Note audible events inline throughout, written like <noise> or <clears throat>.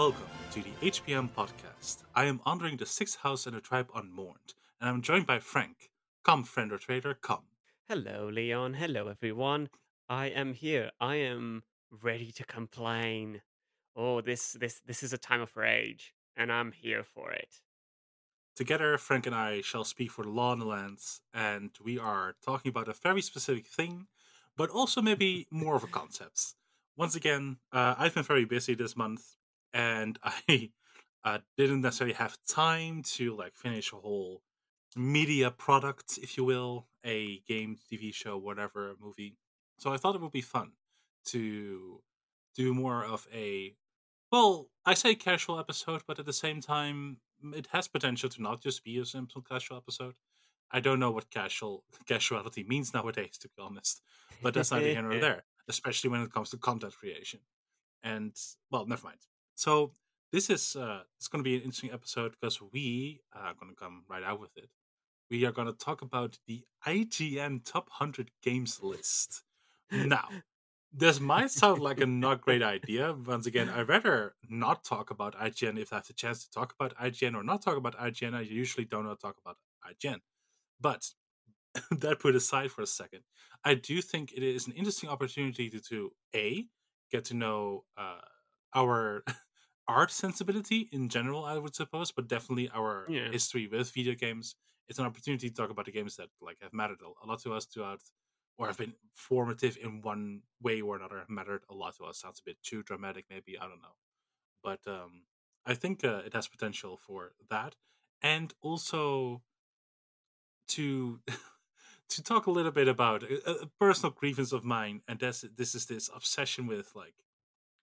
welcome to the HBM podcast. I am honoring the sixth house and the tribe unmourned, and I'm joined by Frank. Come, friend or traitor, come. Hello, Leon. Hello, everyone. I am here. I am ready to complain. Oh, this this this is a time of rage, and I'm here for it. Together, Frank and I shall speak for the law and the lands, and we are talking about a very specific thing, but also maybe more of a concept. Once again, uh, I've been very busy this month, and <laughs> I uh, didn't necessarily have time to like finish a whole media product, if you will, a game, TV show, whatever, movie. So I thought it would be fun to do more of a well, I say casual episode, but at the same time, it has potential to not just be a simple casual episode. I don't know what casual <laughs> casuality means nowadays, to be honest. But that's neither here nor <laughs> there, especially when it comes to content creation. And well, never mind. So this is uh, it's going to be an interesting episode because we are going to come right out with it. We are going to talk about the IGN Top 100 Games list. Now, this might sound like a not great idea. Once again, I'd rather not talk about IGN if I have the chance to talk about IGN or not talk about IGN. I usually don't talk about IGN. But <laughs> that put aside for a second, I do think it is an interesting opportunity to, to A, get to know uh, our <laughs> art sensibility in general, I would suppose, but definitely our Yeah. history with video games. It's an opportunity to talk about the games that like have mattered a lot to us throughout or have been formative in one way or another, have mattered a lot to us. Sounds a bit too dramatic, maybe. I don't know. But um, I think uh, it has potential for that. And also to <laughs> to talk a little bit about a, a personal grievance of mine, and this this is this obsession with like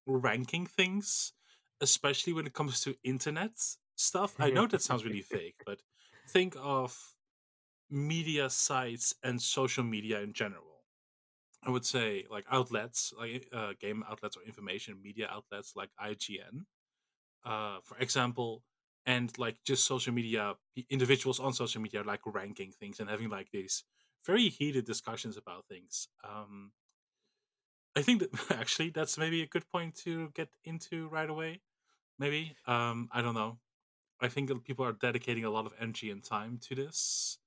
ranking things, especially when it comes to internet stuff. I know that sounds really fake, but think of media sites and social media in general. I would say like outlets, like uh, game outlets or information media outlets like IGN, uh, for example, and like just social media individuals on social media like ranking things and having like these very heated discussions about things. Um, I think that <laughs> actually that's maybe a good point to get into right away. Maybe um, I don't know. I think people are dedicating a lot of energy and time to this.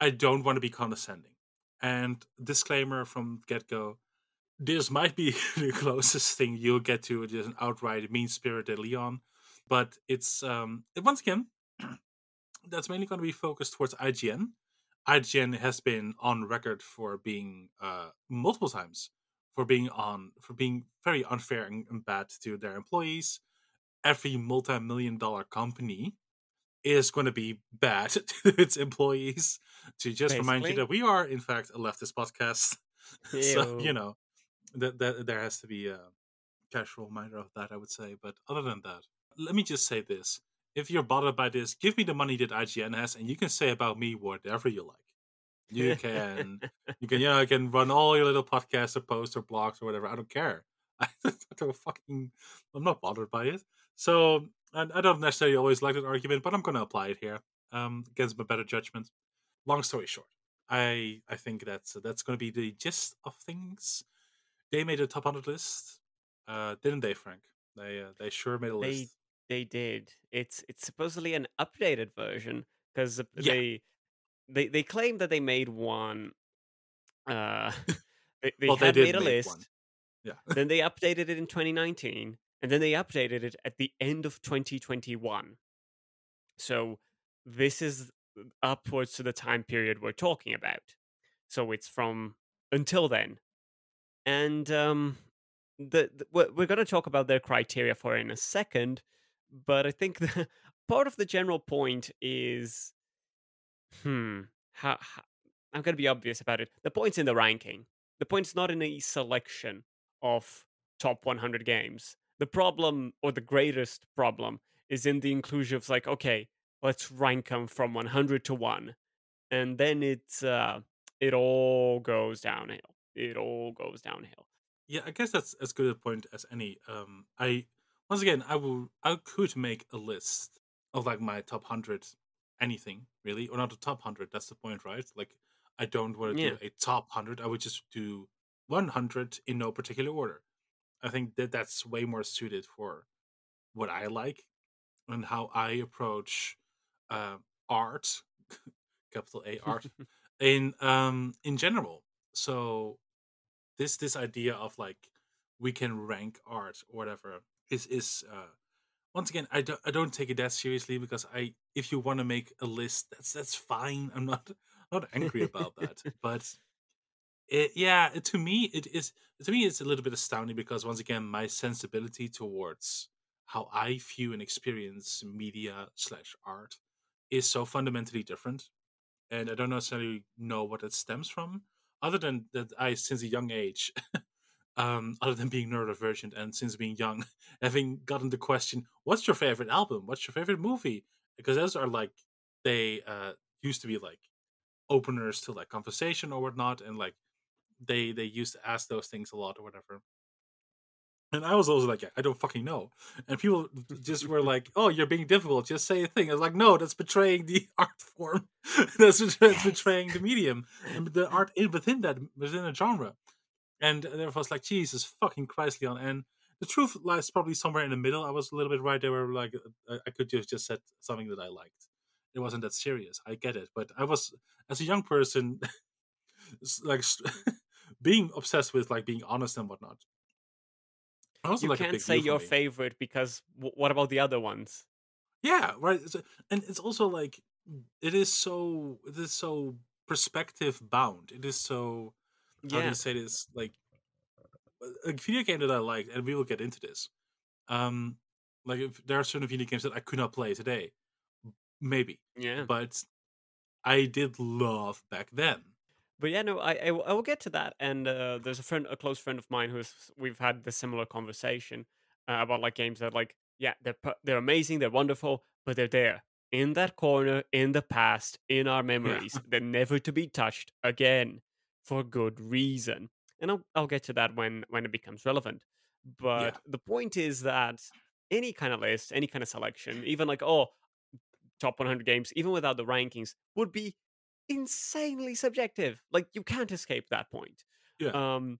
I don't want to be condescending. And disclaimer from get go: this might be <laughs> the closest thing you'll get to just an outright mean spirited Leon, but it's um once again <clears throat> that's mainly going to be focused towards IGN. IGN has been on record for being uh multiple times for being on for being very unfair and, and bad to their employees. Every multi-million dollar company is going to be bad <laughs> to its employees. To just remind you that we are, in fact, a leftist podcast. <laughs> so you know that, that there has to be a casual reminder of that. I would say, but other than that, let me just say this: if you're bothered by this, give me the money that IGN has, and you can say about me whatever you like. You <laughs> can, you can, you know, you can run all your little podcasts or posts or blogs or whatever. I don't care. <laughs> I don't fucking, I'm not bothered by it. So I, I don't necessarily always like that argument, but I'm going to apply it here um, against my better judgment. Long story short, I I think that's that's going to be the gist of things. They made a top hundred list, uh, didn't they, Frank? They uh, they sure made a They list. they did. It's it's supposedly an updated version because Yeah. they they they claim that they made one. Uh, <laughs> they they Well, they had did made a list. one. Yeah. <laughs> then they updated it in 2019 and then they updated it at the end of 2021 so this is upwards to the time period we're talking about. So it's from until then. And um the, the we're, going to talk about their criteria for in a second but i think the <laughs> part of the general point is hmm how, how i'm going to be obvious about it. The point's in the ranking. The point's not in a selection of top 100 games the problem or the greatest problem is in the inclusion of like okay let's rank them from 100 to 1 and then it's uh it all goes downhill it all goes downhill Yeah, I guess that's as good a point as any. Um, I once again, I will, I could make a list of like my top hundred anything really, or not the top hundred. That's the point, right? Like, I don't want to yeah do a top hundred. I would just do one hundred in no particular order. I think that that's way more suited for what I like and how I approach uh, art, <laughs> capital A art, <laughs> in um in general. So this this idea of like we can rank art or whatever is is uh once again I don't I don't take it that seriously because I if you want to make a list that's that's fine. I'm not <laughs> not angry about that. but it, yeah, to me it is to me it's a little bit astounding because once again my sensibility towards how I view and experience media slash art is so fundamentally different, and I don't necessarily know what it stems from, other than that I since a young age. <laughs> um, other than being neurodivergent and since being young, <laughs> having gotten the question, "What's your favorite album? What's your favorite movie?" Because those are like they uh, used to be like openers to like conversation or whatnot, and like they they used to ask those things a lot or whatever. And I was also like, I don't fucking know. And people just were like, "Oh, you're being difficult. Just say a thing." I was like, "No, that's betraying the <laughs> art form. that's, that's betraying the medium and the art in, within that within a genre." And there was like, "Jesus fucking Christ, Leon!" And the truth lies probably somewhere in the middle. I was a little bit right there, where like I could just just said something that I liked. It wasn't that serious. I get it, but I was as a young person, <laughs> like <laughs> being obsessed with like being honest and whatnot. Also, you like can't say your favorite because w- what about the other ones? Yeah, right. And it's also like it is so it is so perspective bound. It is so how yeah. do you say this? Like a video game that I like, and we will get into this. Um, like if there are certain video games that I could not play today, maybe. Yeah. But I did love back then. But yeah, no, I I, I will get to that. And uh, there's a friend, a close friend of mine, who's we've had the similar conversation uh, about like games that like yeah they're they're amazing, they're wonderful, but they're there in that corner in the past in our memories. Yeah. they're never to be touched again for good reason. And I'll I'll get to that when when it becomes relevant. But yeah. the point is that any kind of list, any kind of selection, even like oh top 100 games, even without the rankings, would be insanely subjective. Like you can't escape that point. Yeah. Um,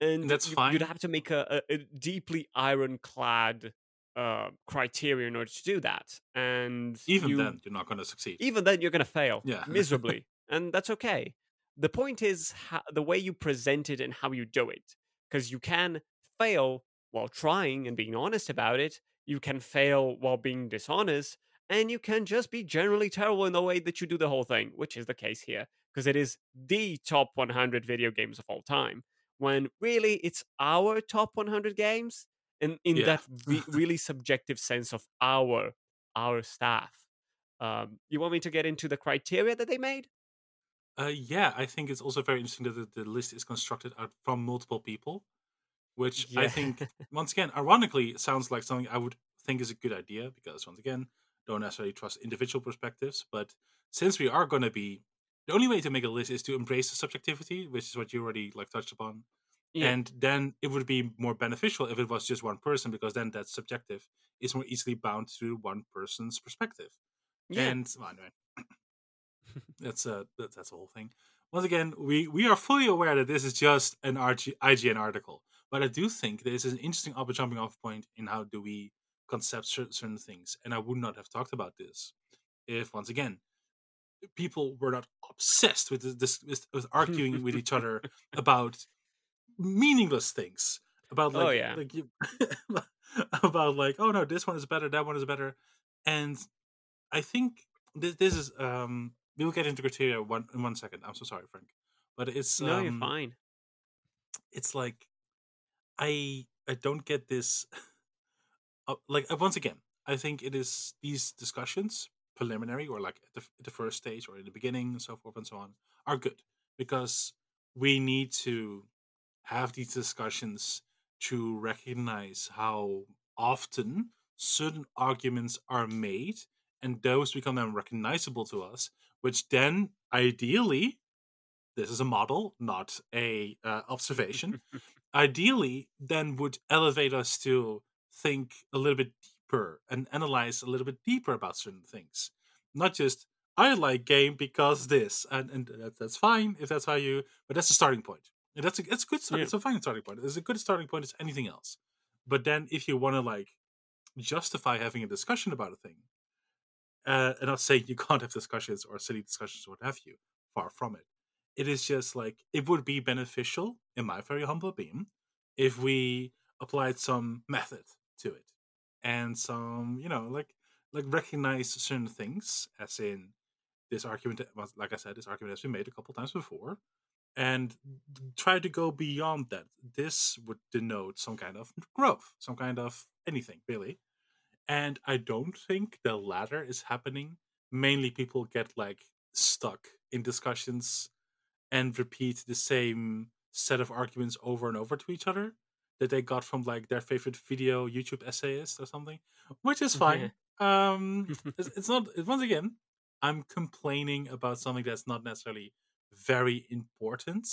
and, and that's you, fine. You'd have to make a, a, a deeply ironclad uh, criteria in order to do that. And even you, then, you're not going to succeed. Even then, you're going to fail. Yeah. <laughs> miserably, and that's okay. The point is how, the way you present it and how you do it, because you can fail while trying and being honest about it. You can fail while being dishonest, and you can just be generally terrible in the way that you do the whole thing, which is the case here, because it is the top 100 video games of all time. When really it's our top 100 games, and in yeah. that re- really subjective sense of our our staff. Um, you want me to get into the criteria that they made? Uh, yeah, I think it's also very interesting that the, list is constructed out from multiple people, which yeah. I think <laughs> once again, ironically, sounds like something I would think is a good idea because once again, don't necessarily trust individual perspectives. But since we are going to be, the only way to make a list is to embrace the subjectivity, which is what you already like touched upon. Yeah. And then it would be more beneficial if it was just one person, because then that subjective is more easily bound to one person's perspective. Yeah. And well, anyway, <clears throat> that's uh, a that's a whole thing. Once again, we we are fully aware that this is just an RG, IGN article, but I do think this is an interesting jumping off point in how do we concept certain things. And I would not have talked about this if, once again, people were not obsessed with this, with, with arguing with each other <laughs> about meaningless things. About like, oh yeah, like you, <laughs> about like oh no, this one is better, that one is better, and I think this, this is um we'll get into criteria one in one second. I'm so sorry, Frank, but it's no, um, you're fine. It's like I I don't get this <laughs> uh, like uh, once again, I think it is these discussions, preliminary or like at the, at the first stage or in the beginning and so forth and so on, are good because we need to have these discussions to recognize how often certain arguments are made and those become then recognizable to us, which then ideally, this is a model, not a uh, observation. <laughs> ideally, then would elevate us to think a little bit deeper and analyze a little bit deeper about certain things. Not just I like game because this, and and that, that's fine if that's how you. But that's a starting point. And that's a that's a good start. Yeah. It's a fine starting point. It's a good starting point as anything else. But then if you want to like justify having a discussion about a thing. Uh, and not saying you <laughs> can't have discussions or silly discussions or what have you. Far from it. It is just like it would be beneficial, in my very humble opinion, if we applied some method to it and some, you know, like like recognize certain things, as in this argument. Uh, like I said, this argument has been made a couple times before, and try to go beyond that. This would denote some kind of growth, some kind of anything really. And I don't think the latter is happening. Mainly, people get like stuck in discussions and repeat the same set of arguments over and over to each other that they got from like their favorite video YouTube essayist or something, which is <laughs> fine. um, it's, <laughs> it's not. Once again, I'm complaining about something that's not necessarily very important,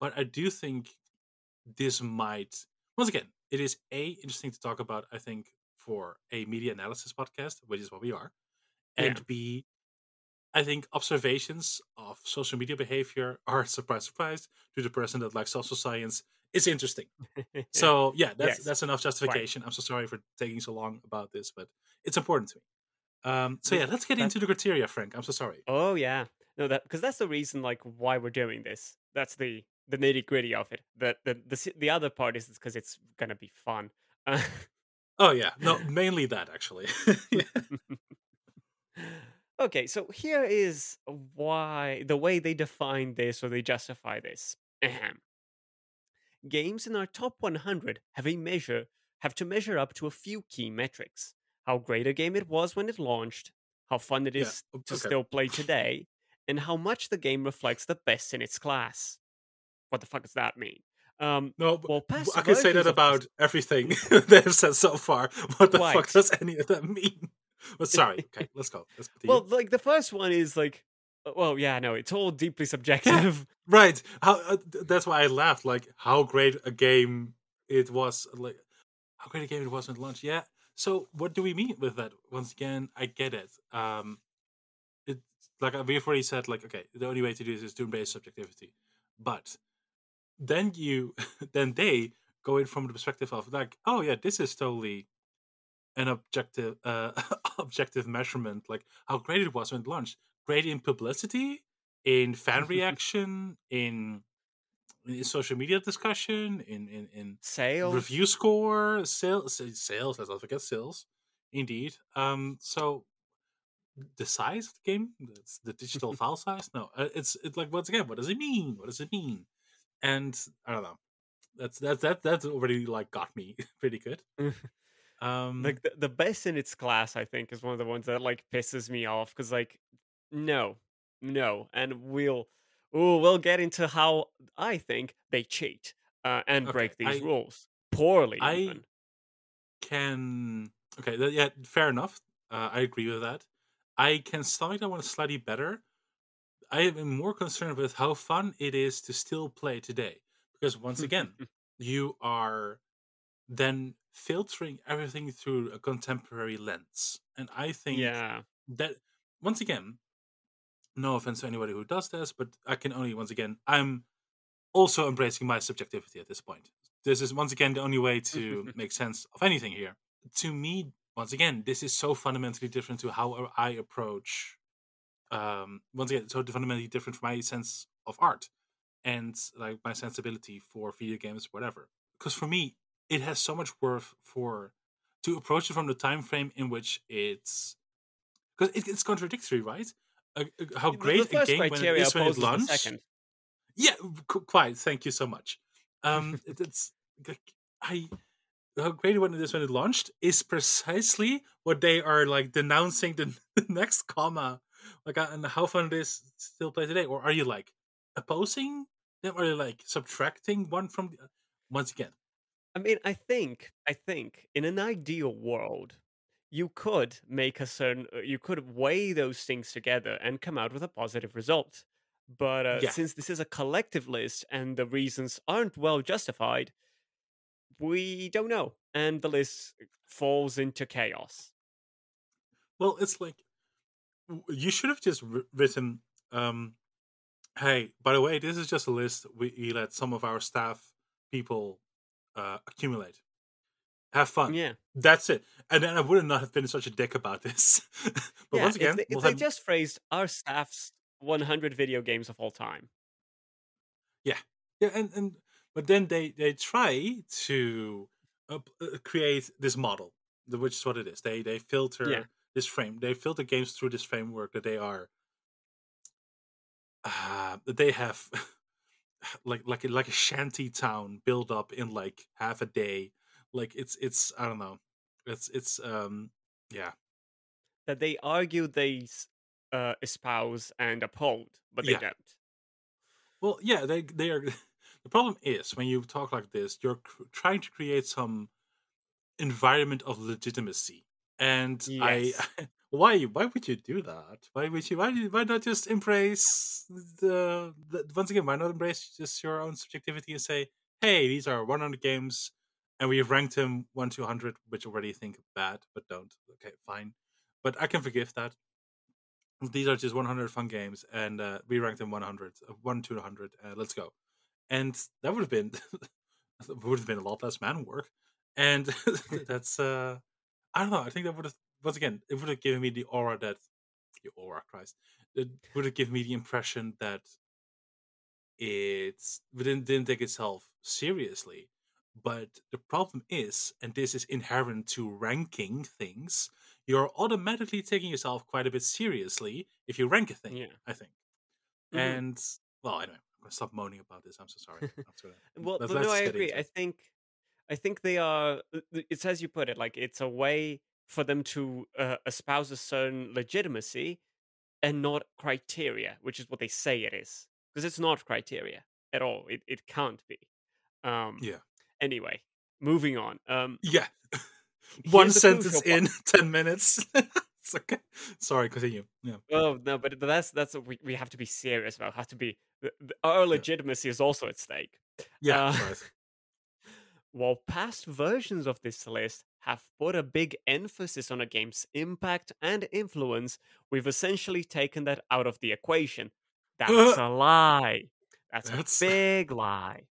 but I do think this might. Once again, it is a interesting to talk about. I think for a media analysis podcast, which is what we are, and Yeah. b I think observations of social media behavior are <laughs> surprise, surprise to the person that likes social science is interesting. <laughs> So yeah, that's Yes. that's enough justification. I'm so sorry for taking so long about this, but it's important to me. Um, so Yeah, let's get that- into the criteria, Frank. I'm so sorry. Oh yeah, no, that because that's the reason like why we're doing this. That's the the nitty gritty of it. The the the the other part is because it's gonna be fun. Uh, Oh yeah, no, mainly that actually. <laughs> <laughs> Okay, so here is why the way they define this or they justify this. Ahem. Games in our top 100 have a measure have to measure up to a few key metrics: how great a game it was when it launched, how fun it is Yeah, is o- to still play today, and how much the game reflects the best in its class. What the fuck does that mean? Um, No, Well, I can say that about everything <laughs> they've said so far. What the fuck does any of that mean? But <laughs> sorry, okay, let's go. Let's well, like the first one is like, well, yeah, no, it's all deeply subjective. <laughs> right. How uh, th- that's why I laughed. Like how great a game it was. Like how great a game it was at launch. Yeah. So what do we mean with that? Once again, I get it. Um, it's like uh, we've already said. Like okay, the only way to do this is doom-based subjectivity, but then you <laughs> then they go in from the perspective of like, oh yeah, this is totally an objective uh <laughs> objective measurement, like how great it was when it launched. Great in publicity, in fan <laughs> reaction, in, in social media discussion, in in, in Sales. review score, sales, sales. Let's not forget sales. Indeed. Um. So the size of the game, it's the digital <laughs> file size. No, uh, it's it's like once again, what does it mean? What does it mean? And I don't know. That's that's that that's already like got me <laughs> pretty good. Um. like the, the best in its class i think is one of the ones that like pisses me off because like no no and we'll ooh, we'll get into how i think they cheat uh, and Okay, break these I- rules poorly I- even. can okay th- yeah fair enough uh, i agree with that. I can stomach that one slightly better. I am more concerned with how fun it is to still play today because once again <laughs> you are then filtering everything through a contemporary lens and i think yeah. that once again no offense to anybody who does this but i can only once again i'm also embracing my subjectivity at this point. This is once again the only way to <laughs> make sense of anything here. To me once again this is so fundamentally different to how i approach um once again so fundamentally different from my sense of art and like my sensibility for video games whatever. Because for me it has so much worth for to approach it from the time frame in which it's because it, it's contradictory, right? Uh, uh, how great the a game when it is when it launched. second Yeah, qu- quite. Thank you so much. Um, like, I how great when it is when it launched is precisely what they are like denouncing the, <laughs> the next comma, like and how fun it is still play today. Or are you like opposing them? Or are you like subtracting one from the, once again? I mean, I think, I think, in an ideal world, you could make a certain, uh, you could weigh those things together and come out with a positive result. But uh, Yeah. since this is a collective list and the reasons aren't well justified, we don't know, and the list falls into chaos. Well, it's like you should have just written, um, "Hey, by the way, this is just a list we, we let some of our staff people uh, accumulate." Have fun. Yeah. That's it. And then I would not have been such a dick about this. <laughs> but yeah, once again, if they, if we'll they have- just phrased our staff's 100 video games of all time. yeah, yeah, and and but then they they try to uh, create this model, which is what it is. They they filter Yeah. this frame. They filter games through this framework that they are. Uh, that they have <laughs> like like a, like a shanty town built up in like half a day. Like it's it's I don't know. It's it's um yeah That they argue they uh, espouse and uphold, but they Yeah. don't. Well, yeah, they they are. <laughs> The problem is when you talk like this, you're cr- trying to create some environment of legitimacy, and Yes. I. <laughs> Why? Why would you do that? Why would you? Why? Why not just embrace the, the? Once again, why not embrace just your own subjectivity and say, "Hey, these are 100 games, and we've ranked him one to 100, which already think bad, but don't. Okay, fine, but I can forgive that. These are just 100 fun games and uh, we ranked them 100 uh, 1 to 100 uh, let's go. And that would have been <laughs> would have been a lot less man work. And <laughs> that's uh i don't know i think that would have once again it would have given me the aura that the aura christ it would have given me the impression that it's didn't, didn't take itself seriously but the problem is and this is inherent to ranking things you're automatically taking yourself quite a bit seriously if you rank a thing Yeah. i think Mhm. and well anyway i'm gonna stop moaning about this i'm so sorry <laughs> Well, Let's- but no, I agree. I think, I think they are. uh, It's as you put it. Like it's a way for them to uh, espouse a certain legitimacy, and not criteria, which is what they say it is. Because it's not criteria at all. It it can't be. Um. yeah Anyway, moving on. Um. yeah <laughs> one sentence in <laughs> 10 minutes <laughs> it's okay sorry continue yeah Oh no, but but that's that's what we, we have to be serious about. Have to be our legitimacy is also at stake. yeah Uh, right. While past versions of this list have put a big emphasis on a game's impact and influence, we've essentially taken that out of the equation. That's a lie. That's, That's- a big lie.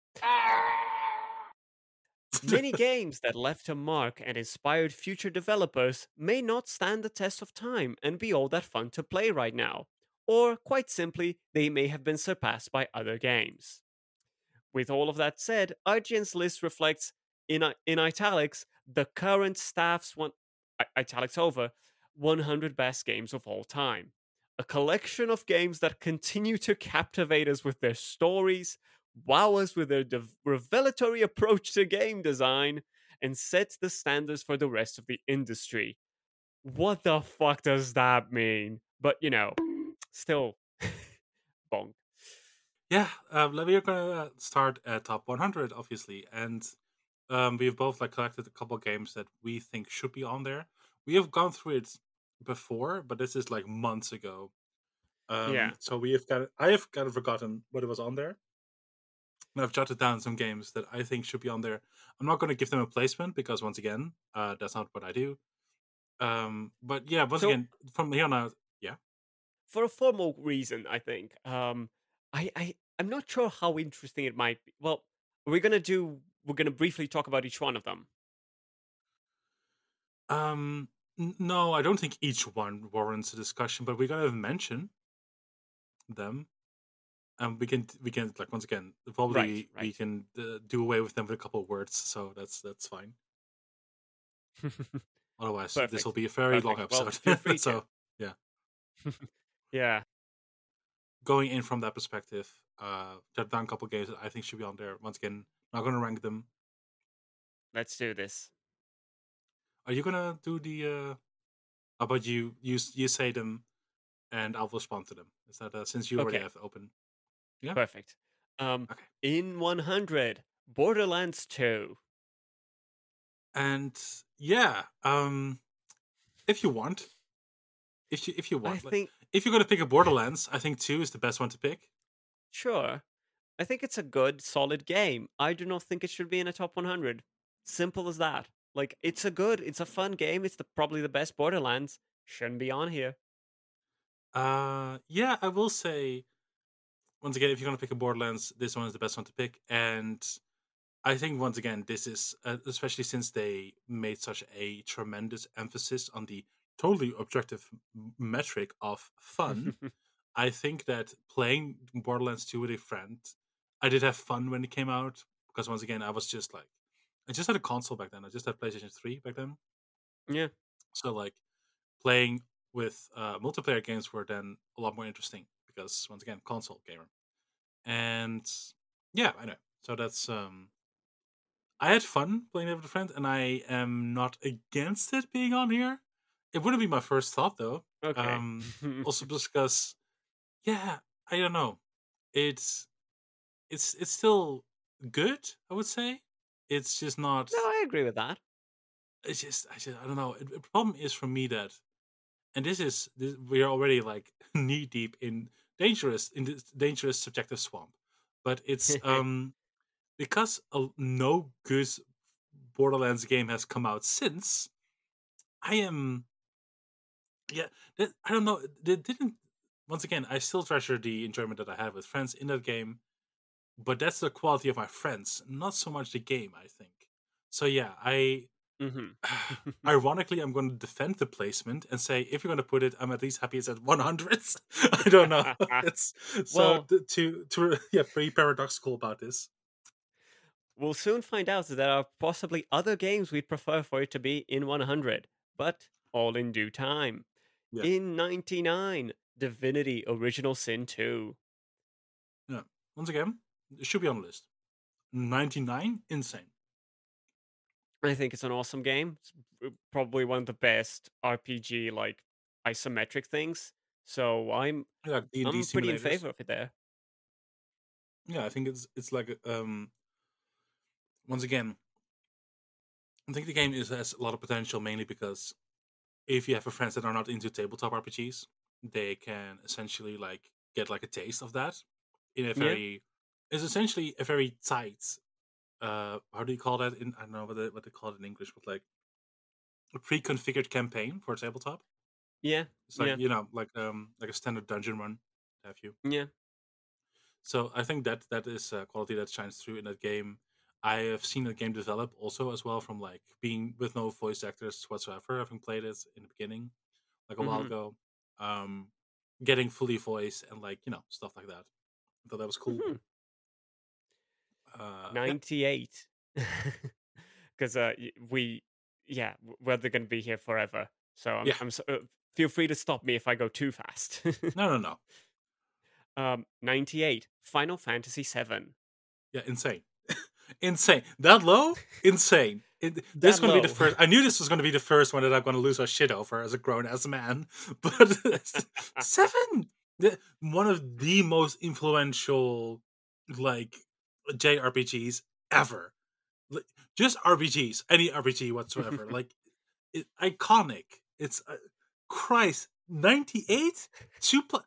Many <laughs> games that left a mark and inspired future developers may not stand the test of time and be all that fun to play right now. Or, quite simply, they may have been surpassed by other games. With all of that said, IGN's list reflects, in, in italics, the current staff's one, i- italics over, 100 best games of all time. A collection of games that continue to captivate us with their stories, wow us with their dev- revelatory approach to game design, and set the standards for the rest of the industry. What the fuck does that mean? But you know, still, <laughs> bonk. Yeah, um, we're gonna uh, start at top 100, obviously, and um, we've both like collected a couple games that we think should be on there. We have gone through it before, but this is like months ago. Um, Yeah. So we have got. I have kind of forgotten what it was on there. And I've jotted down some games that I think should be on there. I'm not going to give them a placement because once again, uh, that's not what I do. Um, but yeah, once So- again, from here on out, For a formal reason, I think. Um, I, I, I'm not sure how interesting it might be. Well, we're gonna do. We're gonna briefly talk about each one of them. Um, no, I don't think each one warrants a discussion, but we're gonna mention them, and we can we can like once again probably we right. can uh, do away with them with a couple of words, so that's that's fine. <laughs> Otherwise, this will be a very long Perfect. Well, episode. <laughs> to. so yeah. <laughs> Yeah. Going in from that perspective, uh, jot down a couple games that I think should be on there. Once again, not gonna rank them. Let's do this. Are you gonna do the? uh How about you? You you say them, and I'll respond to them. Is that uh, since you already Okay. have open? Yeah. Perfect. Um, Okay. in 100, Borderlands 2. And yeah, um, if you want, if you if you I want, like, think if you're gonna pick a <laughs> Borderlands, I think two is the best one to pick. Sure. I think it's a good, solid game. I do not think it should be in a top 100. Simple as that. Like, it's a good, it's a fun game. It's the, probably the best Borderlands. Shouldn't be on here. Uh, yeah, I will say once again, if you're gonna pick a Borderlands, this one is the best one to pick. And I think once again, this is uh, especially since they made such a tremendous emphasis on the totally objective m- metric of fun. <laughs> I think that playing Borderlands 2 with a friend, I did have fun when it came out because once again, I was just like, I just had a console back then. I just had PlayStation 3 back then. yeah. So like playing with uh, multiplayer games were then a lot more interesting because once again, console gamer. And yeah, I know. So that's um I had fun playing it with a friend, and I am not against it being on here. It wouldn't be my first thought though. Okay. Um, <laughs> also because, yeah, I don't know. It's it's it's still good. I would say it's just not. no, I agree with that. It's just I just I don't know. It- The problem is for me that, and this is this, we are already like <laughs> knee deep in dangerous in this dangerous subjective swamp, but it's <laughs> um because a, no good Borderlands game has come out since. I am, yeah, I don't know. They didn't. Once again, I still treasure the enjoyment that I had with friends in that game, but that's the quality of my friends, not so much the game. I think. So yeah, I hmm <sighs> <laughs> ironically i'm going to defend the placement and say if you're going to put it i'm at least happy it's at 100 <laughs> i don't know <laughs> it's so Well- th- to to yeah pretty paradoxical about this We'll soon find out that there are possibly other games we'd prefer for it to be in 100, but all in due time. Yeah. In 99, Divinity Original Sin 2. Yeah. once again it should be on the list 99 insane I think it's an awesome game. It's probably one of the best RPG like isometric things. So I'm yeah D&D I'm pretty in favor of it there. yeah i think it's it's like um once again i think the game is has a lot of potential mainly because if you have a friends that are not into tabletop rpgs they can essentially like get like a taste of that in a Yeah. very it's essentially a very tight uh how do you call that in i don't know what they, what they call it in english but like a pre-configured campaign for a tabletop Yeah, it's like Yeah. you know like um like a standard dungeon run have you yeah. so I think that that is a quality that shines through in that game. I have seen the game develop also as well from like being with no voice actors whatsoever, having played it in the beginning, like a while Mhm. ago. Um, getting fully voice and like you know stuff like that. I thought that was cool. Mhm. Uh, 98. <laughs> Because uh, we, yeah, we're going to be here forever. So I'm, Yeah. I'm so, uh, feel free to stop me if I go too fast. No, no, no. <laughs> um, 98, Final Fantasy 7. Yeah, insane, <laughs> insane. That low, insane. It, this is going to be the first. I knew this was going to be the first one that I'm going to lose my shit over as a grown ass man. But seven, the, one of the most influential like JRPGs ever. Like, just RPGs, any RPG whatsoever. <laughs> like it, iconic. It's uh, Christ ninety eight two pla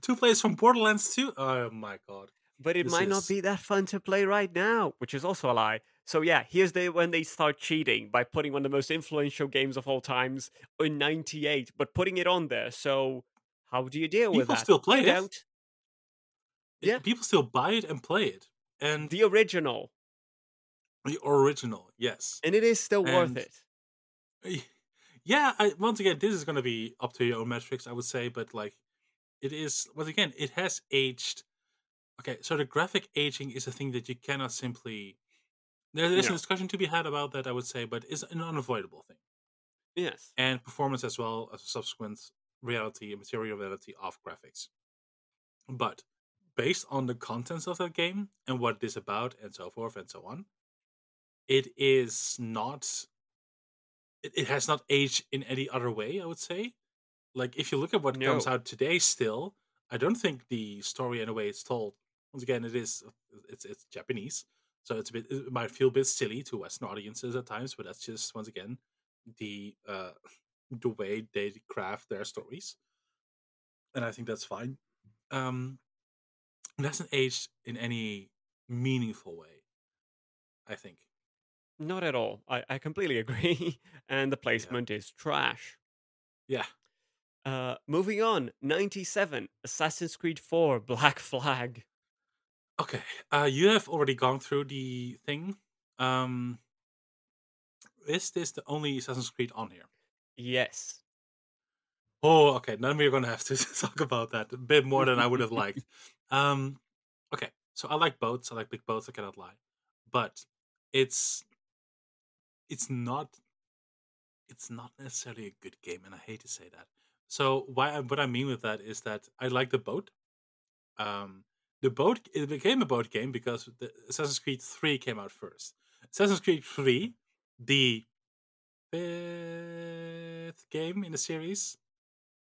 two players from Borderlands two. Oh my god. But it This might not be that fun to play right now, which is also a lie. So yeah, here's the when they start cheating by putting one of the most influential games of all times in 98, but putting it on there. So how do you deal with People that? still play it. It- Yeah. people still buy it and play it. And The original. the original, yes. And it is still worth it. Yeah, I, once again, this is going to be up to your own metrics, I would say, but like, it is once again, it has aged. Okay, so the graphic aging is a thing that you cannot simply. There's No. a discussion to be had about that, I would say, but it's an unavoidable thing. Yes. And performance as well as a subsequent reality and material reality of graphics. But based on the contents of that game and what it is about and so forth and so on, it is not it, it has not aged in any other way, I would say. Like if you look at what comes out today still, I don't think the story and the way it's told once again it is it's it's Japanese. So it's a bit it might feel a bit silly to Western audiences at times, but that's just once again the uh the way they craft their stories. And I think that's fine. Um it hasn't aged in any meaningful way. I think. Not at all. I, I completely <laughs> agree. and the placement is trash. Yeah. Uh, moving on, 97, Assassin's Creed 4, Black <laughs> Flag. Okay, uh, you have already gone through the thing. Um, is this the only Assassin's Creed on here? Yes. Oh, okay. Then we're gonna have to <laughs> talk about that a bit more than I would have liked. Um, okay. So I like boats. I like big boats. I cannot lie, but it's it's not it's not necessarily a good game, and I hate to say that. So why what I mean with that is that I like the boat. Um, the boat it became a boat game because the Assassin's Creed Three came out first. Assassin's Creed Three, the fifth game in the series,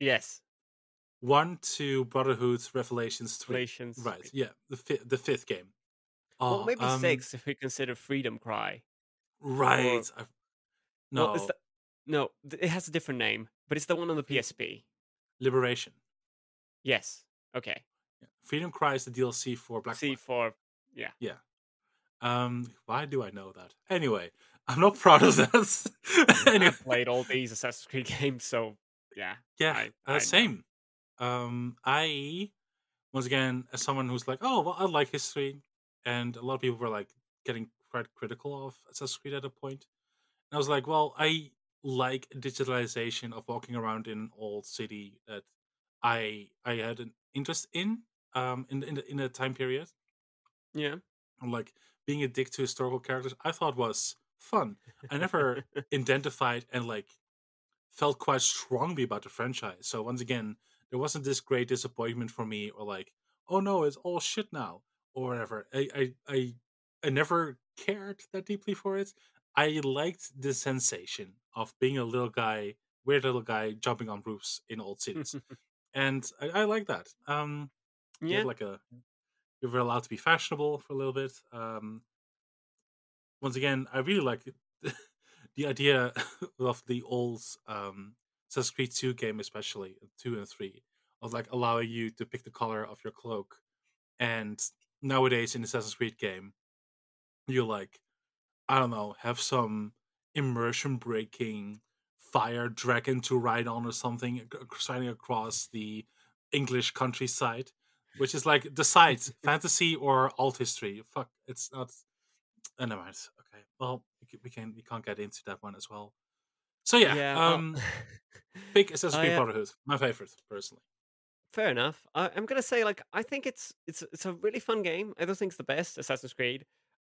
Yes. One to Brotherhood Revelations three. Relations. Right? Yeah, the fi- the fifth game. Well, Oh, maybe um, six if we consider Freedom Cry. Right. I, no, Well, the, no, it has a different name, but it's the one on the PSP. Liberation. Yes. Okay. Yeah. Freedom Cry is the DLC for Black C for yeah. Yeah. Um, why do I know that? Anyway, I'm not proud of that. <laughs> anyway, I've played all these Assassin's Creed <laughs> games, so yeah. yeah, I- uh, I same. Um, I once again, as someone who's like, oh, well, I like history, and a lot of people were like getting quite critical of Assassin's Creed at a point. And I was like, well, I like digitalization of walking around in an old city that I I had an interest in, um, in in the, in a time period. Yeah. and, like being a dick to historical characters i thought was fun i never <laughs> identified and like felt quite strongly about the franchise so once again there wasn't this great disappointment for me or like oh no it's all shit now or whatever i i i, I never cared that deeply for it i liked the sensation of being a little guy weird little guy jumping on roofs in old cities <laughs> and i, I like that um you yeah. like a you were allowed to be fashionable for a little bit. Um, once again, I really like <laughs> the idea <laughs> of the old um, Assassin's Creed 2 game, especially 2 and 3, of like allowing you to pick the color of your cloak. And nowadays in Assassin's Creed game, you like, I don't know, have some immersion breaking fire dragon to ride on or something, riding across the English countryside which is like decide <laughs> fantasy or alt history. Fuck, it's not. Uh, never mind. Okay, well we can we can't get into that one as well. So yeah, well, um, <laughs> big Assassin's Creed uh, Brotherhood, my favorite personally. fair enough. I, I'm gonna say like I think it's it's it's a really fun game. I don't think it's the best Assassin's Creed.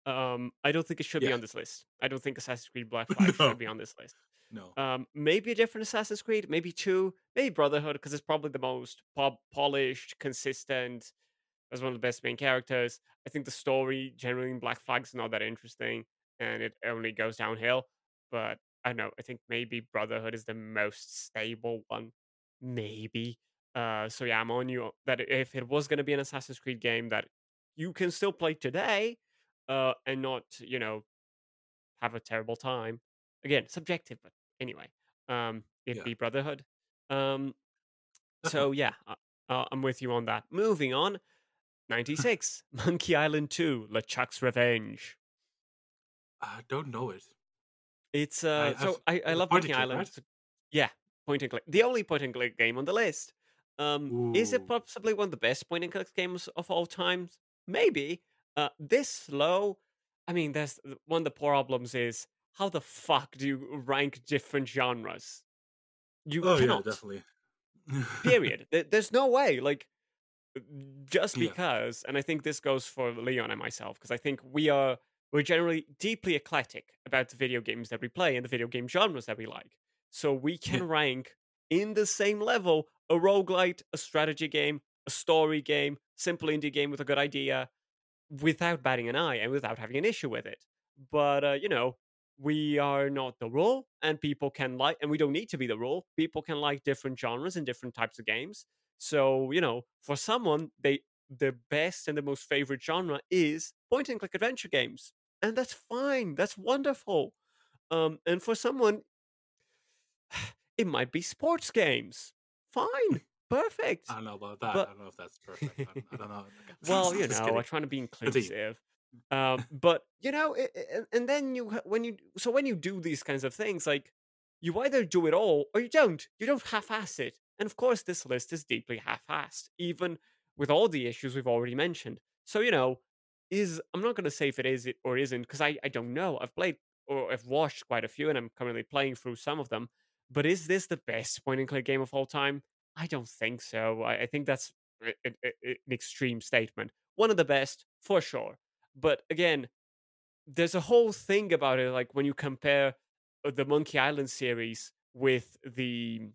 Um, I don't think it should be on this list. I don't think Assassin's Creed Black <laughs> Flag No. should be on this list. No, Um, maybe a different Assassin's Creed, maybe two, maybe Brotherhood because it's probably the most pop- polished, consistent. As one of the best main characters, I think the story generally in Black Flag's not that interesting, and it only goes downhill. But I don't know. I think maybe Brotherhood is the most stable one, maybe. Uh, so yeah, I'm on you that if it was going to be an Assassin's Creed game that you can still play today, uh, and not you know have a terrible time. Again, subjective, but anyway, um, it'd Yeah. be Brotherhood. Um, so yeah, uh, uh, I'm with you on that. Moving on, <laughs> 96, Monkey Island 2, LeChuck's Revenge. I don't know it. It's uh, I- so I, I love Monkey Island. right? Yeah, point and click. The only point and click game on the list. Um, is it possibly one of the best point and click games of all times? Maybe. Uh, this slow. I mean, there's one of the problems is how the fuck do you rank different genres? You Oh cannot. yeah, definitely. <laughs> period. There's no way. Like, just Yeah. because, and I think this goes for Leon and myself, because I think we are we're generally deeply eclectic about the video games that we play and the video game genres that we like. So we can rank in the same level a roguelite, a strategy game, a story game, simple indie game with a good idea, without batting an eye and without having an issue with it. But uh, you know, we are not the rule, and people can like, and we don't need to be the rule. People can like different genres and different types of games. So you know, for someone, they the best and the most favorite genre is point and click adventure games, and that's fine. That's wonderful. Um, and for someone, <sighs> it might be sports games. Fine, perfect. I don't know about that. But- I don't know if that's perfect. I, don't know. <laughs> Well, you know. I'm trying to be inclusive. Um, <laughs> but you know, i- i- and, and then you when you so when you do these kinds of things, like you either do it all or you don't. You don't half-ass it. And of course, this list is deeply half-assed, even with all the issues we've already mentioned. So you know, is I'm not going to say if it is it or isn't because I, I don't know. I've played or I've watched quite a few and I'm currently playing through some of them. But is this the best point and click game of all time? I don't think so. I, I think that's a- a- a- an extreme statement. One of the best for sure. But again, there's a whole thing about it. Like when you compare uh, the Monkey Island series with the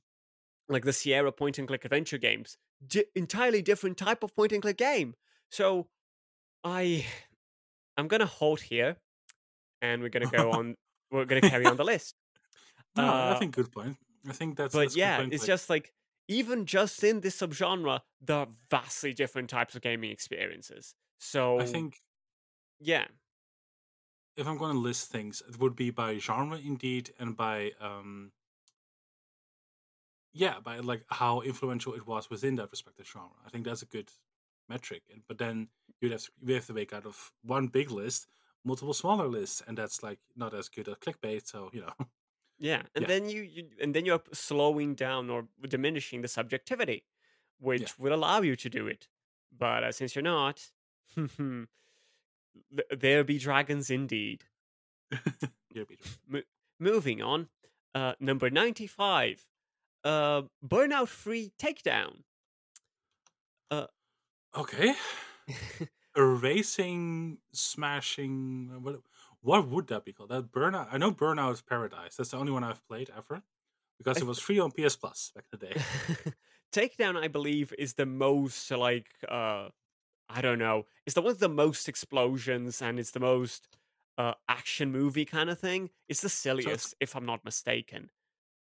like the Sierra point and click adventure games, di- entirely different type of point and click game. So I I'm gonna halt here, and we're gonna go <laughs> on. We're gonna carry on the list. no, I Uh, think good point. I think that's. but that's yeah, it's like- just like even just in this subgenre, there are vastly different types of gaming experiences. So I think yeah, if I'm going to list things, it would be by genre indeed, and by um, yeah, by like how influential it was within that respective genre. I think that's a good metric. And but then you'd have to, we have to make out of one big list multiple smaller lists, and that's like not as good as clickbait. So you know, <laughs> yeah, and Yeah. then you, you and then you're slowing down or diminishing the subjectivity, which would allow you to do it. But uh, since you're not, <laughs> there be dragons indeed. <laughs> Here, Peter. Moving on, uh, number 95, uh, Burnout Three Takedown. Okay, <laughs> a racing smashing. What what would that be called? That burnout. I know Burnout is Paradise. That's the only one I've played ever because it was free on PS Plus back in the day. <laughs> Takedown, I believe, is the most like uh I don't know. It's the one with the most explosions and it's the most uh action movie kind of thing. It's the silliest, if I'm not mistaken.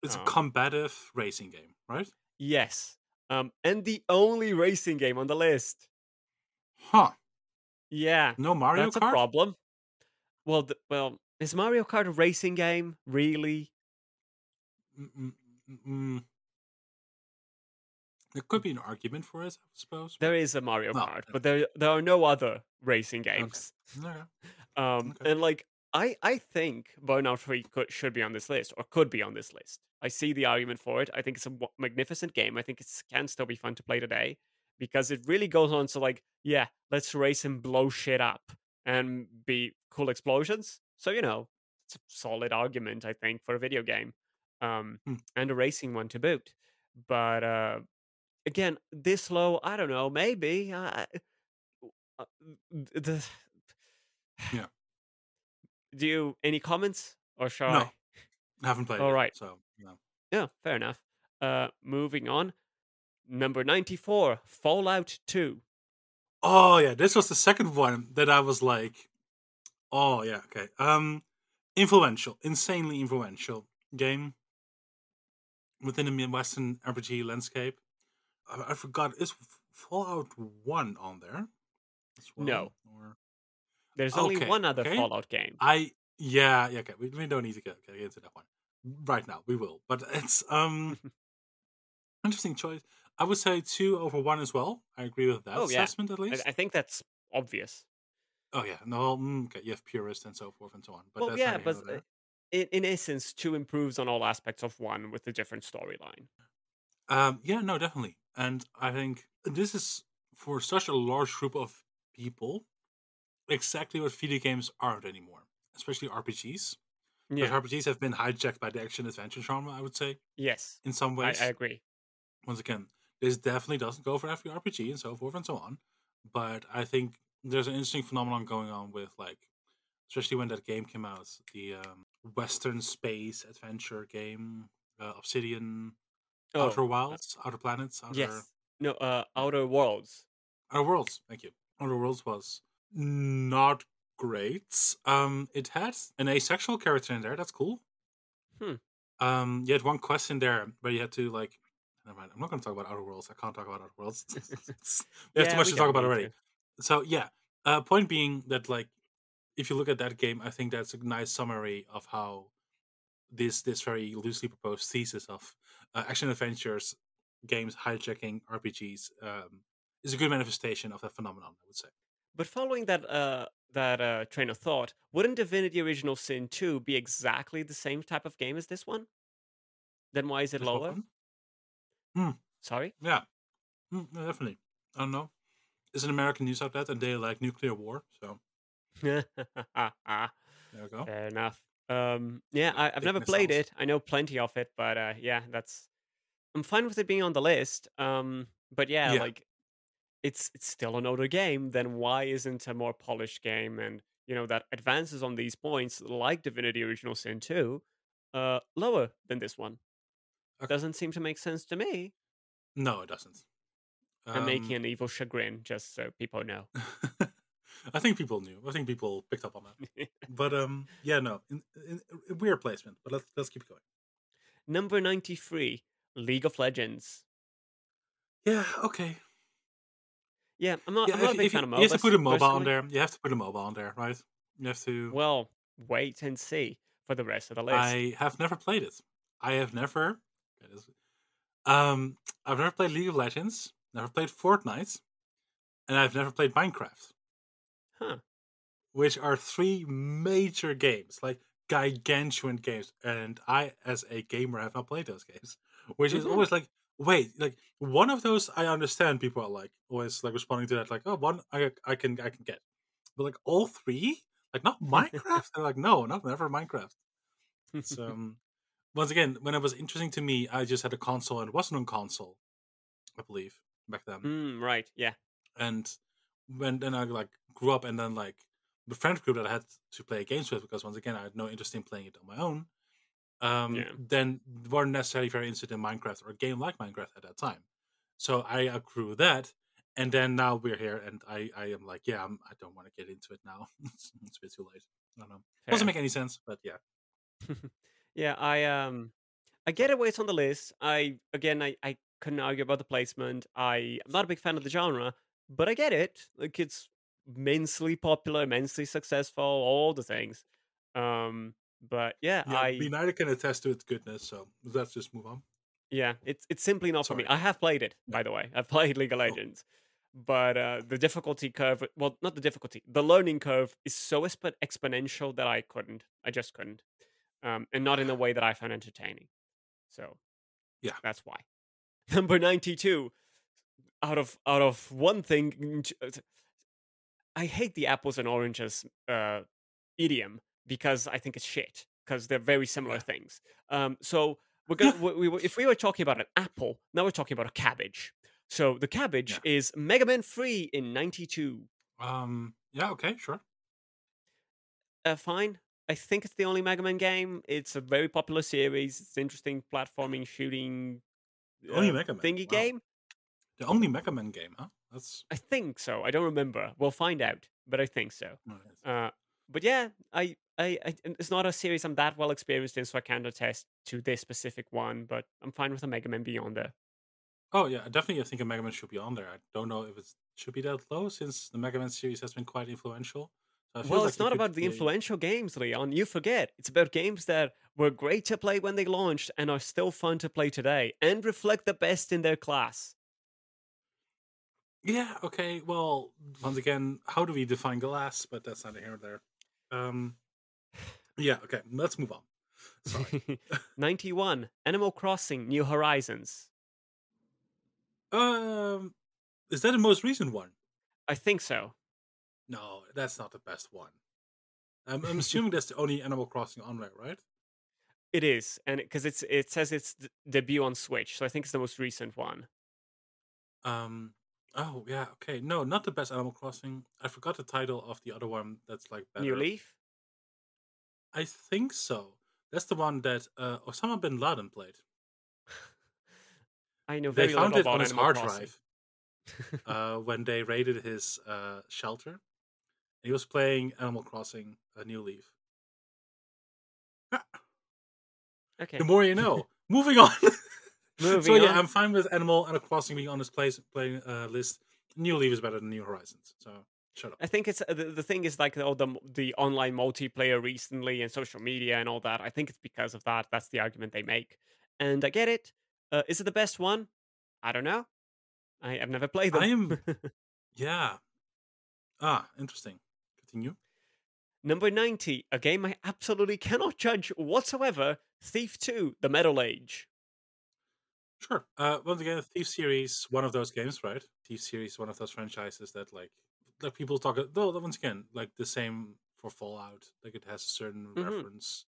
It's Um, a combative racing game, right? Yes. Um and the only racing game on the list. Huh? Yeah. No Mario that's a problem. Well, th- well, is Mario Kart a racing game? Really? Mm, mm, mm, mm. There could be an argument for it, I suppose. There is a Mario Oh, Kart, okay. but there there are no other racing games. Okay. <laughs> Um, Okay. and like I, I think Burnout Three could, should be on this list or could be on this list. I see the argument for it. I think it's a magnificent game. I think it can still be fun to play today because it really goes on to like, yeah, let's race and blow shit up and be cool explosions. So you know, it's a solid argument I think for a video game, um, Hmm. and a racing one to boot. But uh, again, this low, I don't know, maybe. Uh, uh, <sighs> the Yeah. do you any comments or shall No. I? I haven't played All it, right. so no. Yeah, fair enough. Uh, moving on. Number ninety-four, Fallout Two. Oh yeah, this was the second one that I was like, oh yeah, okay. Um, influential, insanely influential game within the Midwestern RPG landscape. I, I forgot is Fallout One on there? as No. or There's only one other okay. Fallout game. I yeah yeah okay. We, we don't need to get, get into that one right now. We will, but it's um <laughs> interesting choice. I would say two over one as well. I agree with that Oh, yeah. assessment at least. I think that's obvious. Oh yeah, no, mm, okay, you have purist and so forth and so on. But well, that's yeah, but uh, in, in essence, two improves on all aspects of one with a different storyline. um, yeah, no, definitely. And I think this is for such a large group of people exactly what video games aren't anymore, especially RPGs. Yeah. RPGs have been hijacked by the action adventure genre, I would say, Yes, in some I, ways. I agree. Once again, this definitely doesn't go for every RPG and so forth and so on. But I think there's an interesting phenomenon going on with like, especially when that game came out, the um, Western space adventure game, uh, Obsidian, Oh, Outer Wilds, Outer Planets, Outer, yes. No, uh, Outer Worlds. Outer Worlds. Thank you. Outer Worlds was not great. Um, it had an asexual character in there. That's cool. Hmm. Um, you had one quest in there where you had to like. Never mind. I'm not going to talk about Outer Worlds. I can't talk about Outer Worlds. <laughs> There's Yeah, too much to talk about already. to. So yeah. Uh, point being that like, if you look at that game, I think that's a nice summary of how this this very loosely proposed thesis of uh, action adventures games hijacking RPGs um, is a good manifestation of that phenomenon. I would say. But following that uh, that uh, train of thought, wouldn't Divinity Original Sin 2 be exactly the same type of game as this one? Then why is it This lower? one? Sorry? Yeah, Mm, no, definitely. I don't know. is an American news outlet, and they like nuclear war. So <laughs> there you go. Fair enough. Um, yeah, I, I've never played it. I know plenty of it, but uh, yeah, that's. I'm fine with it being on the list. Um, but yeah, Yeah. like, it's it's still an older game. Then why isn't a more polished game and you know that advances on these points, like Divinity: Original Sin 2, uh, lower than this one? Okay. Doesn't seem to make sense to me. No, it doesn't. I'm making Um, an evil chagrin, just so people know. <laughs> I think people knew. I think people picked up on that. <laughs> But um, yeah, no, in, in, in weird placement. But let's let's keep going. Number 93, League of Legends. Yeah, okay. Yeah, I'm not, Yeah, I'm not if, a big fan you, of you have to put a MOBA on there. You have to put a MOBA on there, right? You have to. Well, wait and see for the rest of the list. I have never played it. I have never. Um, I've never played League of Legends. Never played Fortnite, and I've never played Minecraft, Huh. which are three major games, like gigantuan games. And I, as a gamer, have not played those games, which is Mhm. always like, wait, like one of those I understand. People are like always like responding to that, like, oh, one I I can I can get, but like all three, like not Minecraft. <laughs> They're like, no, not never Minecraft. It's <laughs> um once again, when it was interesting to me, I just had a console and it wasn't on console, I believe, back then. Mm, right, yeah. And when then I like grew up and then like the friend group that I had to play games with because once again I had no interest in playing it on my own. Um Yeah. then weren't necessarily very interested in Minecraft or a game like Minecraft at that time. So I outgrew that. And then now we're here and I, I am like, yeah, I'm, I don't want to get into it now. <laughs> it's, it's a bit too late. I don't know. Fair. Doesn't make any sense, but yeah. <laughs> yeah, I um I get it why it's on the list. I again I, I couldn't argue about the placement. I'm not a big fan of the genre, but I get it. Like it's immensely popular, immensely successful, all the things. Um but yeah, Yeah, I neither can attest to its goodness, so let's just move on. Yeah, it's it's simply not for me. I have played it, by the way. I've played League of Oh. Legends, but uh, the difficulty curve, well, not the difficulty, the learning curve is so exp- exponential that I couldn't. I just couldn't, um, and not in a way that I found entertaining. So, Yeah. that's why. <laughs> Number ninety-two, out of out of one thing, uh, I hate the apples and oranges uh, idiom because I think it's shit because they're very similar Yeah. things. Um, so we're gonna <laughs> we, we, if we were talking about an apple, now we're talking about a cabbage. So the cabbage Yeah. is Mega Man Three in '92. Um, yeah, okay, sure. Uh, fine. I think it's the only Mega Man game. It's a very popular series. It's interesting platforming, shooting, The only uh, Mega Man. thingy wow. game. The only Mega Man game, huh? That's I think so. I don't remember. We'll find out, but I think so. nice. Uh, but yeah, I, I, I, it's not a series I'm that well experienced in, so I can't attest to this specific one. But I'm fine with a Mega Man Beyond there. Oh yeah, definitely. I think a Mega Man should be on there. I don't know if it should be that low since the Mega Man series has been quite influential. So Well, like it's not about the influential games, Leon. You forget. It's about games that were great to play when they launched and are still fun to play today and reflect the best in their class. Yeah. Okay. Well, once again, how do we define glass? But that's not here or there. Um. Yeah. Okay. Let's move on. Sorry. <laughs> 91. Animal Crossing New Horizons. um. Is that the most recent one? I think so. No, that's not the best one. I'm, I'm assuming that's the only Animal Crossing on there, right? It is, and because it's it says it's d- debut on Switch, so I think it's the most recent one. Um. Oh yeah. Okay. No, not the best Animal Crossing. I forgot the title of the other one. That's like better. New Leaf. I think so. That's the one that uh, Osama bin Laden played. I know Very They found it on his hard drive uh, when they raided his uh, shelter. He was playing Animal Crossing: A New Leaf. Ah, okay. The more you know. Moving on. <laughs> <laughs> so yeah, on. I'm fine with Animal Animal Crossing being on this place playing uh, list. New Leaf is better than New Horizons. So shut up. I think it's uh, the, the thing is like all the the online multiplayer recently and social media and all that. I think it's because of that. That's the argument they make, and I get it. Uh, is it the best one? I don't know. I, I've never played them. I am- <laughs> Yeah. Ah, interesting. Continue. Number ninety, a game I absolutely cannot judge whatsoever. Thief Two: The Metal Age. Sure. Uh, once again, Thief series, one of those games, right? Thief series, one of those franchises that like like people talk. Though once again, like the same for Fallout, like it has a certain hmm reference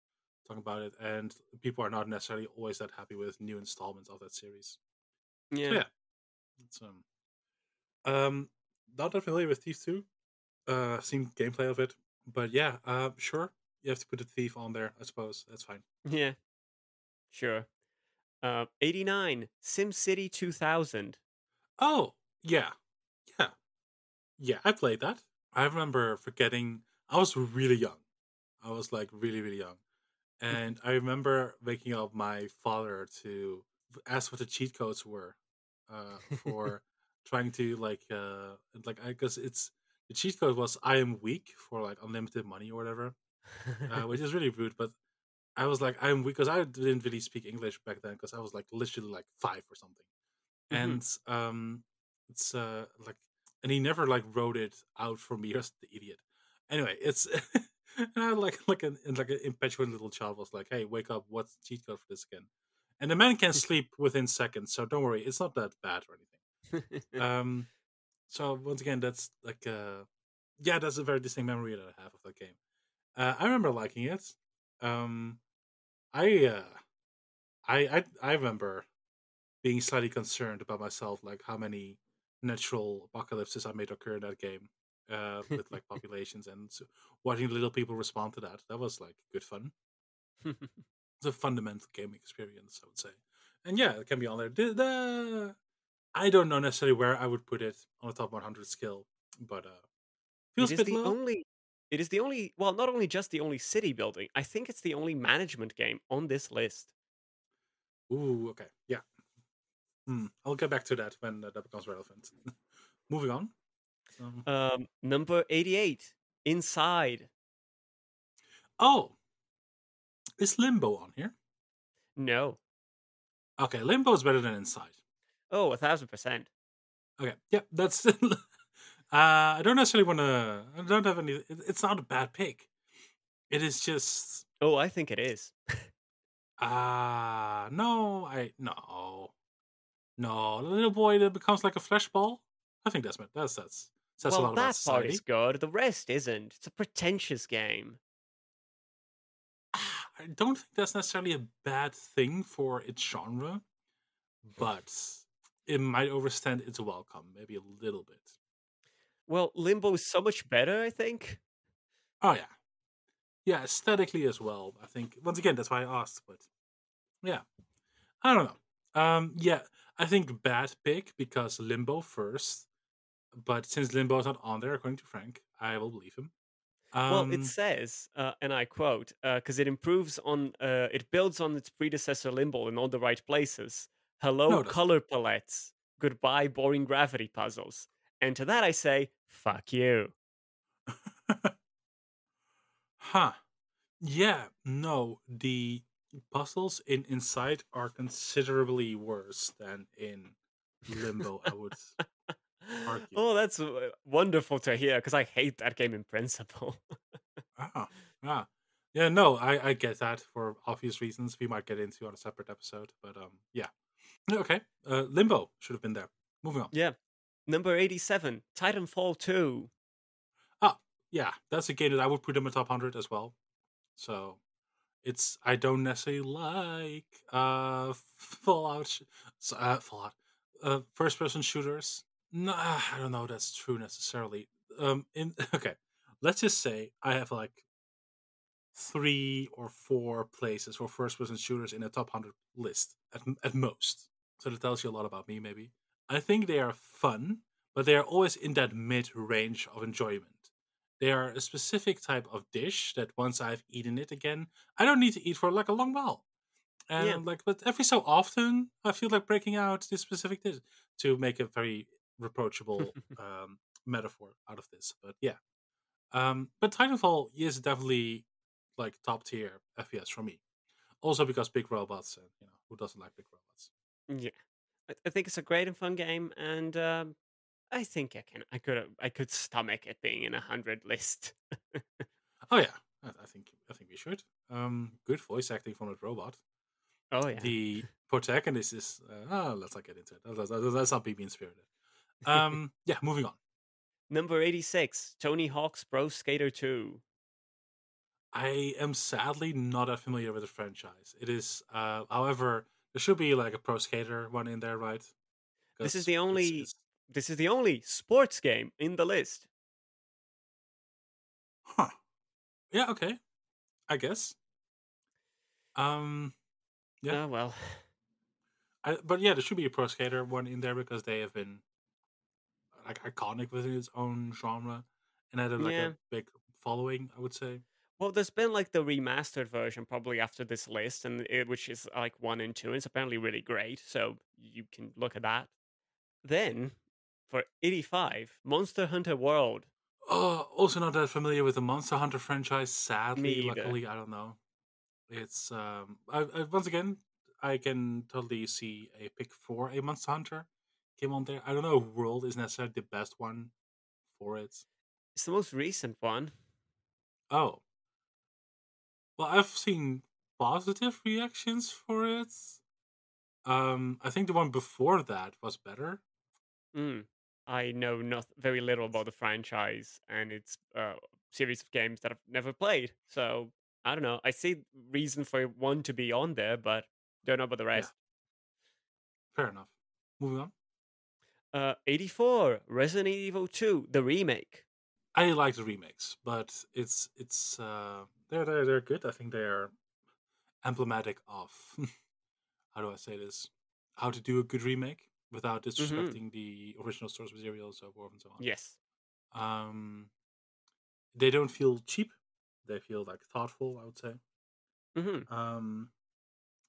talking about it, and people are not necessarily always that happy with new installments of that series. So Yeah. yeah, it's um um not that familiar with Thief two. Uh, seen gameplay of it, but yeah, uh, sure. You have to put the thief on there, I suppose. That's fine. Yeah. Sure. Uh, 89, SimCity 2000. Oh, yeah. Yeah. Yeah, I played that. I remember forgetting I was really young. I was like really, really young. And I remember waking up my father to ask what the cheat codes were uh, <laughs> for trying to like uh like I guess it's the cheat code was I am weak for like unlimited money or whatever, uh, which is really rude. But I was like I'm weak because I didn't really speak English back then because I was like literally like five or something hmm and um it's uh like and he never like wrote it out for me <laughs> as the idiot. Anyway it's <laughs> and I like like an like an impetuous little child was like hey wake up what's the cheat code for this again? And the man can <laughs> sleep within seconds so don't worry it's not that bad or anything. Um so once again that's like uh yeah that's a very distinct memory that i have of that game. Uh i remember liking it. Um i uh i i, I remember being slightly concerned about myself, like how many natural apocalypses I made occur in that game, uh, with like populations and so watching little people respond to that. That was like good fun. <laughs> It's a fundamental gaming experience, I would say. And yeah, it can be on there. The, the I don't know necessarily where I would put it on the top 100 skill, but uh, it feels a bit the low. only. It is the only. Well, not only just the only city building. I think it's the only management game on this list. Ooh, okay, yeah. Hmm. I'll get back to that when uh, that becomes relevant. <laughs> Moving on. Um, Um, number 88, Inside. oh, is Limbo on here? No. Okay, Limbo is better than Inside. Oh, a thousand percent. Okay, yeah, that's. <laughs> uh, I don't necessarily want to. I don't have any. it- It's not a bad pick. It is just. Oh, I think it is. Ah, <laughs> no, I no, no. The little boy that becomes like a flesh ball. I think that's. That's that's says a well, lot about that part is good. The rest isn't. It's a pretentious game. Ah, I don't think that's necessarily a bad thing for its genre, but it might overstand its welcome, maybe a little bit. Well, Limbo is so much better, I think. Oh yeah, yeah, aesthetically as well. I think once again that's why I asked, but yeah, I don't know. Um, yeah, I think bad pick because Limbo first, but since Limbo is not on there, according to Frank, I will believe him. Well, it Um, says, uh, and I quote, because it improves on, uh, it builds on its predecessor Limbo in all the right places. Hello, no, color palettes. Goodbye, boring gravity puzzles. And to that I say, fuck you. <laughs> huh? Yeah, no, the puzzles in Inside are considerably worse than in Limbo. I would <laughs> argue. oh, that's uh, wonderful to hear because I hate that game in principle. Ah, ah. Yeah, no, I, I get that for obvious reasons we might get into on a separate episode, but um, yeah. Okay, uh, Limbo should have been there. Moving on. yeah. Number 87, Titanfall 2. Ah, yeah, that's a game that I would put in my top hundred as well. So it's I don't necessarily like uh <laughs> Fallout, uh, Fallout, uh, first person shooters. No, I don't know. That's true necessarily. Um, in <laughs> okay, let's just say I have like three or four places for first person shooters in a top 100 list at, at most. So that tells you a lot about me, maybe. I think they are fun, but they are always in that mid range of enjoyment. They are a specific type of dish that once I've eaten it again, I don't need to eat for like a long while. And Yeah. Like, but every so often, I feel like breaking out this specific dish to make a very reproachable <laughs> um, metaphor out of this. But yeah, um, but Titanfall is definitely like top tier FPS for me. Also because big robots, and you know who doesn't like big robots? Yeah. I, I think it's a great and fun game, and um, I think I can. I could. I could stomach it being in a hundred list. Oh yeah, I, I think I think we should. Um, good voice acting from that robot. Oh yeah. The protagonist is. Uh, oh, let's not get into it. Let's, let's, let's not be mean spirited. <laughs> Um, yeah, moving on. Number 86, Tony Hawk's Pro Skater 2. I am sadly not that familiar with the franchise. It is, uh, however, there should be like a pro skater one in there, right? This is the it's- only it's- this is the only sports game in the list. huh. Yeah. Okay. I guess. Um. Yeah. Oh well. I, but yeah, there should be a pro skater one in there because they have been like iconic within its own genre and had a, like Yeah. a big following. I would say. Well, there's been like the remastered version probably after this list, and it, which is like one and two. And it's apparently really great, so you can look at that. Then, for 85, Monster Hunter World. Oh, also not that familiar with the Monster Hunter franchise. Sadly, luckily, I don't know. It's um, I, I once again, I can totally see a pick for a Monster Hunter came on there. I don't know if World is necessarily the best one for it. It's the most recent one. Oh, well, I've seen positive reactions for it. Um, I think the one before that was better. Mm. I know not very little about the franchise and its uh, series of games that I've never played. So I don't know. I see reason for one to be on there, but don't know about the rest. Fair enough. Moving on. Uh, 84, Resident Evil 2, the remake. I like the remakes, but it's it's uh they're they're they're good. I think they're emblematic of <laughs> how do I say this? How to do a good remake without disrespecting the original source materials so forth and so on. Yes. Um, they don't feel cheap. They feel like thoughtful. I would say. hmm Um,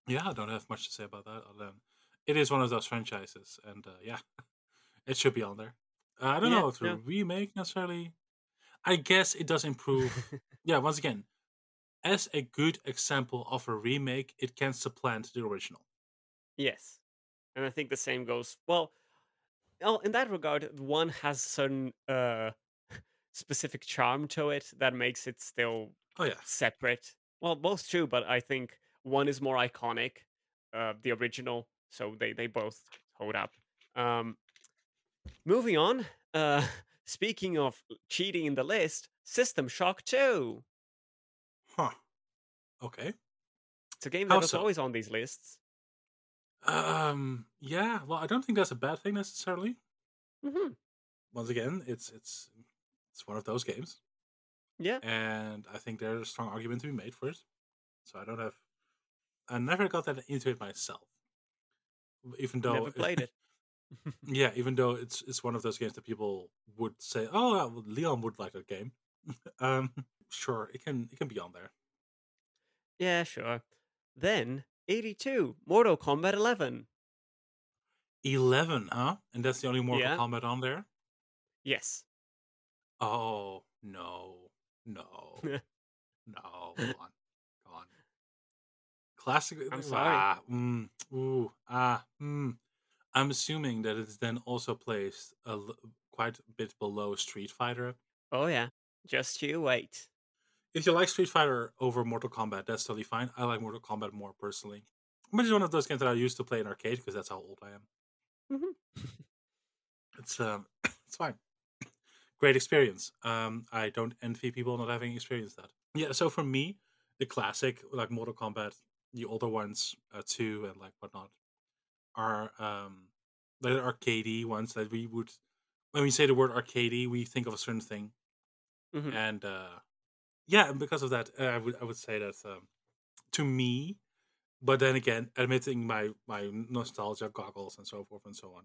yeah, I don't have much to say about that. Other than it is one of those franchises, and uh, yeah, <laughs> it should be on there. Uh, I don't Yeah, know if yeah. remake necessarily. I guess it does improve. <laughs> yeah, once again, as a good example of a remake, it can supplant the original. yes. And I think the same goes. Well, well, in that regard, one has certain uh, <laughs> specific charm to it that makes it still Oh yeah, separate. Well, both true, but I think one is more iconic, uh, the original, so they they both hold up. Um, moving on. Uh, <laughs> speaking of cheating in the list, System Shock Two. huh? Okay. It's a game How that was so? always on these lists. Um. Yeah. Well, I don't think that's a bad thing necessarily. hmm Once again, it's it's it's one of those games. Yeah. and I think there's a strong argument to be made for it. So I don't have, I never got that into it myself. Even though, Never played it. <laughs> yeah, even though it's it's one of those games that people would say, oh, Leon would like that game. <laughs> um, sure, it can it can be on there. yeah, sure. Then 82, Mortal Kombat 11. Eleven, huh? And that's the only Mortal Yeah. Kombat on there. Yes. Oh no, no, <laughs> no! Come on, come on. Classic. I'm sorry. Ah, mm, ooh, ah, mm. I'm assuming that it's then also placed a l- quite a bit below Street Fighter. Oh yeah. Just you wait. If you like Street Fighter over Mortal Kombat, that's totally fine. I like Mortal Kombat more personally. But it's one of those games that I used to play in arcade because that's how old I am. Mhm. It's um, <coughs> it's fine. <coughs> Great experience. Um, I don't envy people not having experienced that. Yeah. So for me, the classic like Mortal Kombat, the older ones, uh, two and like whatnot, are um, the arcadey ones that we would. When we say the word arcadey, we think of a certain thing, Mhm. and uh, yeah, and because of that, uh, I would I would say that um, to me, but then again, admitting my my nostalgia goggles and so forth and so on,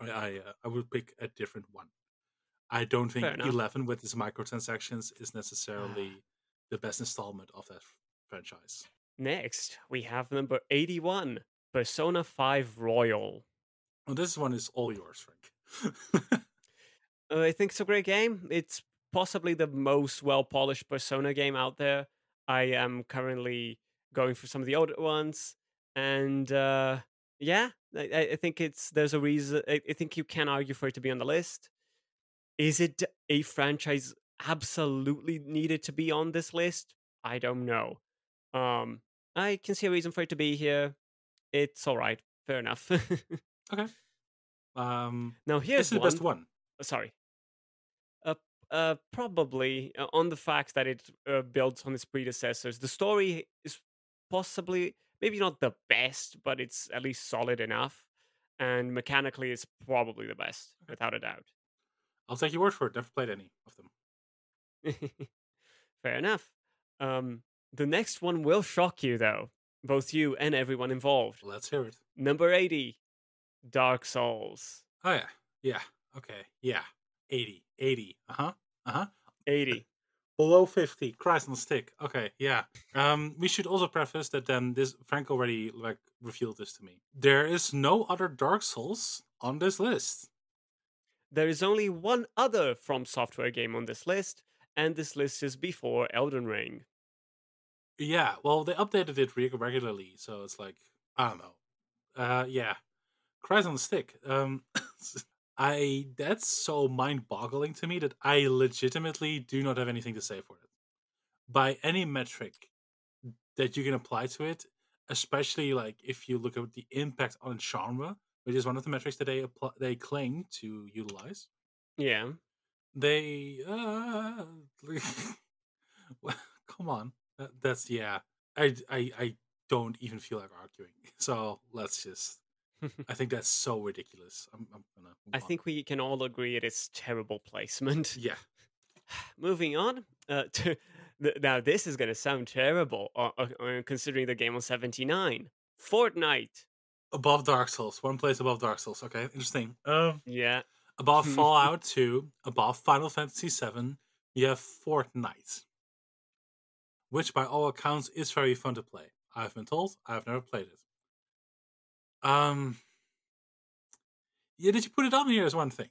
I I, uh, I would pick a different one. I don't think eleven with its microtransactions is necessarily <sighs> the best installment of that franchise. Next, we have number 81, Persona 5 Royal. Well, this one is all yours, Frank. <laughs> Uh, I think it's a great game. It's possibly the most well polished Persona game out there. I am currently going for some of the older ones, and uh, yeah, I, I- think it's there's a reason. I, I think you can argue for it to be on the list. Is it a franchise absolutely needed to be on this list? I don't know. Um, I can see a reason for it to be here. It's all right. Fair enough. <laughs> Okay. Um, now this here's is the best one. Sorry. Uh, probably uh, on the fact that it uh, builds on its predecessors. The story is possibly maybe not the best, but it's at least solid enough. And mechanically, it's probably the best, Okay. without a doubt. I'll take your word for it. Never played any of them. <laughs> Fair enough. Um, the next one will shock you, though, both you and everyone involved. Let's hear it. Number 80 Dark Souls. Oh yeah, yeah. Okay, yeah. 80, 80. Uh huh. Uh huh. 80. Below 50. Christ on the stick. Okay, yeah. Um, we should also preface that um, this Frank already like revealed this to me. There is no other Dark Souls on this list. There is only one other From Software game on this list, and this list is before Elden Ring. Yeah, well, they updated it regularly, so it's like I don't know. Uh, yeah, Christ on the stick. Um, <laughs> I that's so mind-boggling to me that I legitimately do not have anything to say for it. By any metric that you can apply to it, especially like if you look at the impact on genre, which is one of the metrics that they apply, they claim to utilize. Yeah. They uh, <laughs> well, come on, that, that's yeah. I, I I don't even feel like arguing. <laughs> So let's just. I think that's so ridiculous. I'm, I'm gonna. I on. think we can all agree it is terrible placement. Yeah. <sighs> Moving on. Uh, <laughs> to, th- now, this is going to sound terrible uh, uh, uh, considering the game was 79. Fortnite. Above Dark Souls, one place above Dark Souls. Okay, interesting. Um, Yeah. above <laughs> Fallout Two, above Final Fantasy Seven, you have Fortnite, which by all accounts is very fun to play. I've been told. I've never played it. Um. Yeah, did you put it on here is one thing,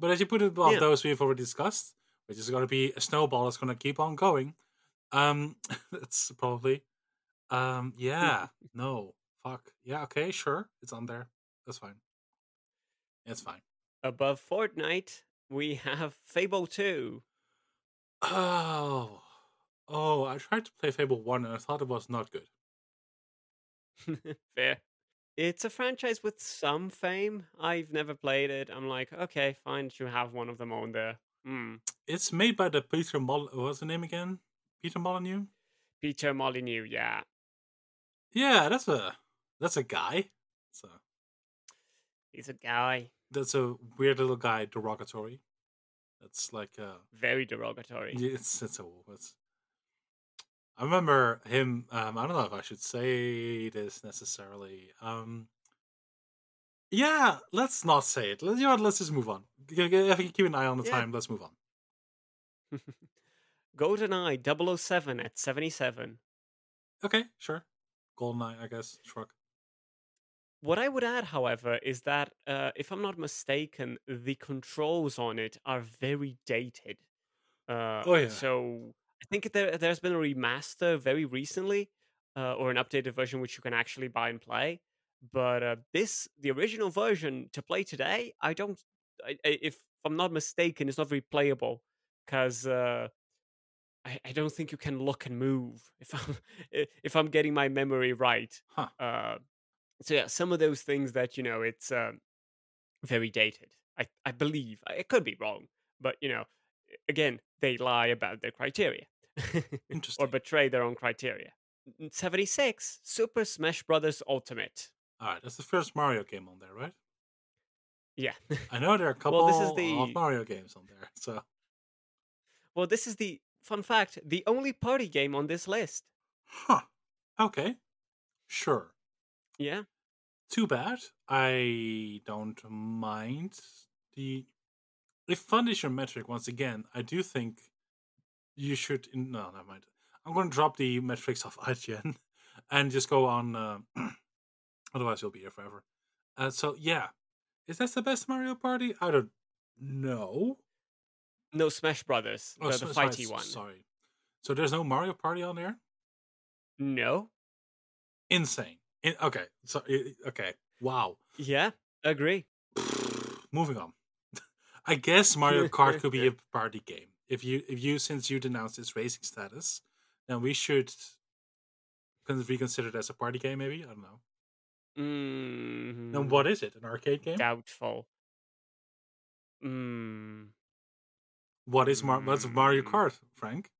but as you put it above Yeah. those we've already discussed, which is going to be a snowball that's going to keep on going. Um, <laughs> that's probably. Um, yeah, <laughs> no, fuck, yeah, okay, sure, it's on there. That's fine. It's fine. Above Fortnite, we have Fable 2. Oh, oh, I tried to play Fable One and I thought it was not good. <laughs> Fair. It's a franchise with some fame. I've never played it. I'm like, okay, fine, you have one of them on there. Hmm. It's made by the Peter Mol. What's the name again? Peter Molyneux. Peter Molyneux, yeah. Yeah, that's a that's a guy. So He's a guy. that's a weird little guy, derogatory. That's like a Very derogatory. it's it's a it's. I remember him. Um, I don't know if I should say this necessarily. Um, yeah, let's not say it. Let's, you know what, let's just move on. If you keep an eye on the Yeah. time, let's move on. <laughs> GoldenEye 007 at 77. Okay, sure. Goldeneye, I guess. Shrug. What I would add, however, is that uh, if I'm not mistaken, the controls on it are very dated. Uh, Oh, yeah. So I think there there's been a remaster very recently, uh, or an updated version which you can actually buy and play. But uh, this, the original version to play today, I don't. I, if I'm not mistaken, it's not very playable because uh, I, I don't think you can look and move. If I'm <laughs> if I'm getting my memory right. Huh. Uh, so yeah, some of those things that you know it's um, very dated. I I believe I could be wrong, but you know, again, they lie about their criteria <laughs> or betray their own criteria. Seventy six, Super Smash Brothers Ultimate. All right, that's the first Mario game on there, right? Yeah. I know there are a couple <laughs> Well, this is of the- Mario games on there. So well, this is the fun fact: the only party game on this list. Huh. Okay. Sure. Yeah. Too bad. I don't mind the. If fun is your metric, once again, I do think you should. No, never mind. I'm going to drop the metrics of <laughs> IGN and just go on. Uh, <clears throat> otherwise, you'll be here forever. Uh, so, yeah. Is that the best Mario Party? I don't know. No Smash Brothers, Oh, the, the so- sorry, fighty s- one. Sorry. So, there's no Mario Party on there? No. Insane. In, okay. So, okay. Wow. Yeah. Agree. <sighs> moving on. I guess Mario <laughs> Kart could be a party game. If you if you since you denounced its racing status, then we should can be considered as a party game? Maybe I don't know. Mm, Then what is it? An arcade game? Doubtful. Mm, What is Mar- what's Mario Mm. Kart, Frank?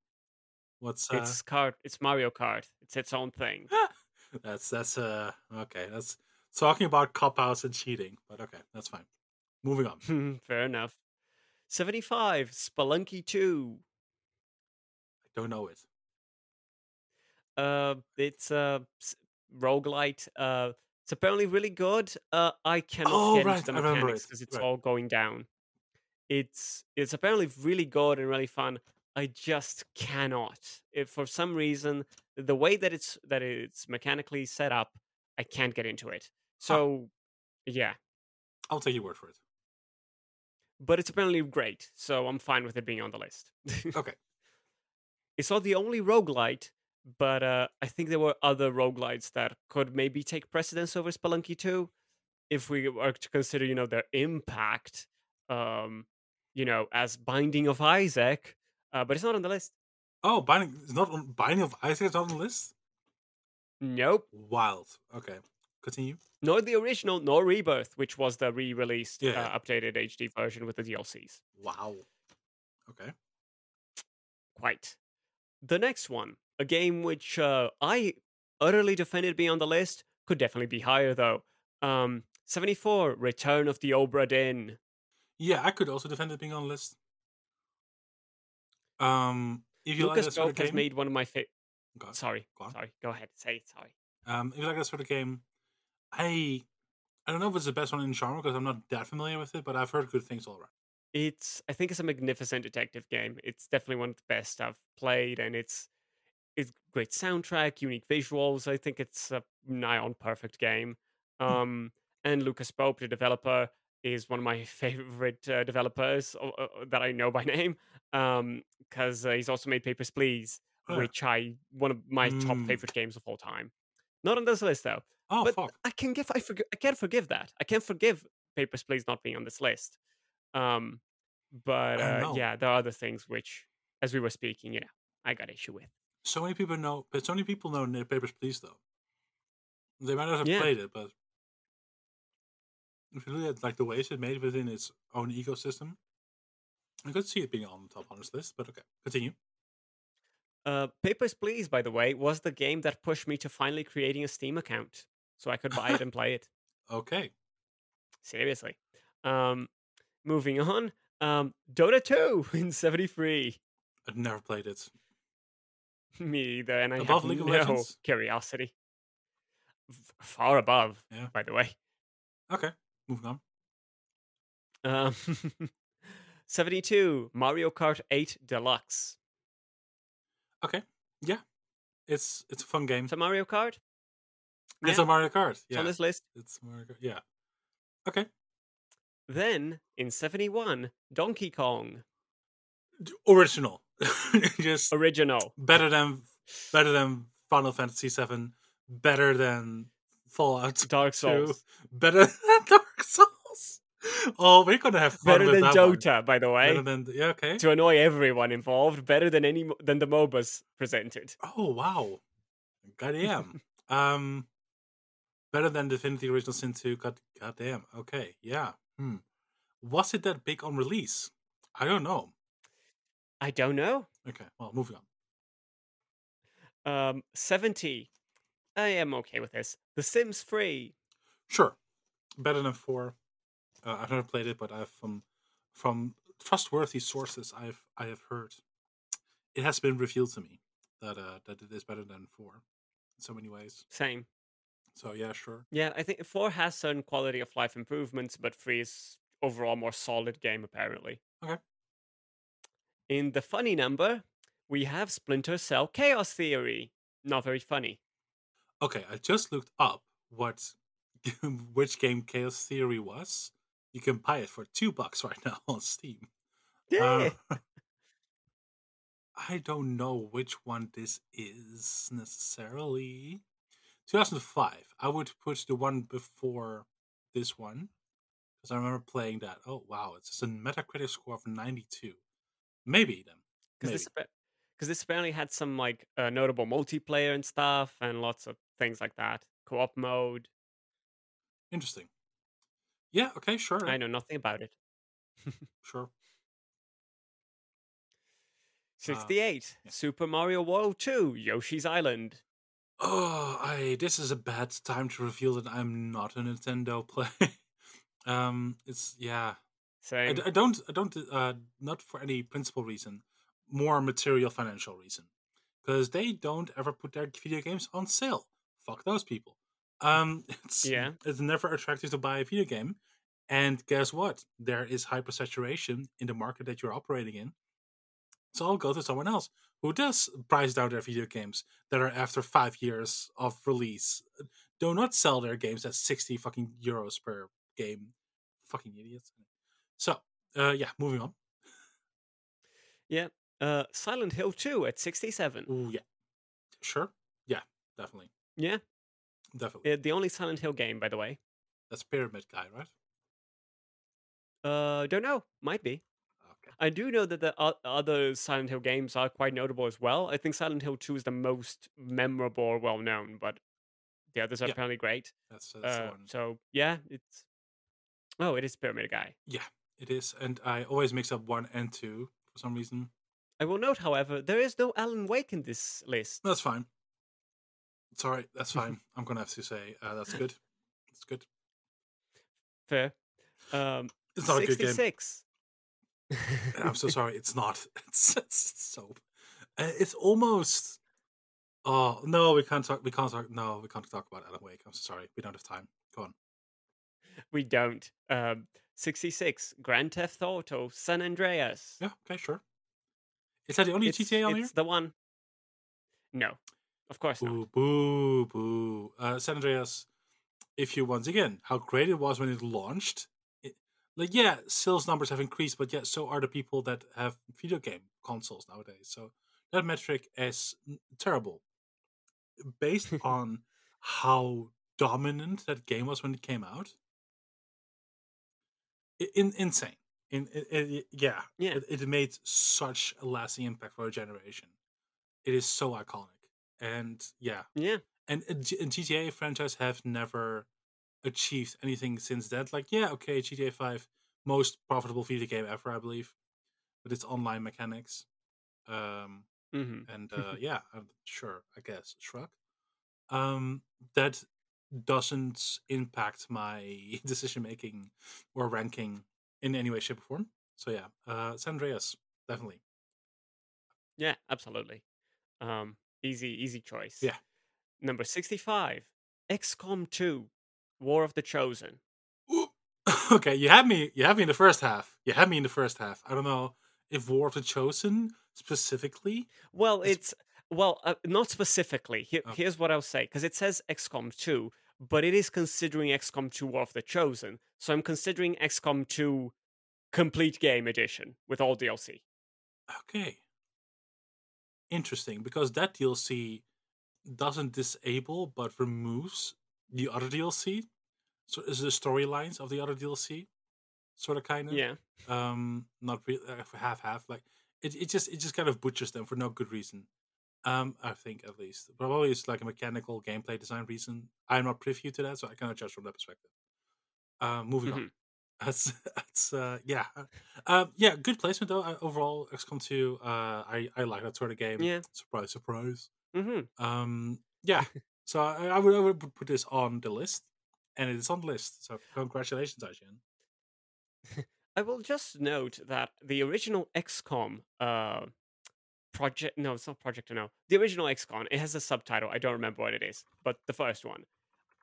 What's uh, it's card. It's Mario Kart. It's its own thing. <laughs> that's that's uh okay. That's talking about cop outs and cheating, but okay, that's fine. Moving on. <laughs> Fair enough. Seventy-five. Spelunky Two. I don't know it. Uh, it's a s- roguelite. Uh, it's apparently really good. Uh, I cannot Oh, get right, into the mechanics it, because it's right. all going down. It's it's apparently really good and really fun. I just cannot. If for some reason the way that it's that it's mechanically set up, I can't get into it. So, yeah, I'll take your word for it. But it's apparently great. So I'm fine with it being on the list. Okay. <laughs> it's not the only roguelite, but uh, I think there were other roguelites that could maybe take precedence over Spelunky 2 if we were to consider, you know, their impact, um, you know, as Binding of Isaac, uh, but it's not on the list. Oh, binding is not on Binding of Isaac is not on the list. Nope. Wild. Okay, continue. Nor the original, nor Rebirth, which was the re-released, Yeah. uh, updated HD version with the DLCs. Wow. Okay. Quite. The next one, a game which uh, I utterly defended being on the list, could definitely be higher though. Um, 74, Return of the Obra Dinn. Yeah, I could also defend it being on the list. Um, if you like Lucas that sort of Pope has made one of my favorite. Sorry, Go on. sorry. Go ahead. Say it. Sorry. Um, if you like that sort of game, I I don't know if it's the best one in genre because I'm not that familiar with it, but I've heard good things all around. It's. I think it's a magnificent detective game. It's definitely one of the best I've played, and it's it's great soundtrack, unique visuals. I think it's a nigh on perfect game. Um, and Lucas Pope, the developer, is one of my <laughs> favorite uh, developers uh, uh, that I know by <laughs> name. Um, because uh, he's also made Papers Please, Oh, yeah. which I one of my top Mm. favorite games of all time. Not on this list though. Oh but fuck! I can give I forgive I can't forgive that. I can't forgive Papers Please not being on this list. Um, but uh, yeah, there are other things which, as we were speaking, you know, I got issue with. So many people know, but so many people know Papers, Please though. They might not have Yeah. played it, but if you look at like the ways it made within its own ecosystem, I could see it being on the top on this list. But okay, continue. Uh, Papers Please, by the way, was the game that pushed me to finally creating a Steam account so I could buy it <laughs> and play it. Okay, Seriously. Um, moving on. Um, Dota 2 <laughs> in 73. I've never played it. <laughs> me either, and I Above have League of no Legends? curiosity. F- far above, Yeah. by the way. Okay, moving on. Um, 72, Mario Kart 8 Deluxe. Okay, yeah, it's it's a fun game. It's a Mario Kart? It's a Mario Kart. it's Yeah, on this list. it's Mario Kart. Yeah. Okay, Then, in 71, Donkey Kong. D- original. <laughs> Just Original. better than better than Final Fantasy 7, Better than Fallout <laughs> Dark 2. Souls. Better <laughs> than Dark Souls. Oh, we're gonna have fun Better with than that one. By the way. Better than yeah. Okay. to annoy everyone involved. Better than any than the MOBAs presented. Oh wow. Goddamn. um, better than Divinity Original Sin 2. God, goddamn. Okay. Yeah. Hmm. Was it that big on release? I don't know. I don't know. Okay. Well, moving on. Um, 70. I am okay with this. The Sims 3. Sure. Better than four. Uh, I've never played it, but I've from from trustworthy sources I've I have heard it has been revealed to me that uh that it is better than four in so many ways. Same. So yeah, sure. Yeah, I think 4 has certain quality of life improvements, but 3 is overall more solid game, apparently. Okay. In the funny number, we have Splinter Cell Chaos Theory. Not very funny. Okay, I just looked up what <laughs> which game Chaos Theory was. You can buy it for two bucks right <laughs> now on Steam. Yeah. Uh, <laughs> I don't know which one this is necessarily. 2005. I would put the one before this one because I remember playing that. Oh wow, it's just a Metacritic score of 92. Maybe then. Because this, because this apparently had some like uh, notable multiplayer and stuff, and lots of things like that. Co-op mode. Interesting. Yeah. Okay. Sure. I know nothing about it. <laughs> Sure. 68. yeah. Super Mario World 2, Yoshi's Island. Oh, I. This is a bad time to reveal that I'm not a Nintendo play. <laughs> um, it's yeah. I, I don't. I don't. Uh, not for any principal reason. More material, financial reason. Because they don't ever put their video games on sale. Fuck those people. Um, <laughs> it's Yeah. it's never attractive to buy a video game. And guess what? There is hypersaturation in the market that you're operating in. So I'll go to someone else who does price down their video games that are after five years of release. Do not sell their games at 60 fucking euros per game. Fucking idiots. So, uh, yeah, moving on. Yeah. Uh, Silent Hill 2 at 67. Ooh, yeah. Sure. Yeah, definitely. Yeah. Definitely. Uh, the only Silent Hill game, by the way. That's Pyramid Guy, right? Uh, don't know. Might be. I do know that the other Silent Hill games are quite notable as well. I think Silent Hill 2 is the most memorable or well known, but the others are Yeah. apparently great. That's, that's Uh, one. so, yeah, it's. Oh, it is Pyramid Guy. Yeah, it is. And I always mix up one and two for some reason. I will note, however, there is no Alan Wake in this list. That's fine. Sorry, that's <laughs> fine. I'm gonna have to say uh, that's good. It's good. Fair. Um, It's not a good game. 66. I'm so sorry. It's not. <laughs> It's, it's so. uh, It's almost. Oh no, we can't talk. We can't talk. No, we can't talk about Alan Wake. I'm so sorry. We don't have time. Go on. we don't. Um, 66. Grand Theft Auto San Andreas. Yeah. Okay. Sure. Is that the only it's, GTA on here? it's the one. No, of course not. Boo, boo, boo. Uh, San Andreas, if you once again, how great it was when it launched. Like, yeah, sales numbers have increased, but yet so are the people that have video game consoles nowadays. So that metric is terrible. Based <laughs> on how dominant that game was when it came out, in, insane. In, i i- yeah, Yeah. it, it made such a lasting impact for a generation. It is so iconic, and yeah, Yeah. and, and GTA franchise have never achieved anything since that. Like, yeah, okay, GTA Five, most profitable video game ever, I believe, with its online mechanics. Um, hmm and uh, <laughs> yeah, I'm sure, I guess, shrug. Um, that doesn't impact my <laughs> decision making or ranking in any way, shape, or form. So yeah, uh, San Andreas, definitely. Yeah, absolutely. Um, easy, easy choice. Yeah. Number 65. XCOM 2 War of the Chosen. <laughs> Okay, you had me. You had me in the first half. You had me in the first half. I don't know if War of the Chosen specifically. Well, It's- well, uh, not specifically. Here, Okay. Here's what I'll say because it says XCOM 2, but it is considering XCOM 2 War of the Chosen. So I'm considering XCOM 2 Complete Game Edition with all DLC. Okay, interesting because that DLC doesn't disable but removes the other DLC. So is the storylines of the other DLC sort of kind of Yeah. um not really uh, half half like it, it just it just kind of butchers them for no good reason. Um i think at least. Probably it's like a mechanical gameplay design reason. I'm not privy to that so i cannot judge from that perspective. Um moving on. Mhm. <laughs> that's that's uh yeah. Uh, um yeah good placement though. Uh, overall xcom 2 uh i i like that sort of game. Yeah. surprise surprise. Hmm um yeah <laughs> so I, I would i would put this on the list and it is on the list so congratulations IGN. <laughs> I will just note that the original XCOM uh, project, no, it's not Project No, the original XCOM, it has a subtitle. I don't remember what it is, but the first one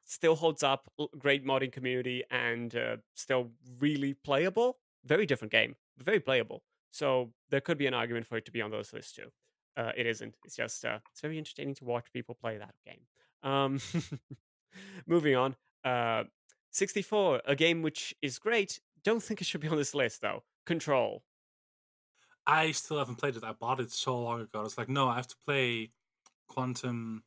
still holds up. Great modding community and uh, still really playable. Very different game, very playable. So there could be an argument for it to be on those lists too. Uh, it isn't. It's just uh, it's very entertaining to watch people play that game. Um, <laughs> moving on. Uh, 64, a game which is great. Don't think it should be on this list though. Control. I still haven't played it. I bought it so long ago. It's like, no, I have to play Quantum.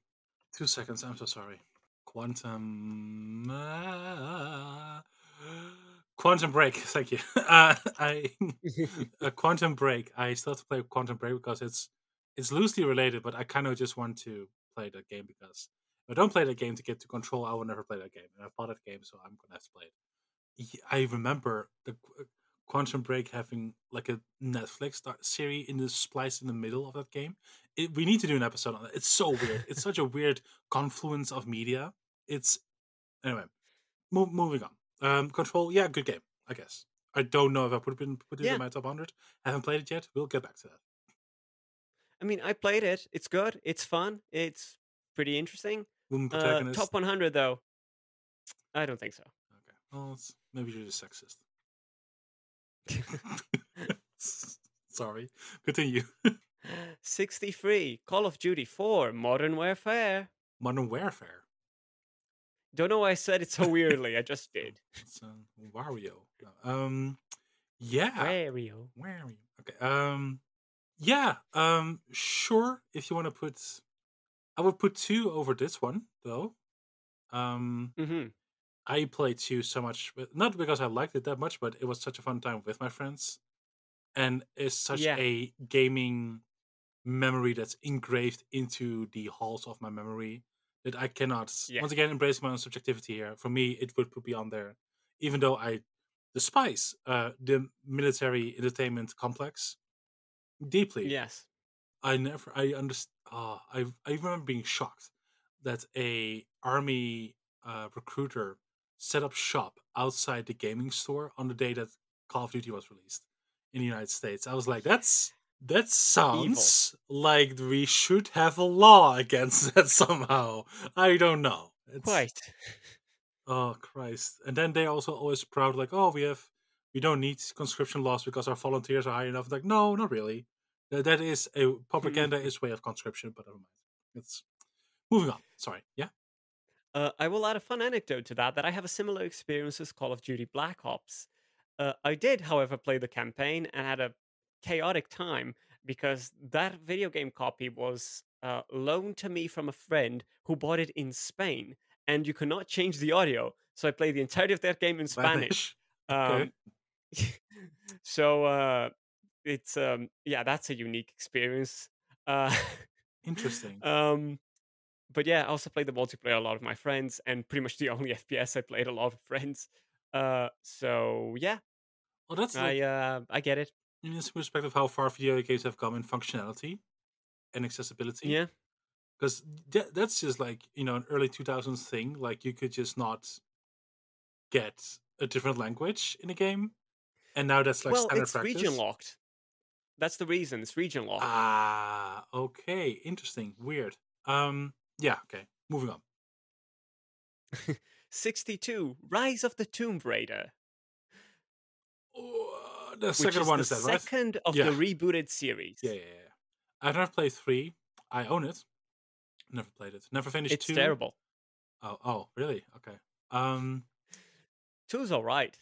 Two seconds. I'm so sorry. Quantum. Uh, Quantum Break. <laughs> Thank you. Uh, I <laughs> uh, Quantum Break. I still have to play Quantum Break because it's it's loosely related, but I kind of just want to play that game because I don't play that game to get to control, I will never play that game. And I bought that game, so I'm gonna have to play it. I remember the Quantum Break having like a Netflix series in the splice in the middle of that game. It, we need to do an episode on that. It's so weird. it's such a weird confluence of media. It's anyway. Mo- moving on. Um, Control, yeah, good game. I guess. I don't know if I put it in, put it Yeah. in my top hundred. Haven't played it yet. We'll get back to that. I mean, I played it. It's good. It's fun. It's pretty interesting. Woman Uh, top 100 though. I don't think so. Okay. Well, it's, maybe you're just sexist. <laughs> <laughs> Sorry. Continue. <laughs> 63. Call of Duty 4. Modern Warfare. Modern Warfare. Don't know why I said it so weirdly. I just did. It's uh, Wario. Um, yeah. Wario. Wario. Okay. Um, yeah. Um, sure. If you want to put, I would put two over this one though. Um, hmm I played two so much, not because I liked it that much, but it was such a fun time with my friends, and it's such Yeah. a gaming memory that's engraved into the halls of my memory that I cannot. Yeah. Once again, embrace my own subjectivity here. For me, it would be on there, even though I despise uh, the military entertainment complex deeply. Yes. I never I understand. Oh, I I remember being shocked that a army uh, recruiter set up shop outside the gaming store on the day that Call of Duty was released in the United States. I was like, that's that sounds like we should have a law against <laughs> that somehow. I don't know. It's, Quite. Oh Christ! And then they also always proud like, oh, we have we don't need conscription laws because our volunteers are high enough. Like, no, not really. That, that is a propaganda is way of conscription, but never mind. It's moving on. Sorry. Yeah. Uh, I will add a fun anecdote to that that I have a similar experience with Call of Duty Black Ops. Uh, I did, however, play the campaign and had a chaotic time because that video game copy was uh, loaned to me from a friend who bought it in Spain, and you cannot change the audio. So I played the entirety of that game in Spanish. Okay. Um, <laughs> so uh, it's um, yeah, that's a unique experience. Uh, Interesting. <laughs> um, but yeah, I also played the multiplayer a lot with my friends, and pretty much the <laughs> only FPS I played a lot of friends. Uh, so yeah, well, that's I uh, I get it. in this respect of how far video games have come in functionality and accessibility. Yeah, Because that, that's just like you know an early 2000s thing. Like you could just not get a different language in a game, and now that's like well, standard it's practice. region locked. That's the reason it's region locked. Ah, okay, interesting, weird. Um, yeah, okay, moving on. <laughs> 62 Rise of the Tomb Raider, Oh, the which second is one the is that right? second of Yeah. the rebooted series. Yeah, yeah, yeah. I've never played three. I own it. Never played it. Never finished It's two. terrible. Oh, oh, really? Okay. Um, Two's all right.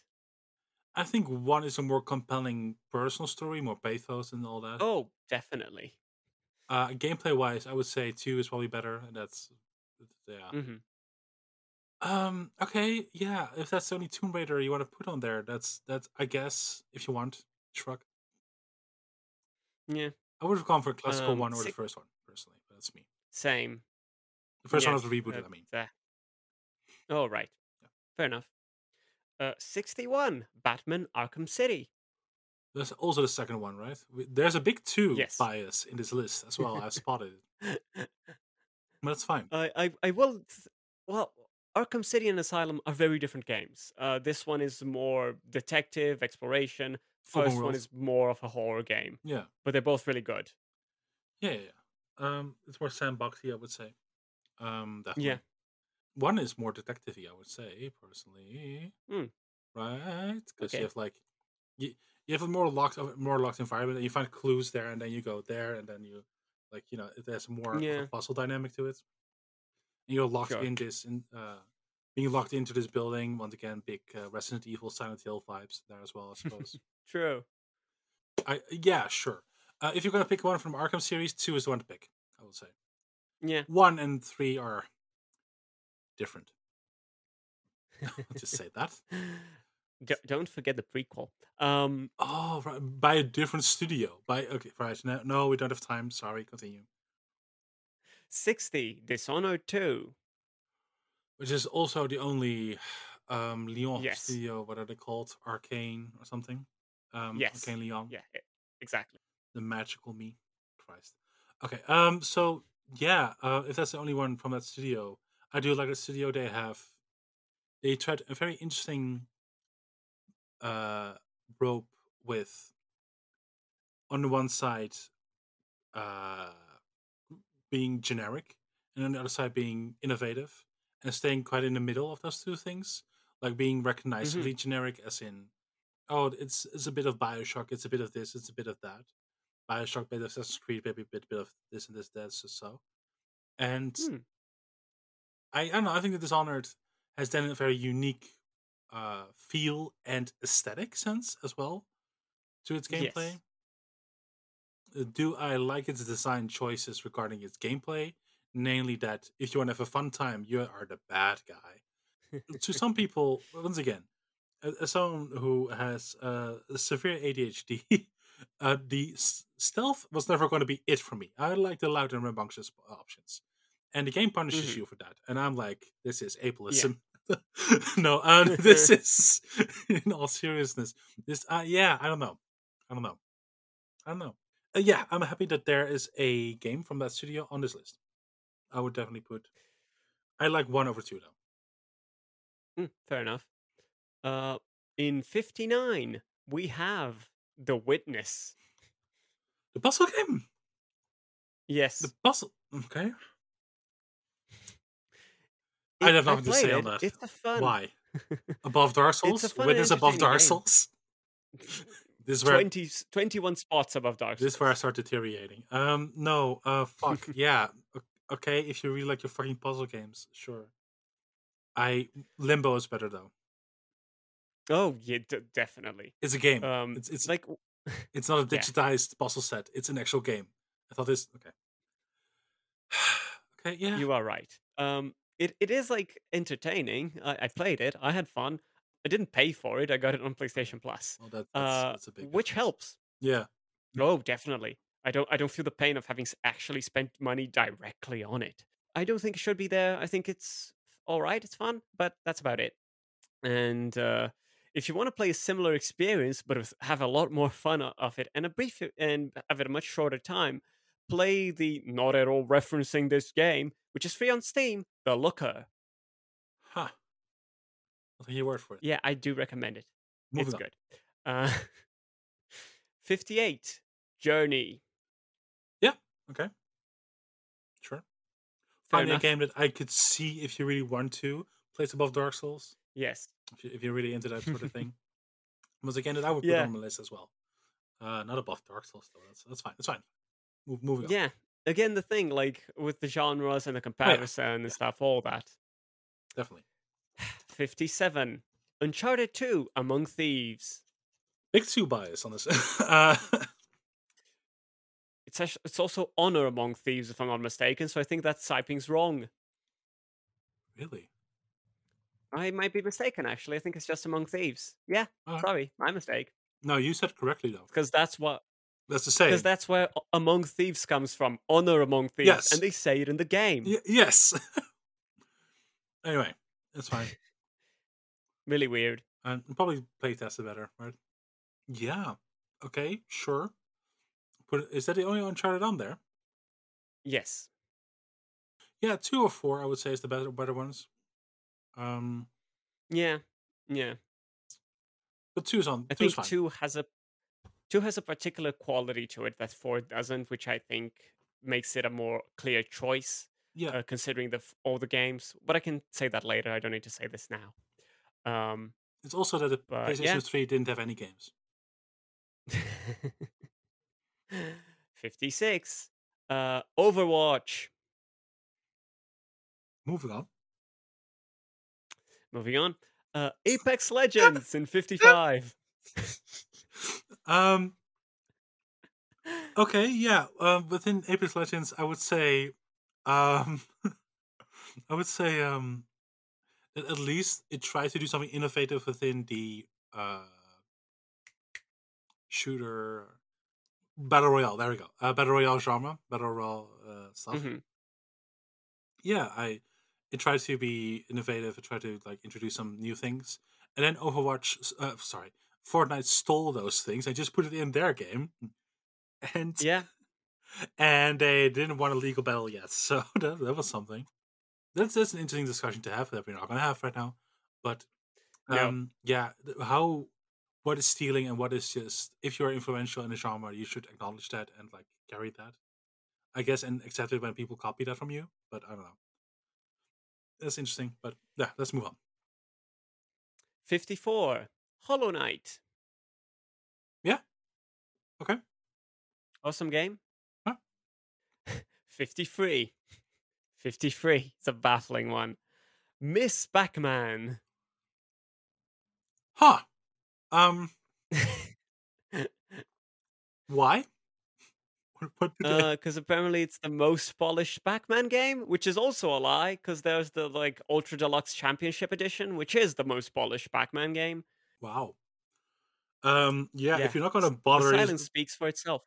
I think one is a more compelling personal story, more pathos and all that. Oh, definitely. Uh, gameplay wise, I would say two is probably better, and that's yeah. hmm Um. Okay. Yeah. If that's the only Tomb Raider you want to put on there, that's that's. I guess if you want, shrug. Yeah, I would have gone for a classical Um, one or the first one personally, but that's me. same. The first one was rebooted. uh, I mean, the- Oh, right. Yeah. Fair enough. Uh, 61 Batman Arkham City. that's also the second one, right? There's a big two Yes. bias in this list as well. I've <laughs> spotted it, but that's fine. I, I, I will. th- Well, Arkham City and Asylum are very different games. Uh, this one is more detective exploration. First one is more of a horror game, Yeah. but they're both really good. Yeah. Yeah. yeah. Um, it's more sandboxy, I would say. Um, definitely. Yeah. One is more detective-y, I would say personally. Hmm. Right? Because Okay. you have like you you have a more locked a more locked environment, and you find clues there, and then you go there, and then you like you know there's more of Yeah. a puzzle dynamic to it. And you're locked Sure. in this in uh being locked into this building once again. Big uh, Resident Evil, Silent Hill vibes there as well, I suppose. <laughs> True. I yeah sure. Uh, if you're gonna pick one from Arkham series, two is the one to pick. I would say Yeah. one and three are different. I'll <laughs> just say that. <laughs> D- don't forget the prequel. Um, Oh, right, by a different studio. By okay, right. No, no, we don't have time. Sorry, continue. 60, Dishonored 2. Which is also the only um Leon Yes. studio. What are they called? Arkane or something? Um, Yes. Arkane Leon. Yeah, exactly. the magical me. Christ. Okay. Um. So yeah. Uh. If that's the only one from that studio, I do like the studio. They have. They tried a very interesting. Uh, rope with. On the one side, uh, being generic, and on the other side being innovative, and staying quite in the middle of those two things, like being recognizably generic, as in, oh, it's it's a bit of Bioshock, it's a bit of this, it's a bit of that. Bioshock, bit of Assassin's Creed, maybe a bit, bit of this and this, that, so so. And Hmm. I, I don't know. I think that Dishonored has then a very unique uh, feel and aesthetic sense as well to its gameplay. Yes. Uh, Do I like its design choices regarding its gameplay? Namely, that if you want to have a fun time, you are the bad guy. to some <laughs> people, once again, as as someone who has uh, severe ADHD, <laughs> uh, the s- stealth was never going to be it for me. I like the loud and rambunctious options, and the game punishes Mhm. you for that. And I'm like, this is ableism. <laughs> no, uh, <laughs> this is <laughs> in all seriousness. This, uh, yeah, I don't know, I don't know, I don't know. Uh, yeah, I'm happy that there is a game from that studio on this list. I would definitely put. I like one over two though. Mm, fair enough. Uh, in 59, we have The Witness. The puzzle game. Yes. The puzzle. Okay. It- I have nothing to say on that. It's a fun. Why? <laughs> Above Dark Souls? It's a fun and Witness above Dark. Souls? <laughs> This is where 20, 21 spots above Dark this is where I start deteriorating. Um, no, uh, fuck <laughs> yeah. Okay, if you really like your fucking puzzle games, sure. I Limbo is better though. Oh, yeah, d- definitely. It's a game. Um, it's it's like it's not a yeah. digitized puzzle set. It's an actual game. I thought this okay. <sighs> okay, yeah. You are right. Um, it, it is like entertaining. I, I played it. I had fun. I didn't pay for it. I got it on PlayStation Plus, Oh, that, that's, uh, that's a big which helps. Yeah. Oh, definitely. I don't. I don't feel the pain of having actually spent money directly on it. I don't think it should be there. I think it's all right. It's fun, but that's about it. And uh, if you want to play a similar experience, but have a lot more fun of it and a brief and have it a much shorter time, play the not at all referencing this game, which is free on Steam. The Looker. Huh. I'll take your word for it. Yeah, I do recommend it. Moving it's on. good. Uh, <laughs> Fifty-eight. Journey. Yeah, okay. Sure. Finally, a game that I could see if you really want to place above Dark Souls. Yes. If, you, if you're really into that sort of thing. <laughs> Was a game that I would put Yeah. on my list as well. Uh, not above Dark Souls though. That's that's fine. That's fine. Move, moving on. Yeah. Again, the thing, like with the genres and the comparison and stuff, all that. Definitely. <sighs> 57. Uncharted 2 Among Thieves. Big two bias on this. <laughs> uh, It's it's also Honor Among Thieves, if I'm not mistaken, so I think that typing's wrong. really? I might be mistaken, actually. I think it's just Among Thieves. Yeah, Alright. sorry, my mistake. No, you said correctly though. Because that's what That's the same. because that's where Among Thieves comes from. Honor Among Thieves. Yes. And they say it in the game. Y- yes. <laughs> anyway, that's fine. <laughs> Really weird. And probably playtest it better, right? Yeah. Okay, sure. But is that the only Uncharted on there? Yes. Yeah, two or four, I would say, is the better better ones. Um, Yeah. Yeah. but two's on. I two's think fine. two has a two has a particular quality to it that four doesn't, which I think makes it a more clear choice, Yeah, uh, considering the all the games. But I can say that later. I don't need to say this now. Um, it's also that the but PlayStation yeah. Three didn't have any games. <laughs> fifty-six. Uh, Overwatch. Moving on. Moving on. Uh, <laughs> Apex Legends in fifty-five. <laughs> um. Okay, yeah. Um, within Apex Legends, I would say, um, <laughs> I would say, um, that at least it tries to do something innovative within the uh, shooter, battle royale. There we go. Uh, battle royale genre, battle royale uh, stuff. Mhm. Yeah, I it tried to be innovative. It tried to like introduce some new things, and then Overwatch. Uh, sorry, Fortnite stole those things They just put it in their game, and Yeah. <laughs> and they didn't want a legal battle yet. <laughs> So that, that was something. That's that's an interesting discussion to have that we're not going to have right now. But um, yeah, th- how what is stealing and what is just if you're influential in a genre, you should acknowledge that and like carry that, I guess, and accept it when people copy that from you. But I don't know. That's interesting. But yeah, let's move on. 54. Hollow Knight. Yeah. Okay. Awesome game. Huh? <laughs> 53. 53. It's a baffling one. Ms. Pac-Man. Huh. Um. <laughs> Why? <laughs> What, what did they- Because Uh, apparently it's the most polished Pac-Man game, which is also a lie. Because there's the like Ultra Deluxe Championship Edition, which is the most polished Pac-Man game. Wow. Um. Yeah, Yeah, If you're not going to bother. is- silence speaks for itself.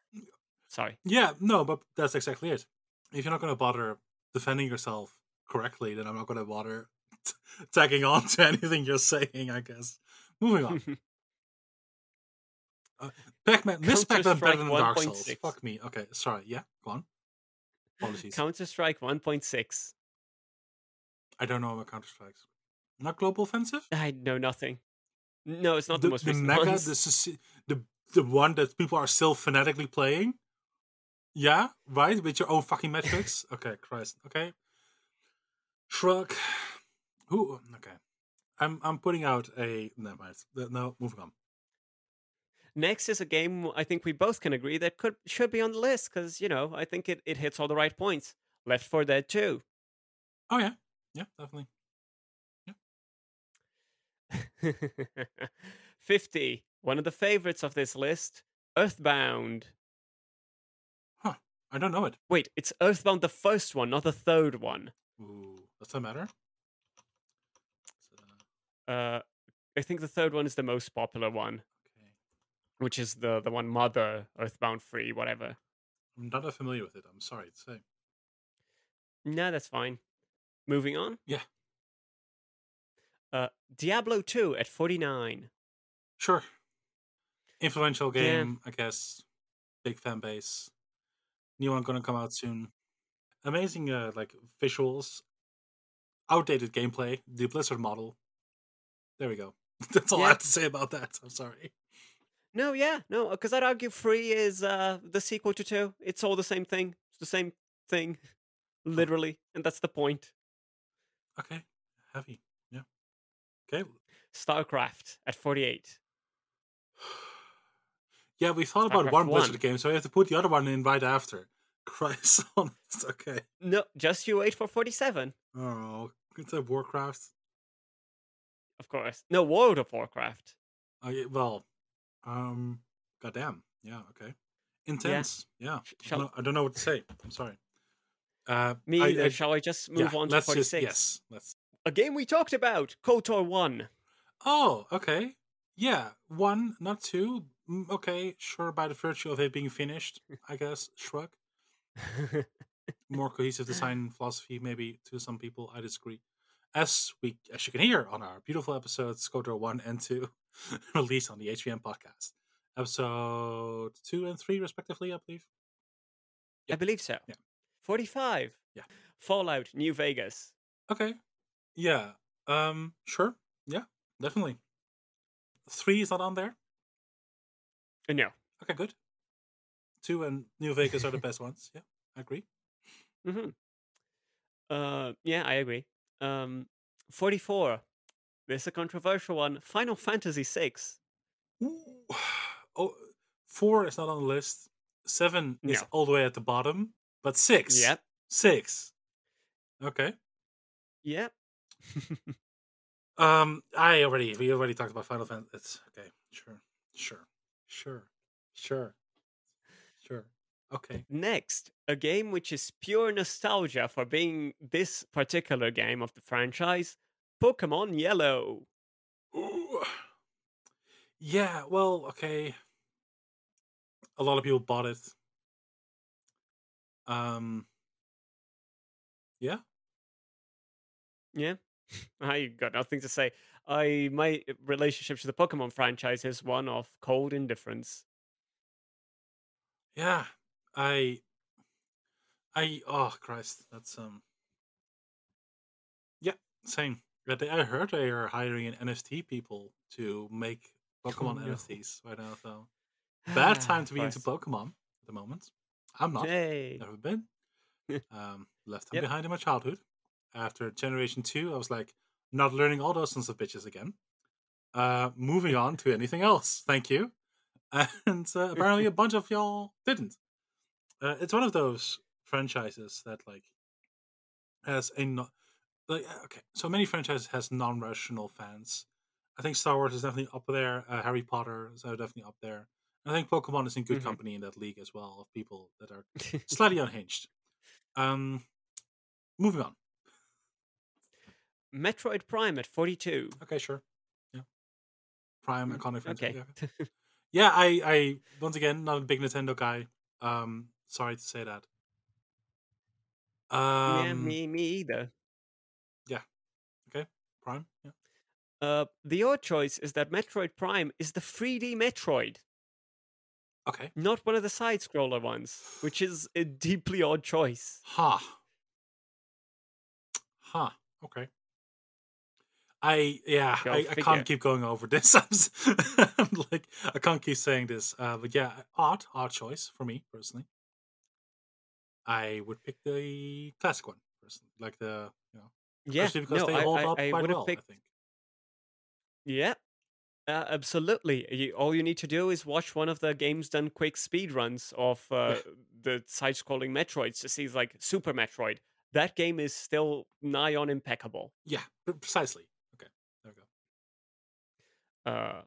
Sorry. Yeah, no, but that's exactly it. If you're not going to bother defending yourself correctly, then I'm not going to bother t- tagging on <laughs> to anything you're saying. I guess. Moving on. <laughs> Pac-Man, Ms. Pac-Man better than Dark Souls. 1.6. Fuck me. Okay, sorry. Yeah, go on. Apologies. Counter Strike 1.6. I don't know about Counter Strikes. Not Global Offensive. I know nothing. No, it's not the, most recent mega, ones. the the the one that people are still fanatically playing. Yeah, right. With your own fucking metrics. <laughs> okay, Christ. Okay. Shrug. Who? Okay. I'm I'm putting out a never mind. No, moving on. Next is a game I think we both can agree that could should be on the list because you know I think it, it hits all the right points. Left 4 Dead 2. Oh yeah, yeah, definitely. <laughs> 50. One of the favorites of this list, Earthbound. Huh. I don't know it. Wait, it's Earthbound the first one, not the third one. Ooh, does that matter? Uh, I think the third one is the most popular one, Okay, which is the the one Mother Earthbound Three, whatever. I'm not that familiar with it. I'm sorry to say. No, that's fine. Moving on. Yeah. Uh, Diablo 2 at 49. Sure. Influential Yeah. game, I guess. Big fan base. New one gonna come out soon. Amazing, uh, like visuals. Outdated gameplay. The Blizzard model. There we go. <laughs> That's all I have to say about that. I'm sorry. No, yeah, no, because I'd argue 3 is uh, the sequel to 2. It's all the same thing. It's the same thing, literally, and that's the point. Okay, heavy. Yeah. Okay. StarCraft at 48. <sighs> Yeah, we thought about StarCraft one 1. Blizzard game, so we have to put the other one in right after. <laughs> Christ <laughs> on it. Okay. No, just you wait for 47, Oh, it's a Warcraft. of course. No, World of Warcraft. Yeah, well, um, goddamn. Yeah. Okay. Intense. Yeah. Sh- I don't know- I don't know what to say. I'm sorry. Uh, Me I- either. I- Shall I just yeah, move on to let's 46? just yes. Let's. A game we talked about, KOTOR 1. Oh, okay. Yeah, one, not two. Mm, Okay, sure. By the virtue of it being finished, I guess. Shrug. <laughs> More cohesive design philosophy, maybe to some people. I disagree. As we, as you can hear on our beautiful episodes, KOTOR one and two, <laughs> released on the HBM podcast, episode two and three, respectively, I believe. I believe so. Yeah. 45. Yeah. Fallout New Vegas. Okay. Yeah. Um. Sure. Yeah. Definitely. Three is not on there. Uh, No. Okay. Good. Two and New Vegas are the best ones. Yeah, I agree. hmm Uh, yeah, I agree. Um, 44. This is a controversial one. Final Fantasy 6. Ooh. <sighs> Oh, four is not on the list. Seven is No. all the way at the bottom, but six. Yep. Six. Okay. Yep. <laughs> Um, I already we already talked about Final Fantasy. It's okay. Sure. Sure. Sure. Sure. Sure. Okay. Next, a game which is pure nostalgia for being this particular game of the franchise Pokemon Yellow. Ooh. <sighs> Yeah, well, okay. A lot of people bought it. Um. Yeah. Yeah, I got nothing to say. I my relationship to the Pokemon franchise is one of cold indifference. Yeah. I. I. Oh Christ, that's um. Yeah, same. But I heard they are hiring an NFT people to make Pokemon no. NFTs right now. So bad time to be into Pokemon at the moment. I'm not. Hey. Never been. <laughs> um, left them Yep. behind in my childhood. After Generation Two, I was like, not learning all those sons of bitches again. Uh, moving on to anything else. Thank you. <laughs> And uh, apparently, a bunch of y'all didn't. Uh, it's one of those franchises that like has a no- like uh, okay, so many franchises has non-rational fans. I think Star Wars is definitely up there. Uh, Harry Potter is uh, definitely up there. I think Pokemon is in good Mhm. company in that league as well of people that are <laughs> slightly unhinged. Um, moving on. Metroid Prime at 42. Okay, sure. Yeah, Prime Mm, iconic franchise. Okay. Yeah, okay. <laughs> yeah. I, I once again not a big Nintendo guy. Um, sorry to say that. Um, yeah, me, me either. Yeah. Okay, Prime. Yeah. Uh, the odd choice is that Metroid Prime is the 3D Metroid, Okay. not one of the side scroller ones, which is a deeply odd choice. Huh. Huh. Okay. I yeah, Go I, I can't keep going over this. <laughs> I'm, like I can't keep saying this. Uh, but yeah, odd, odd choice for me personally. I would pick the classic one personally, like the you know, Yeah, especially because no, they I, hold I, up I quite would have well. picked. I think. Yeah, uh, absolutely. You, all you need to do is watch one of the games done quick speed runs of uh, <laughs> the side-scrolling Metroids to see like Super Metroid. That game is still nigh on impeccable. Yeah, precisely. Okay, there we go. Uh,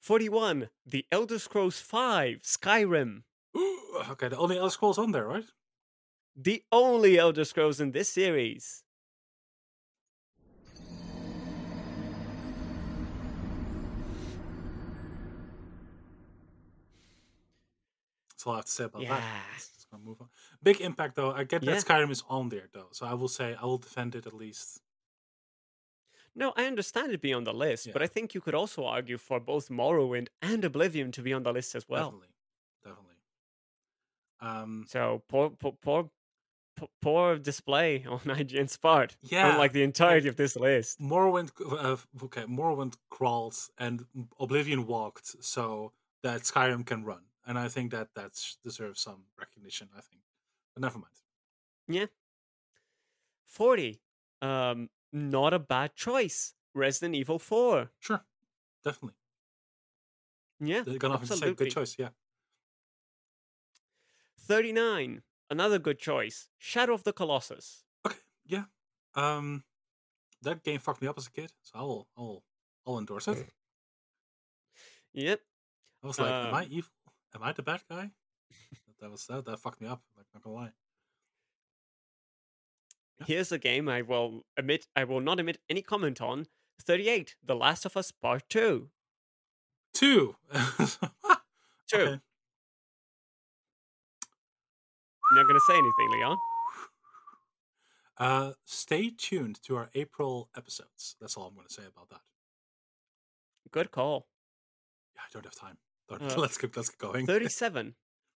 41, The Elder Scrolls 5, Skyrim. Ooh, <gasps> okay, the only Elder Scrolls on there, right? The only Elder Scrolls in this series. That's all I have to say about that. Yeah. Let's move on. Big impact though. I get Yeah. that Skyrim is on there though, so I will say I will defend it at least. No, I understand it being on the list, but I think you could also argue for both Morrowind and Oblivion to be on the list as well. Definitely, definitely. Um, So poor, poor, poor, poor display <laughs> on IGN's part. Yeah, unlike the entirety of this list. Morrowind, uh, okay, Morrowind crawled and Oblivion walked, so that Skyrim can run, and I think that that deserves some recognition. I think, but never mind. Yeah. Forty. Um, not a bad choice. Resident Evil Four. Sure, definitely. Yeah, They got nothing to say. absolutely. Good choice. Yeah. Thirty-nine. Another good choice. Shadow of the Colossus. Okay. Yeah. Um, that game fucked me up as a kid, so I'll I'll I'll endorse it. <laughs> Yep. I was like, am I Um, evil? Am I the bad guy? that, that was that, that fucked me up. Like, not gonna lie. Here's a game I will admit I will not emit any comment on. Thirty-eight. The Last of Us Part Two. Two. <laughs> Two. Okay. You're not gonna say anything, Leon. Uh, stay tuned to our April episodes. That's all I'm going to say about that. Good call. Yeah, I don't have time. Don't- Uh, <laughs> let's keep let's get going. 37.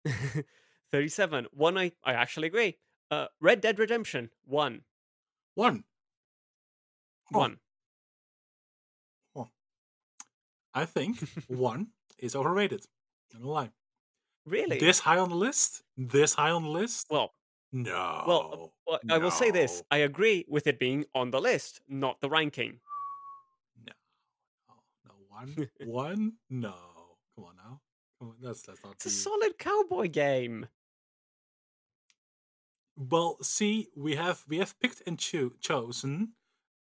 <laughs> 37. One I, I actually agree. Uh, Red Dead Redemption. One. One. Huh. One. I think <laughs> one is overrated. I'm gonna lie. Really? This high on the list? This high on the list? well, no. well, well, I will say this. I agree with it being on the list, not the ranking. No. No. No. One. one? No. Come on now. Come on. That's that's not. It's a solid cowboy game. Well, see, we have we have picked and cho- chosen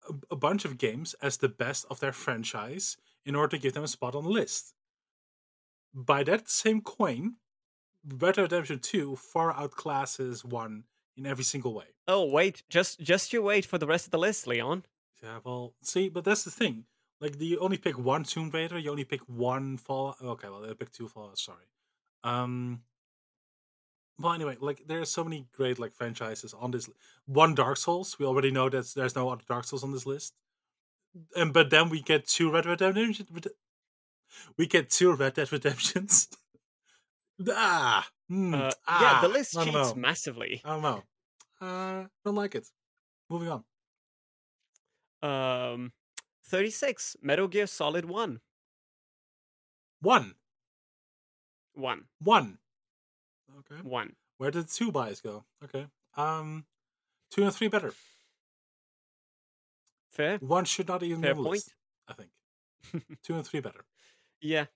a, a bunch of games as the best of their franchise in order to give them a spot on the list. By that same coin, Red Dead Redemption Two far outclasses one in every single way. Oh, wait. Just just you wait for the rest of the list, Leon. Yeah, well, see, but that's the thing. Like, do you only pick one Tomb Raider? You only pick one Fallout? Okay, well, they pick two Fallout. Sorry. Um. Well, anyway, like there are so many great like franchises on this. One Dark Souls. We already know that there's no other Dark Souls on this list. And but then we get two Red Red Redemption. We get two Red Dead Redemptions. <laughs> ah, hmm, Uh, yeah, ah, the list I cheats know. massively. I don't know. Uh, don't like it. Moving on. Um, 36, Metal Gear Solid 1. One, 1. one. Okay. 1. Where did two buys go? Okay. Um, two and three better. Fair? One should not even be Fair on point. list. I think two and three better. <laughs> Yeah.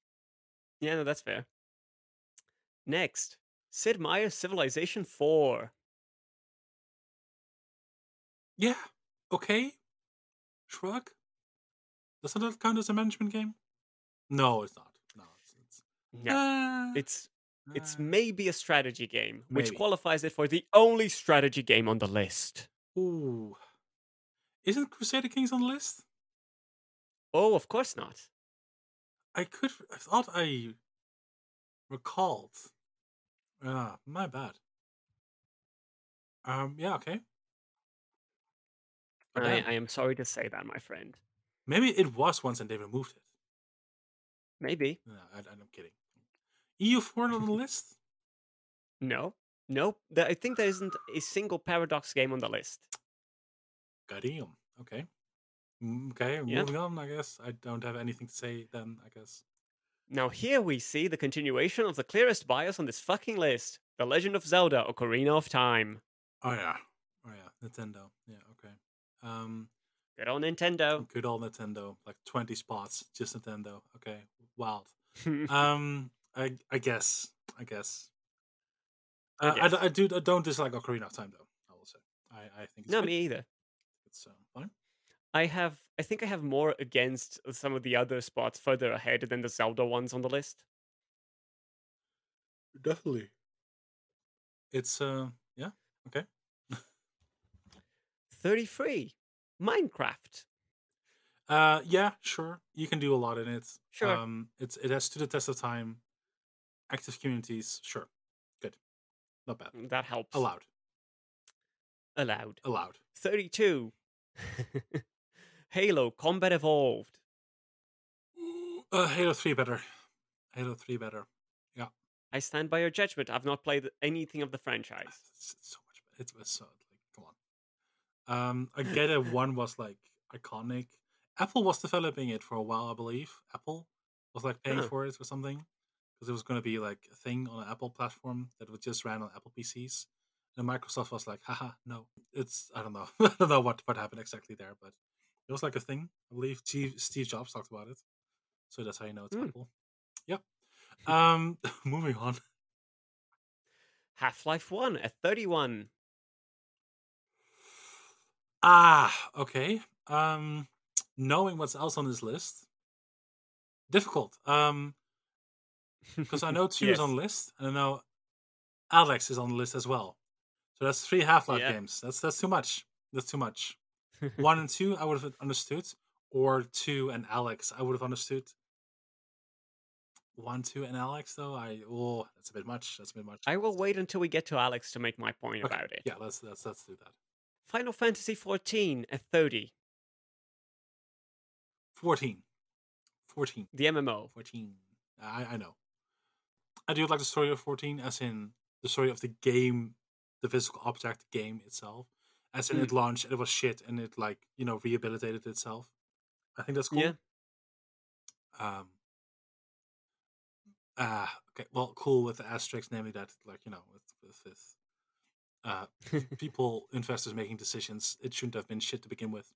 Yeah, no, that's fair. Next, Sid Meier's Civilization 4. Yeah. Okay. Shrug. Doesn't that count as a management game? No, it's not. No, it's. it's No, Ah, it's it's ah. maybe a strategy game, which Maybe. qualifies it for the only strategy game on the list. Ooh. Isn't Crusader Kings on the list? Oh, of course not. I could. I thought I recalled. Ah, my bad. Um. Yeah. Okay. But I, I am sorry to say that, my friend. maybe it was once and they removed it. Maybe. No, I, I'm kidding. EU4 not on the list? No. Nope. There- I think there isn't a single Paradox game on the list. Goddamn. Okay. Mm, Okay, Yeah. moving on, I guess. I don't have anything to say then, I guess. Now, here we see the continuation of the clearest bias on this fucking list The Legend of Zelda Ocarina of Time. Oh, yeah. Oh, yeah. Nintendo. Yeah, okay. Um, Good old Nintendo. Good old Nintendo. Like 20 spots, just Nintendo. Okay. Wild. <laughs> um, I, I guess. I guess. I Uh, I, guess. I do. I don't dislike Ocarina of Time, though, I will say. I, I think it's no, good. me either. It's uh, fine. I have, I think I have more against some of the other spots further ahead than the Zelda ones on the list. Definitely. It's, uh, yeah. Okay. 33. Minecraft. Uh, yeah, sure. You can do a lot in it. Sure. Um, it's it has stood the test of time. Active communities, sure, good, not bad. That helps. Allowed, Allowed. allowed. 32. <laughs> Halo Combat Evolved. Uh, Halo Three better. Halo Three better. Yeah. I stand by your judgment. I've not played anything of the franchise. It's, it's so much. better. It was so like, come on. Um, I get it. One was like iconic. Apple was developing it for a while, I believe. Apple was like paying Huh. for it or something because it was going to be like a thing on an Apple platform that would just ran on Apple PCs. And Microsoft was like, haha, no. It's, I don't know. <laughs> I don't know what, what happened exactly there, but it was like a thing. I believe Steve, Steve Jobs talked about it. So that's how you know it's Hmm. Apple. Yeah. Um, <laughs> moving on. Half Life 1 at 31. Ah, okay. Um, knowing what's else on this list, difficult. Um, because I <laughs> know two is on the list, and I know Alyx is on the list as well. So that's three Half Life Yeah. games. That's that's too much. That's too much. <laughs> One and two, I would have understood, or two and Alyx, I would have understood. One, two, and Alyx, though, I oh, that's a bit much. That's a bit much. I will wait until we get to Alyx to make my point Okay, about it. Yeah, let's let's let's do that. Final Fantasy 14 at 30. 14. 14. The MMO. 14. I, I know. I do like the story of 14, as in the story of the game, the physical object game itself. As in Mm. it launched and it was shit and it, like, you know, rehabilitated itself. I think that's cool. Yeah. Um, ah, okay. Well, cool with the asterisk, namely that, like, you know, with, with, with uh, <laughs> people, investors making decisions, it shouldn't have been shit to begin with.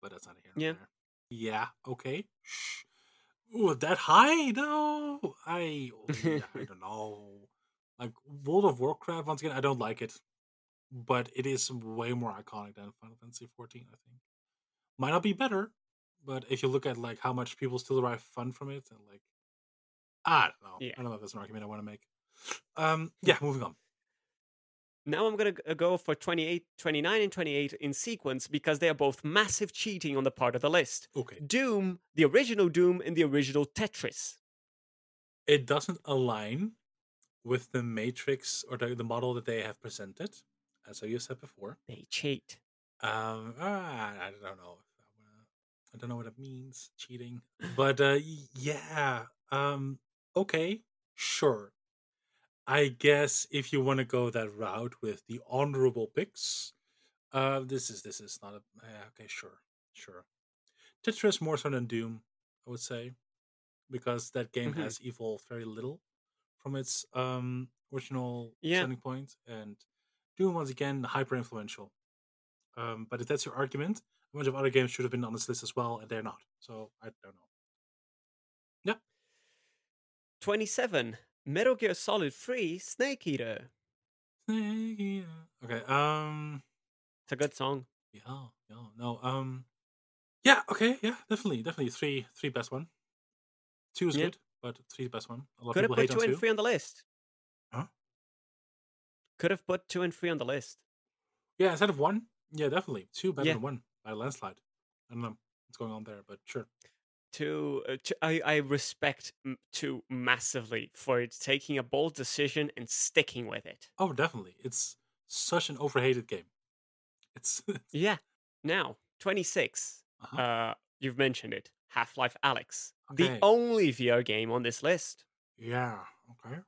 But that's not here. Yeah. there. Yeah. Okay. Shh. Ooh, that high? No. I. <laughs> I don't know. Like World of Warcraft. Once again, I don't like it, but it is way more iconic than Final Fantasy 14. I think might not be better, but if you look at like how much people still derive fun from it, and like I don't know. Yeah. I don't know if that's an argument I want to make. Um. Yeah. Moving on. Now I'm going to go for 28, 29, and 28 in sequence because they are both massive cheating on the part of the list. Okay. Doom, the original Doom, and the original Tetris. It doesn't align with the matrix or the, the model that they have presented, as I said before. They cheat. Um, ah, I don't know. I don't know what it means, cheating. But uh, yeah, um, okay, sure. I guess if you want to go that route with the honorable picks, uh, this is this is not a yeah, okay. Sure, sure. Tetris more so than Doom, I would say, because that game Mhm. has evolved very little from its um original Yeah. starting point, and Doom once again hyper influential. Um, but if that's your argument, a bunch of other games should have been on this list as well, and they're not. So I don't know. 27. Metal Gear Solid 3 Snake Eater. Snake Eater. Okay. Um. It's a good song. Yeah. Yeah. No. Um. Yeah. Okay. Yeah. Definitely. Definitely. Three. Three best one. Two is Yeah. good, but three best one. A lot Could of have people put hate two and two. three on the list. Huh? Could have put two and three on the list. Yeah. Instead of one. Yeah. Definitely. Two better Yeah. than one by a landslide. I don't know what's going on there, but sure. Two, uh, two I, I respect m- two massively for it taking a bold decision and sticking with it. Oh, definitely. It's such an overhated game. It's. <laughs> Yeah. Now, 26. uh-huh. Uh, you've mentioned it. Half Life Alyx. The only VR game on this list. Yeah. Okay.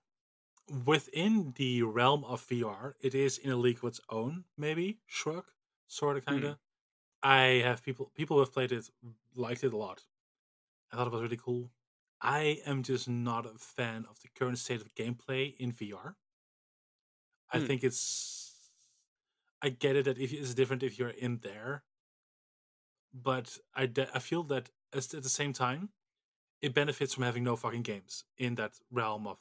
Within the realm of VR, it is in a league of its own. Maybe shrug, sort of, kind of. I have people people who have played it liked it a lot. I thought it was really cool. I am just not a fan of the current state of gameplay in VR. I Hmm. think it's. I get it that if it's different if you're in there, but I de- I feel that at the same time, it benefits from having no fucking games in that realm of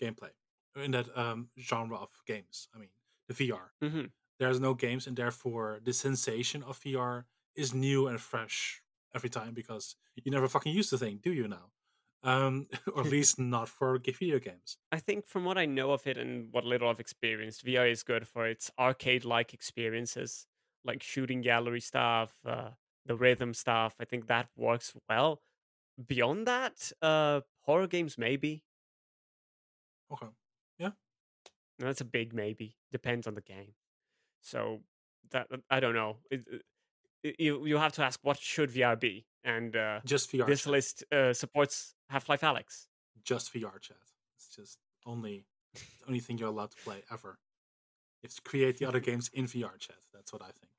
gameplay, in that um, genre of games. I mean, the VR. hmm There's no games, and therefore the sensation of VR is new and fresh every time because you never fucking use the thing, do you now? Um, <laughs> or at <laughs> least not for video games. I think from what I know of it and what little I've experienced, VR is good for its arcade-like experiences, like shooting gallery stuff, uh, the rhythm stuff. I think that works well. Beyond that, uh, horror games maybe. Okay. And That's a big maybe. Depends on the game. So that I don't know. It, it- you you have to ask what should VR be, and uh, Just VR. this chat. list uh, supports Half-Life Alyx. Just VR chat. It's just only the only thing you're allowed to play ever. To create the other games in VR chat. That's what I think.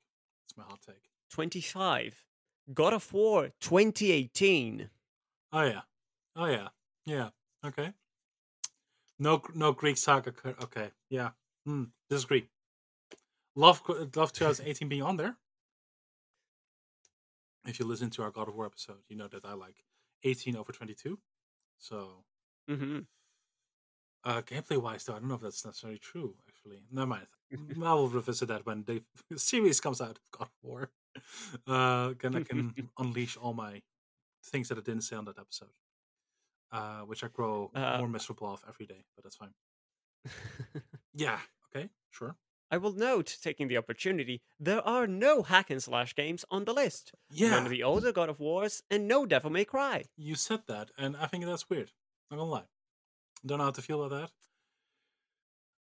It's my hot take. 25. God of War 2018. Oh yeah. Oh yeah. Yeah. Okay. No, no Greek saga. Okay. Yeah. Hmm. Disagree. Love, co- love 2018 being on there. If you listen to our God of War episode, you know that I like 18 over 22. So, hmm uh, gameplay wise, though, I don't know if that's necessarily true. Actually, never mind. I will revisit that when the <laughs> series comes out. of God of War. Uh, can I can <laughs> unleash all my things that I didn't say on that episode, uh, which I grow Uh, more miserable of every day. But that's fine. <laughs> Yeah. Okay. Sure. I will note, taking the opportunity, there are no hack and slash games on the list. Yeah. None of the older God of Wars and no Devil May Cry. You said that, and I think that's weird. I'm not gonna lie. Don't know how to feel about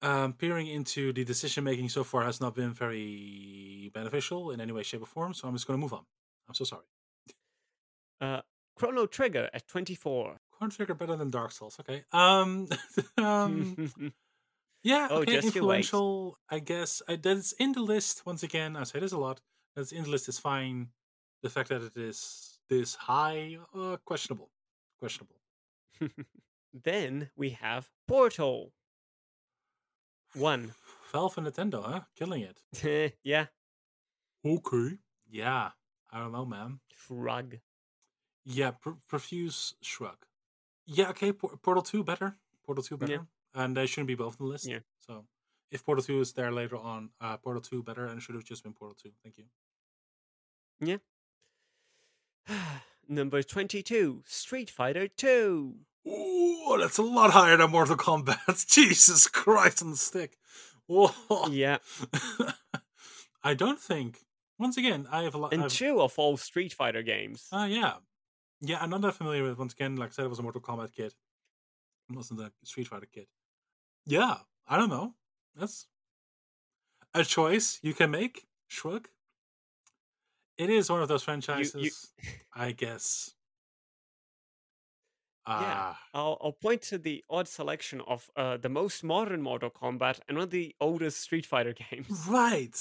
that. Um, peering into the decision making so far has not been very beneficial in any way, shape, or form. So I'm just gonna move on. I'm so sorry. Uh, Chrono Trigger at 24. Chrono Trigger better than Dark Souls. Okay. Um. <laughs> um <laughs> <laughs> yeah. Oh, okay. just you wait. influential. I guess I, that it's in the list. Once again, I say this a lot. That's in the list is fine. The fact that it is this high, uh, questionable. Questionable. <laughs> then we have Portal. One. Valve and Nintendo, huh? Killing it. <laughs> yeah, Okay. Yeah. I don't know, man. shrug. Yeah, pr- profuse shrug. Yeah, okay. Por- Portal 2 better. Portal 2 better. And they shouldn't be both on the list. Yeah. So if Portal 2 is there later on, uh, Portal 2 better and it should have just been Portal 2. Thank you. Yeah. <sighs> Number 22, Street Fighter 2. Ooh, that's a lot higher than Mortal Kombat. <laughs> Jesus Christ on the stick. Whoa. Yeah. <laughs> I don't think. Once again, I have a lot. And I've- two of all Street Fighter games. Uh, yeah. Yeah, I'm not that familiar with Once again, like I said, it was a Mortal Kombat kid. It wasn't a Street Fighter kid. Yeah, I don't know. That's a choice you can make. Shrug. It is one of those franchises, I guess. Yeah. Ah, I'll, I'll point to the odd selection of uh, the most modern Mortal Kombat and one of the oldest Street Fighter <laughs> games. right.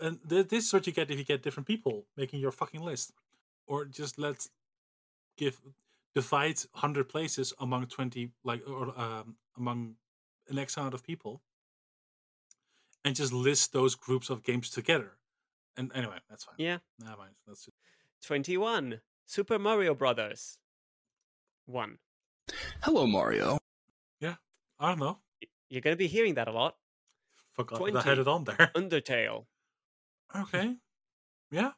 And th- this is what you get if you get different people making your fucking list, or just let's give divide hundred places among twenty like or um, among an X amount of people, and just list those groups of games together. And anyway, that's fine. Yeah. Never mind. That's just, 21. Super Mario Brothers. 1. Hello, Mario. Yeah. I don't know. You're going to be hearing that a lot. Forgot that I had it on there. <laughs> Undertale. okay. Yeah.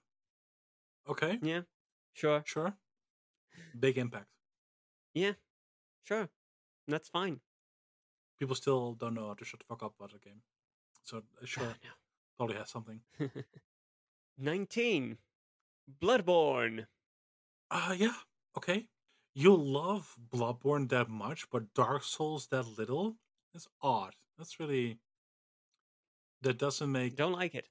Okay. Yeah. Sure. Sure. Big impact. Yeah. Sure. That's fine. People still don't know how to shut the fuck up about the game. So uh, <laughs> sure, Ah, probably has something. <laughs> 19. Bloodborne. Uh yeah, okay. You love Bloodborne that much, but Dark Souls that little? That's odd. That's really that doesn't make Don't like it.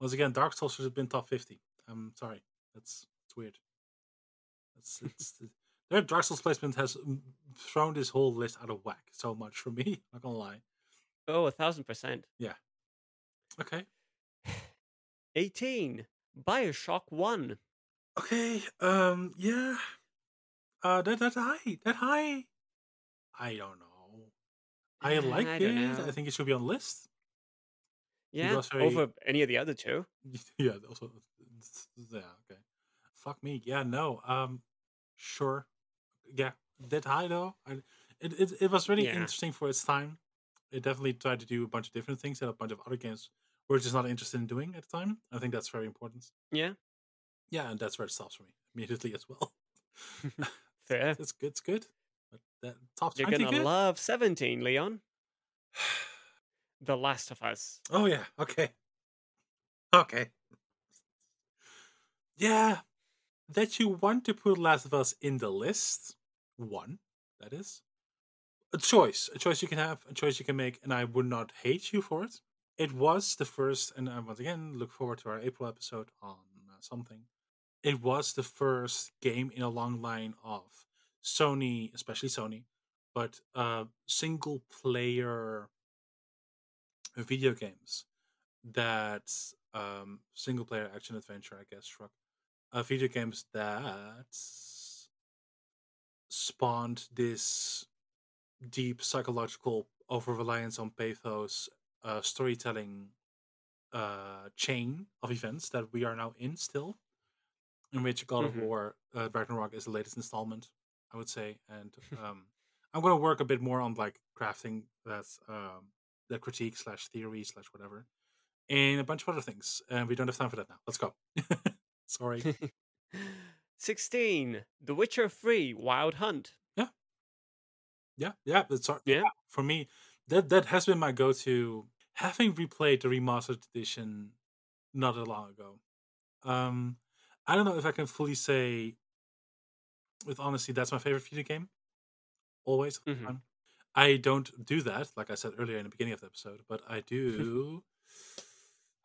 once again Dark Souls should have been top fifty. I'm sorry. That's it's weird. It's <laughs> it's their Dark Souls placement has mm, thrown this whole list out of whack so much for me. <laughs> Not gonna lie. Oh, a thousand percent. Yeah. Okay. 18. Bioshock 1. Okay. Um. Yeah. Uh. That that high. That high. I don't know. I like I it. I think it should be on the list. Yeah. very- Over any of the other two. <laughs> yeah. Also. <laughs> Yeah. Okay. Fuck me. Yeah. No. Um. Sure. Yeah. That high though. I. It it, it was really Yeah. interesting for its time. It definitely tried to do a bunch of different things that a bunch of other games were just not interested in doing at the time. I think that's very important. Yeah. Yeah, and that's where it stops for me immediately as well. <laughs> <laughs> Fair. it's good. It's good. But that top You're going to good? love 17, Leon. <sighs> The Last of Us. Oh yeah. Okay. Okay. Yeah, that you want to put Last of Us in the list. One, that is a choice. A choice you can have. A choice you can make, and I would not hate you for it. It was the first, and I once again look forward to our April episode on uh, something. It was the first game in a long line of Sony, especially Sony, but uh, single player video games that um single player action adventure i guess shrug uh, video games that spawned this deep psychological over reliance on pathos uh storytelling uh chain of events that we are now in still in which god Mhm. of war uh, ragnarok is the latest installment i would say. And um i'm going to work a bit more on like crafting that um the critique slash theory slash whatever and a bunch of other things and we don't have time for that now. Let's go. <laughs> Sorry <laughs> 16. The Witcher 3 Wild Hunt. yeah yeah yeah, that's our, Yeah. for me that that has been my go-to having replayed the remastered edition not that long ago um i don't know if i can fully say with honesty that's my favorite video game always Mhm. i don't do that like i said earlier in the beginning of the episode but i <laughs> do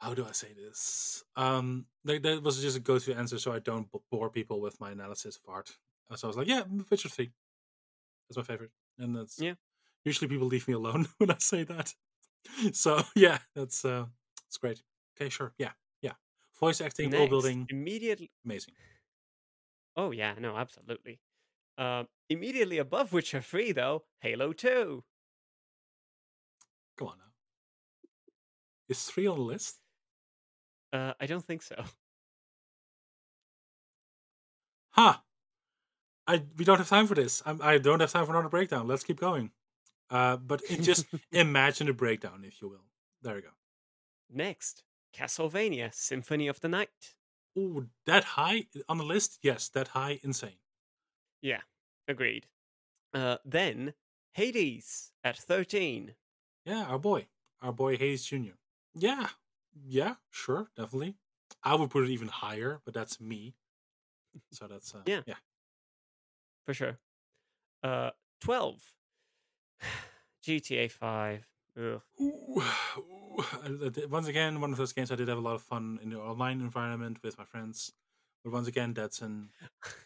how do i say this? Um like that was just a go-to answer so i don't bore people with my analysis of art. Uh, so i was like yeah witcher 3 that's my favorite. And that's Yeah. usually people leave me alone <laughs> when i say that. So yeah that's uh it's great. Okay sure. Yeah yeah. Voice acting world building. Immediately. amazing. Oh, yeah. No, absolutely. Um, immediately above Witcher 3, though, Halo 2. come on now. Is three on the list Uh, I don't think so. <laughs> huh i we don't have time for this I'm, i don't have time for another breakdown let's keep going uh but it just <laughs> imagine a breakdown if you will there you go Next, Castlevania Symphony of the Night. Oh, that high on the list yes that high insane Yeah, agreed. Uh, then Hades at 13. yeah our boy our boy Hayes Jr. Yeah, yeah, sure, definitely. I would put it even higher, but that's me. So that's uh, Yeah. yeah. for sure. Uh, twelve. <sighs> GTA Five. Ooh, <sighs> ooh. I- I did- Once again, one of those games I did have a lot of fun in the online environment with my friends. But once again, that's an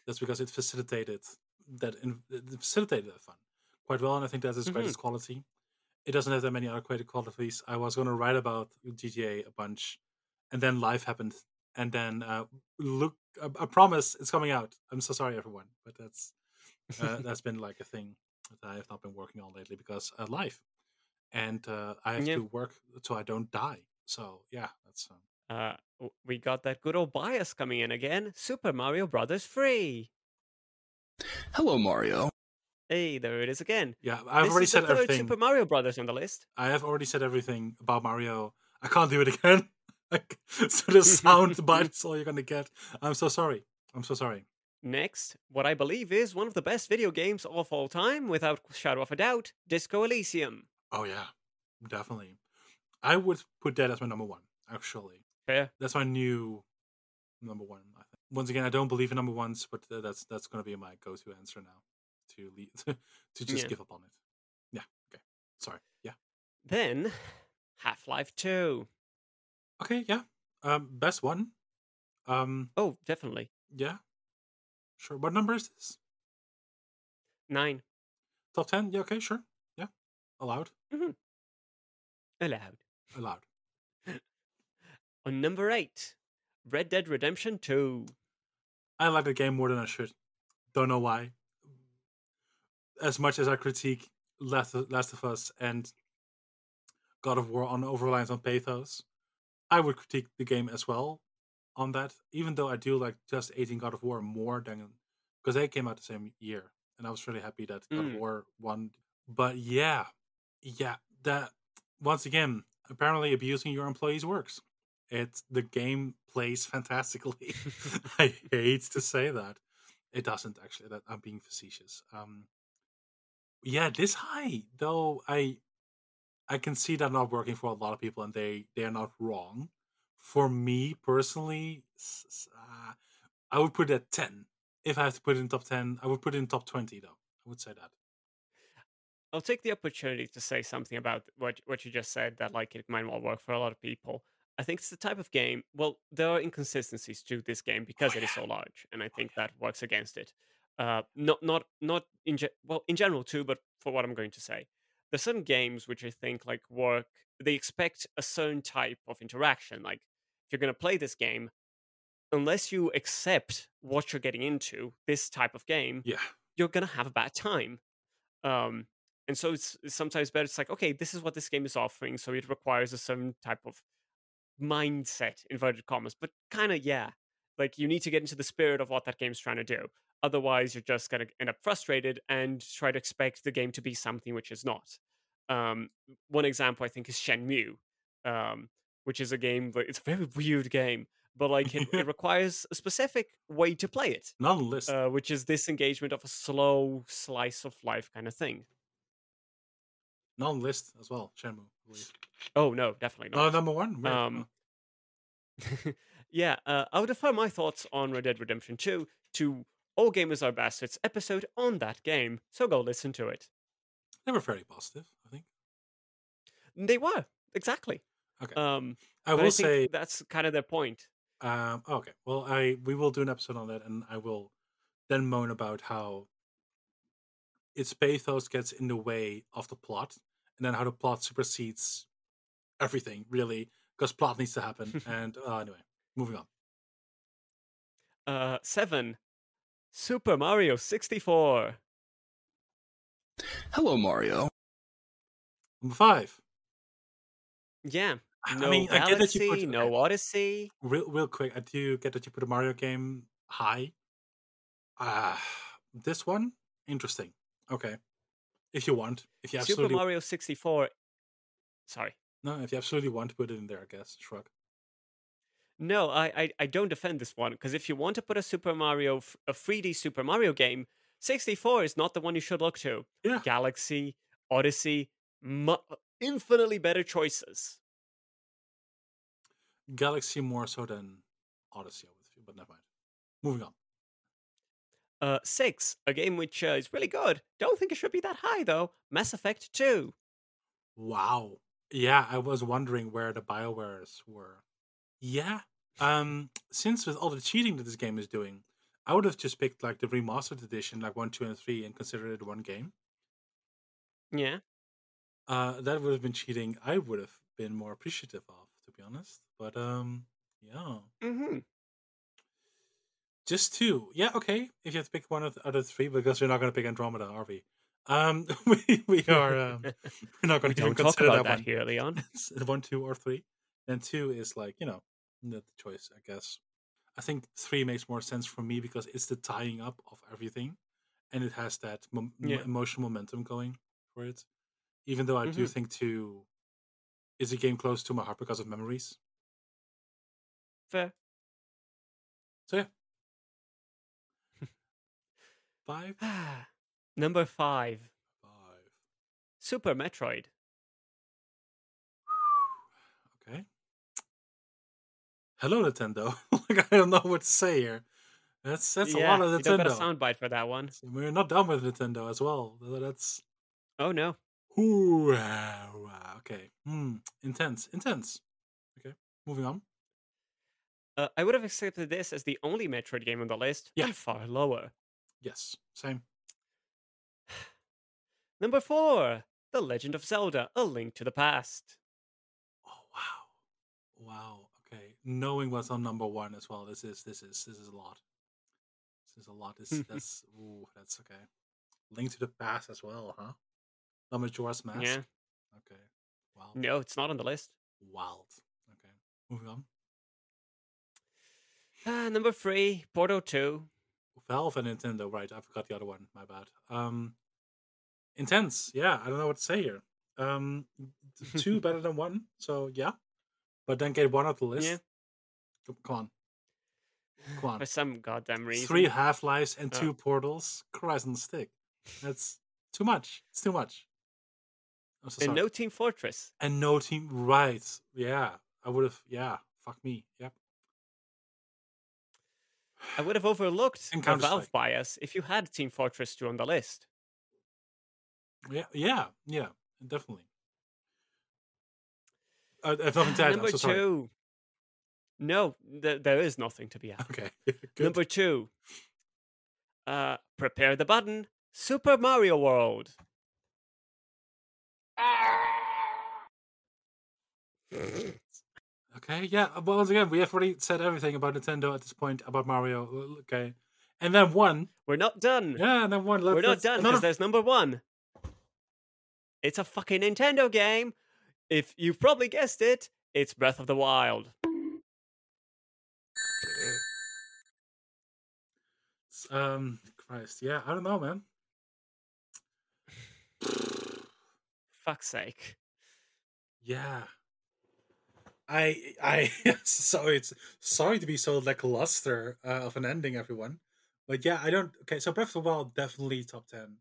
that's because it facilitated that in, it facilitated that fun quite well, and I think that's its Mhm. greatest quality. It doesn't have that many other great qualities. I was going to write about GTA a bunch, and then life happened, and then uh, look, I, I promise it's coming out. I'm so sorry, everyone, but that's uh, <laughs> that's been like a thing that I have not been working on lately because uh, life, and uh, I have Yeah. to work so I don't die. So yeah, that's um, Uh, we got that good old bias coming in again. Super Mario Brothers free. Hello, Mario. Hey, there it is again. yeah. I've This already said everything. Super Mario Brothers on the list. I have already said everything about Mario. I can't do it again. <laughs> like, so the sound <laughs> bite is all you're gonna get. I'm so sorry. I'm so sorry. Next, what I believe is one of the best video games of all time, without shadow of a doubt, Disco Elysium. Oh yeah, definitely. I would put that as my number one. Actually, Fair. that's my new number one. Once again, I don't believe in number ones, but that's that's gonna be my go-to answer now. To le- <laughs> to just Yeah. give up on it. Yeah. Okay. Sorry. Yeah. Then, Half Life 2. Okay. Yeah. Um. Best one. Um. Oh, definitely. Yeah. Sure. What number is this? Nine. Top ten? Yeah. Okay. Sure. Yeah. Allowed. Mm-hmm. Allowed. Allowed. <laughs> On number eight, Red Dead Redemption 2. I like the game more than I should. Don't know why. As much as I critique Last of, Last of Us and God of War on overlines on pathos, I would critique the game as well on that. Even though I do like just 18 God of War more than because they came out the same year, and I was really happy that God of Mm. War won. But yeah, yeah, that once again, apparently abusing your employees works. It the game plays <laughs> fantastically. <laughs> I hate to say that. It doesn't actually. That I'm being facetious. Um, yeah, this high though. I I can see that not working for a lot of people, and they they are not wrong. For me personally, uh, I would put it at ten. If I have to put it in top ten, I would put it in top twenty though. I would say that. I'll take the opportunity to say something about what what you just said that like it might not work for a lot of people. I think it's the type of game. Well, there are inconsistencies to this game because it is so large, and I think that works against it. Uh, not not not in ge- well in general too, but for what I'm going to say, there's certain games which I think like work. They expect a certain type of interaction. Like if you're going to play this game, unless you accept what you're getting into, this type of game, Yeah, you're gonna have a bad time. Um, and so it's, it's sometimes better. It's like, okay, this is what this game is offering, so it requires a certain type of mindset, inverted commas. But kind of, yeah, like you need to get into the spirit of what that game's trying to do. Otherwise, you're just gonna end up frustrated and try to expect the game to be something which is not. Um, one example I think is Shenmue, um, which is a game. That, it's a very weird game, but like it, it <laughs> requires a specific way to play it not on the list. uh, which is this engagement of a slow slice of life kind of thing. not on the list as well. Shenmue. Oh no, definitely not. number one. Weird. Um, <laughs> yeah, uh, I would defer my thoughts on Red Dead Redemption 2 to All Gamers Are Bastards episode on that game, so go listen to it. they were very positive. I think. They were exactly. Okay. Um, I will I think say that's kind of their point. Um, okay. Well, I we will do an episode on that, and I will then moan about how its pathos gets in the way of the plot, and then how the plot supersedes everything, really, because plot needs to happen. <laughs> and uh, anyway, moving on. Uh, seven, Super Mario 64. Hello, Mario. Number five. Yeah, I- no I mean, I get that you put no Odyssey. real real quick. I do get that you put a Mario game high. Ah, this one interesting. Okay, if you want, if you absolutely Super Mario 64. Sorry. no, if you absolutely want to put it in there, I guess. Shrug. No, I, I, I don't defend this one because if you want to put a Super Mario, a 3D Super Mario game, 64 is not the one you should look to. Yeah. Galaxy, Odyssey, mu- infinitely better choices. Galaxy more so than Odyssey, feel, but never mind. Moving on. Uh, six, a game which uh, is really good. Don't think it should be that high though. Mass Effect 2. Wow. Yeah, I was wondering where the Biowares were. Yeah. Um, since with all the cheating that this game is doing, I would have just picked like the remastered edition, like one, two, and three, and considered it one game. Yeah. Uh, that would have been cheating. I would have been more appreciative of, to be honest. But um, yeah, Mm-hmm. just two. Yeah, okay. If you have to pick one out of the three, because we're not going to pick Andromeda, are we? Um, <laughs> we we are. Um, <laughs> we're not going to even talk consider about that, that one. here, Leon. <laughs> One, two, or three. Then two is like you know the choice, I guess. I think three makes more sense for me because it's the tying up of everything, and it has that mom- m- Yeah. emotional momentum going for it. Even though I do Mhm. think two is a game close to my heart because of memories. Fair. So yeah, <laughs> five, Number five, five. Super Metroid. Okay. Hello, Nintendo. <laughs> like I don't know what to say here. That's that's yeah, a lot of you don't got a soundbite for that one. We're not done with Nintendo as well. That's Oh no. Ooh, ah, okay. Hmm. Intense. Intense. Okay. Moving on. Uh, I would have accepted this as the only Metroid game on the list, Yeah. and far lower. Yes. Same. <sighs> Number four, The Legend of Zelda: A Link to the Past. Oh wow. Wow. Knowing what's on number one as well. This is this is this is a lot. This is a lot. This <laughs> that's ooh, that's okay. Link to the past as well, huh? The Majora's Mask. Yeah. Okay. Wow. No, it's not on the list. Wild. Okay. Moving on. Ah, number three, Portal 2. Valve and Nintendo, right? I forgot the other one. My bad. Um, intense. Yeah, I don't know what to say here. Um, <laughs> two better than one, so yeah. But then get one off the list. Yeah. Come- on, come on. For some goddamn reason. Three Half Lives and Uh. two Portals. Christ on the stick. That's too much. It's too much. I'm so and sorry. no Team Fortress. and no team. Right? Yeah, I would have. Yeah, fuck me. Yep. I would have overlooked And Valve bias if you had Team Fortress 2 on the list. Yeah, yeah, yeah, definitely. I have nothing to add. Number I'm so sorry. two. No, th- there is nothing to be added. Okay, <laughs> good. Number two. Uh, prepare the button. Super Mario World. Okay, yeah. uh, Well, once again, we have already said everything about Nintendo at this point about Mario. Okay, and then one. We're not done. Yeah, and then one. Let's, We're not done because there's number one. It's a fucking Nintendo game. If you've probably guessed it, it's Breath of the Wild. Um, Christ, yeah. I don't know, man. Fuck's sake. Yeah. I I <laughs> sorry it's sorry to be so lackluster uh, of an ending, everyone. But yeah, I don't. Okay, so Breath of the Wild definitely top ten.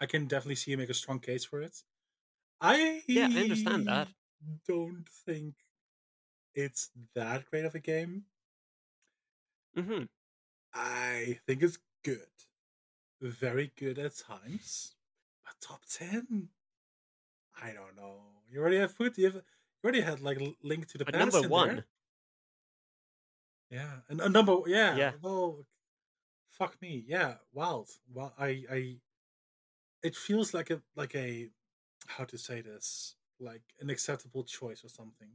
I can definitely see you make a strong case for it. I Yeah, I understand that. Don't think it's that great of a game. Mm-hmm. I think it's good, very good at times. But top ten, I don't know. You already have food. You have. You already had like Link to the But Past. number one, there. Yeah, and a number. Yeah. Yeah. Well, fuck me. Yeah. Wild. Well, I. I. It feels like a like a, how to say this, like an acceptable choice or something,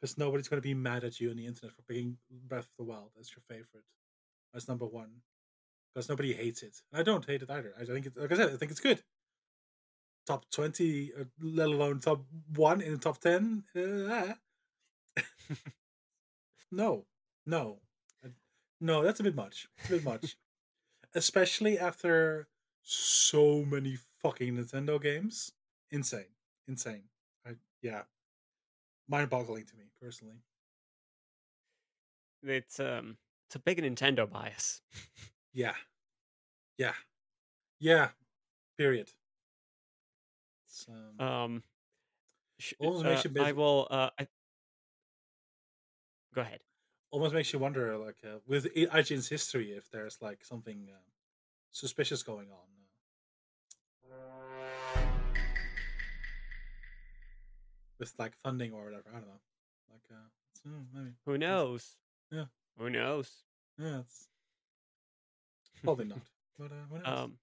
because nobody's gonna be mad at you on the internet for picking Breath of the Wild as your favorite, as number one, because nobody hates it. And I don't hate it either. I think it, like I said, I think it's good. Top twenty, uh, let alone top one in the top ten. Uh, ah. <laughs> no, no, no. That's a bit much. It's a bit much, <laughs> especially after so many fucking Nintendo games. Insane, insane. I, yeah, mind-boggling to me personally. it's um, it's a big Nintendo bias. <laughs> Yeah, yeah, yeah. Period. It's, um, Um, sh- Almost uh, makes you I will. Uh, I... Go ahead. almost makes you wonder, like uh, with IGN's history, if there's like something uh, suspicious going on. Uh, with like funding or whatever. I don't know. Like, uh, uh, maybe. Who knows? Yeah. Who knows? Yeah, it's probably not. <laughs> But uh? Um.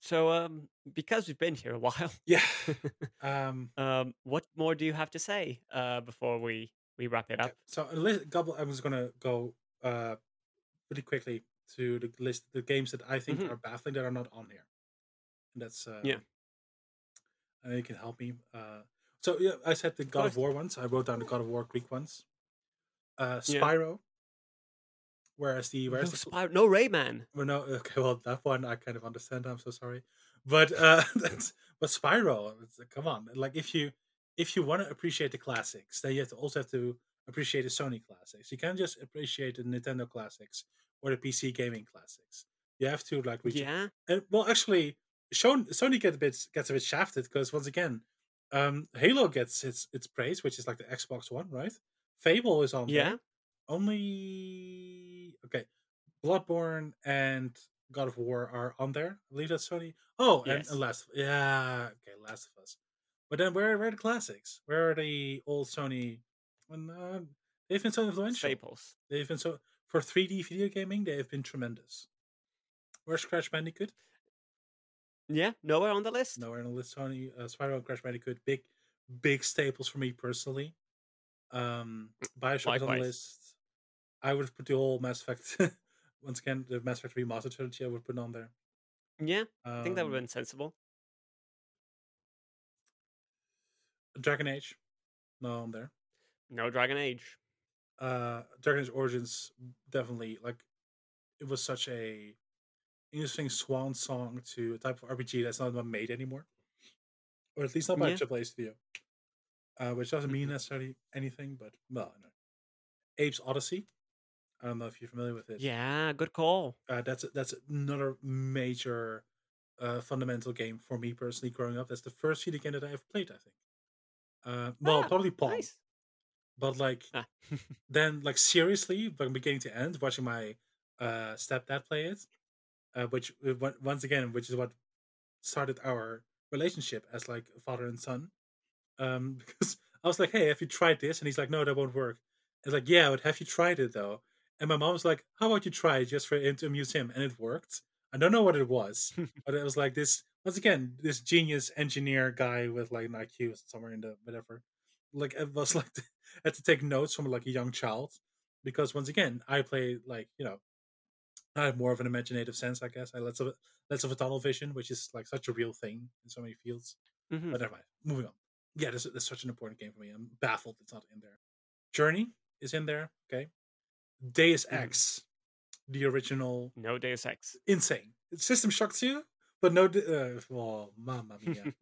So, um, because we've been here a <laughs> while, yeah. <laughs> Um, um, what more do you have to say, uh, before we we wrap it up? So I was gonna go uh, pretty quickly to the list the games that I think Mhm. are baffling that are not on here. And that's uh, Yeah. And you can help me. Uh, so yeah, I said the God of course. War ones. I wrote down the God of War Greek ones. Uh. Spyro. Whereas the No, whereas the, Spyro, no Rayman. well, no, okay, well that one I kind of understand. I'm so sorry, but uh, <laughs> that's but Spyro. Come on, like if you if you want to appreciate the classics, then you have to also have to appreciate the Sony classics. You can't just appreciate the Nintendo classics or the PC gaming classics. You have to like reach. Yeah. And well, actually, Sony Sony gets a bit gets a bit shafted because once again, um, Halo gets its its praise, which is like the Xbox One, right? Fable is on Yeah. there. Only okay, Bloodborne and God of War are on there. I believe that's Sony. Oh, and, Yes. and Last, yeah, okay, Last of Us. But then where, where are the classics? Where are the old Sony? When uh, they've been so influential. Staples. They've been so for 3D video gaming. They have been tremendous. Where's Crash Bandicoot? Yeah. Nowhere on the list. Nowhere on the list. Sony, uh, Spyro, and Crash Bandicoot, big, big staples for me personally. Um, Bioshock is on the list. I would have put the whole Mass Effect. <laughs> once again, the Mass Effect remastered trilogy. I would put on there. Yeah. Um, I think that would have been sensible. Dragon Age, no on there. No Dragon Age. Uh, Dragon Age Origins definitely like it was such a interesting swan song to a type of RPG that's not made anymore, or at least not by Yeah. a AAA studio. Uh, which doesn't mean Mhm. necessarily anything, but well, no. Abe's Oddysee. I don't know if you're familiar with it. Yeah. Good call. uh, that's that's another major uh, fundamental game for me personally growing up. That's the first video game that I ever played. I think. Uh, well, Ah, probably Pong, Nice. but like Ah. <laughs> then like seriously from beginning to end watching my uh stepdad play it uh which uh, once again which is what started our relationship as like father and son um <laughs> because i was like hey have you tried this and he's like no that won't work it's like yeah but have you tried it though and my mom was like how about you try it just for him to amuse him? And it worked. I don't know what it was <laughs> but it was like this once again this genius engineer guy with like an iq somewhere in the whatever. Like it was <laughs> like had to take notes from like a young child because once again i play like you know i have more of an imaginative sense i guess i less of a less of a tunnel vision which is like such a real thing in so many fields. Mhm. but never mind moving on. Yeah this, this is such an important game for me. I'm baffled it's not in there. Journey is in there okay deus Mhm. ex the original No Deus Ex. insane system shock 2 but no di- uh, oh mamma <laughs> mia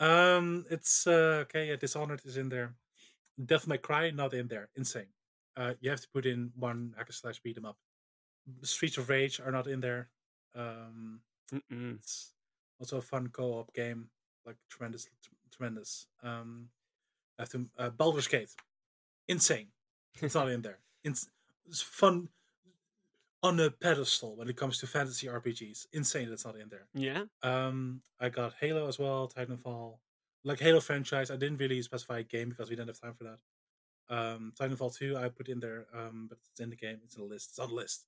um, it's uh, okay. Yeah, Dishonored is in there. Devil May Cry not in there. Insane. Uh, you have to put in one hacker slash beat beat 'em up. Streets of Rage are not in there. Um, Mm-mm. it's also a fun co-op game, like tremendous, tremendous. Um, I have to uh, Baldur's Gate, insane. It's not in there. It's fun on a pedestal when it comes to fantasy RPGs. Insane. That's not in there. Yeah. Um, I got Halo as well, Titanfall, like Halo franchise. I didn't really specify a game because we didn't have time for that. Um, Titanfall two I put in there, um, but it's in the game. It's in the list. It's on the list.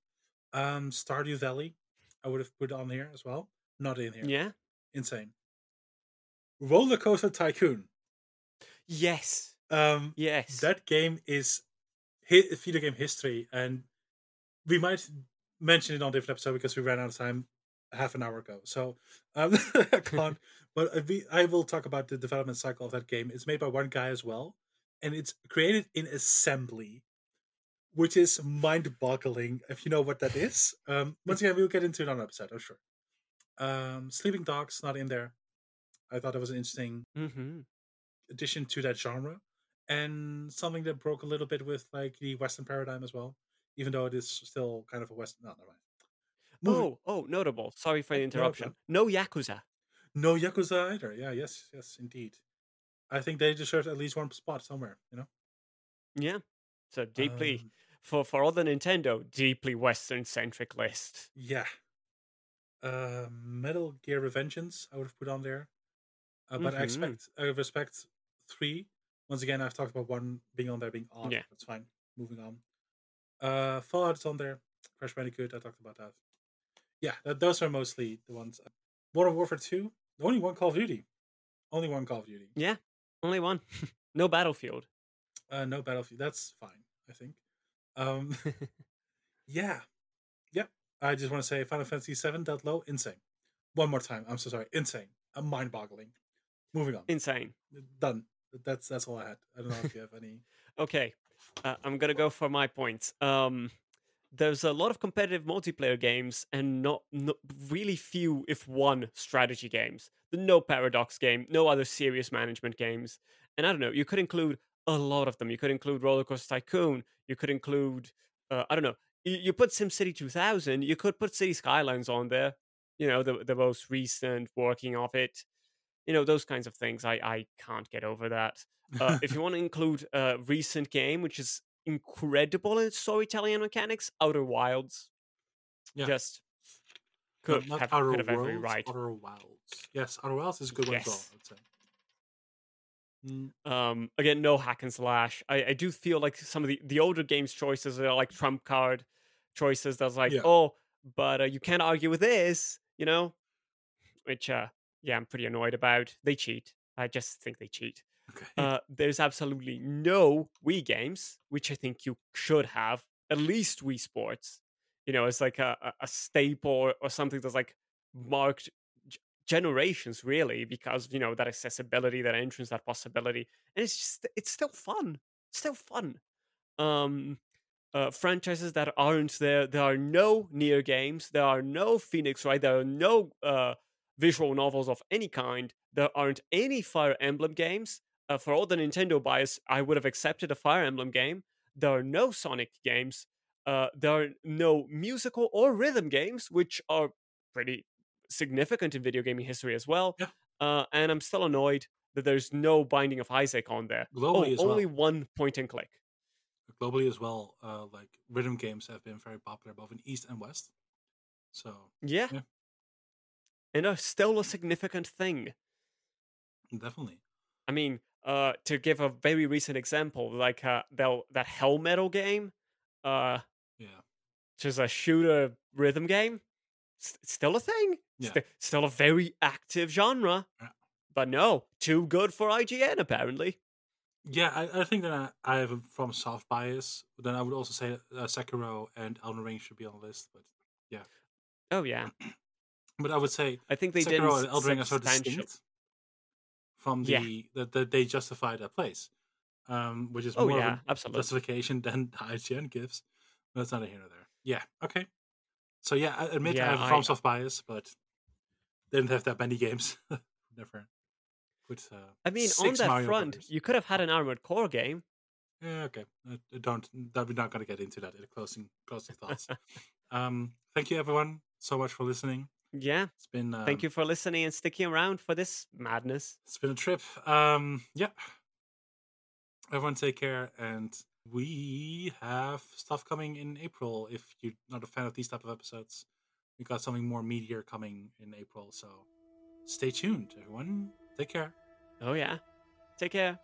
Um, Stardew Valley, I would have put on here as well. Not in here. Yeah. Insane. Roller Coaster Tycoon. Yes. Um, Yes. that game is hi- video game history, and we might mention it on a different episode because we ran out of time half an hour ago. So um, <laughs> I can't. But we, I will talk about the development cycle of that game. It's made by one guy as well, and it's created in assembly, which is mind-boggling if you know what that is. Um, once again, we'll get into it on an episode. I'm sure. Um, Sleeping Dogs not in there. I thought it was an interesting mm-hmm. addition to that genre and something that broke a little bit with like the western paradigm as well even though it is still kind of a western no never mind Moving- Oh, oh, notable. Sorry for the interruption. no. Yakuza. no yakuza either yeah yes yes indeed I think they deserve at least one spot somewhere. You know. Yeah. So deeply Um, for for all the Nintendo, deeply Western centric list. yeah. Uh, Metal Gear Revengeance, I would have put on there, uh, but I Mhm. expect I respect three. Once again, I've talked about one being on there being odd. Yeah. that's fine. Moving on. Uh, Fallout is on there. Crash Bandicoot, I talked about that. Yeah, that, those are mostly the ones. Modern Warfare Two, only one Call of Duty, only one Call of Duty. Yeah. Only one. <laughs> no Battlefield. Uh, no Battlefield. That's fine, I think. Um, <laughs> yeah, yep. I just want to say Final Fantasy VII that low, insane. One more time. I'm so sorry, insane. I'm mind-boggling. Moving on. Insane. Done. That's that's all I had. I don't know if you have any. <laughs> Okay, uh, I'm gonna go for my points. Um, there's a lot of competitive multiplayer games, and not, not really few, if one, strategy games. The no paradox game, no other serious management games, and I don't know. You could include a lot of them. You could include Roller Coaster Tycoon. You could include, uh, I don't know. You, you put SimCity 2000. You could put City Skylines on there. You know, the the most recent working of it. You know, those kinds of things. I I can't get over that. Uh, if you <laughs> want to include a recent game, which is incredible in its storytelling and mechanics, Outer Wilds. Yeah. Just could not have, Outer could have every right. Outer Wilds. Yes, Outer Wilds is a good one as well. I would say. Mm, Um, again, no hack and slash. I, I do feel like some of the, the older games choices are like trump card choices. That's like, Yeah. oh, but uh, you can't argue with this, you know? Which, uh, yeah, I'm pretty annoyed about. They cheat. I just think they cheat. Okay. Uh, there's absolutely no Wii games, which I think you should have. At least Wii Sports, you know, it's like a, a- staple or, or something that's like marked g- generations, really, because you know that accessibility, that entrance, that possibility, and it's just it's still fun. It's still fun. Um, uh, franchises that aren't there. There are no NieR games. There are no Phoenix Wright? There are no uh, visual novels of any kind. There aren't any Fire Emblem games. Uh, for all the Nintendo bias, I would have accepted a Fire Emblem game. There are no Sonic games. Uh, there are no musical or rhythm games, which are pretty significant in video gaming history as well. Yeah. Uh, and I'm still annoyed that there's no Binding of Isaac on there. Globally oh, as well. only one point and click. Globally as well, uh, like rhythm games have been very popular both in East and West. So Yeah. Yeah. And are still a significant thing. definitely. I mean, uh, to give a very recent example, like uh, that that Hell Metal game, uh, Yeah. which is a shooter rhythm game, s- still a thing. Yeah. Sti- still a very active genre. Yeah. But no, too good for IGN apparently. Yeah, I, I think that I, I have a from soft bias. But then I would also say uh, Sekiro and Elden Ring should be on the list. But yeah. Oh yeah, <clears throat> but I would say I think they Sekiro didn't and Elden Ring are so substantial- distinct from the Yeah. that that they justify their place, um, which is Oh more yeah, of a absolutely. justification <laughs> than IGN gives. But that's neither here nor there. Yeah. Okay. So yeah, I admit Yeah, I have a I- from soft bias, but they didn't have that many games. <laughs> Never. Put, uh, I mean, on that Mario front, Brothers. you could have had an Armored Core game. Yeah, okay. Uh, don't that we're not going to get into that in the closing closing thoughts. <laughs> um, thank you everyone so much for listening. Yeah, It's been um, thank you for listening and sticking around for this madness. It's been a trip. Um, yeah. Everyone take care, and we have stuff coming in April. If you're not a fan of these type of episodes, we got something more meatier coming in April. So stay tuned, everyone. Take care. Oh yeah, take care.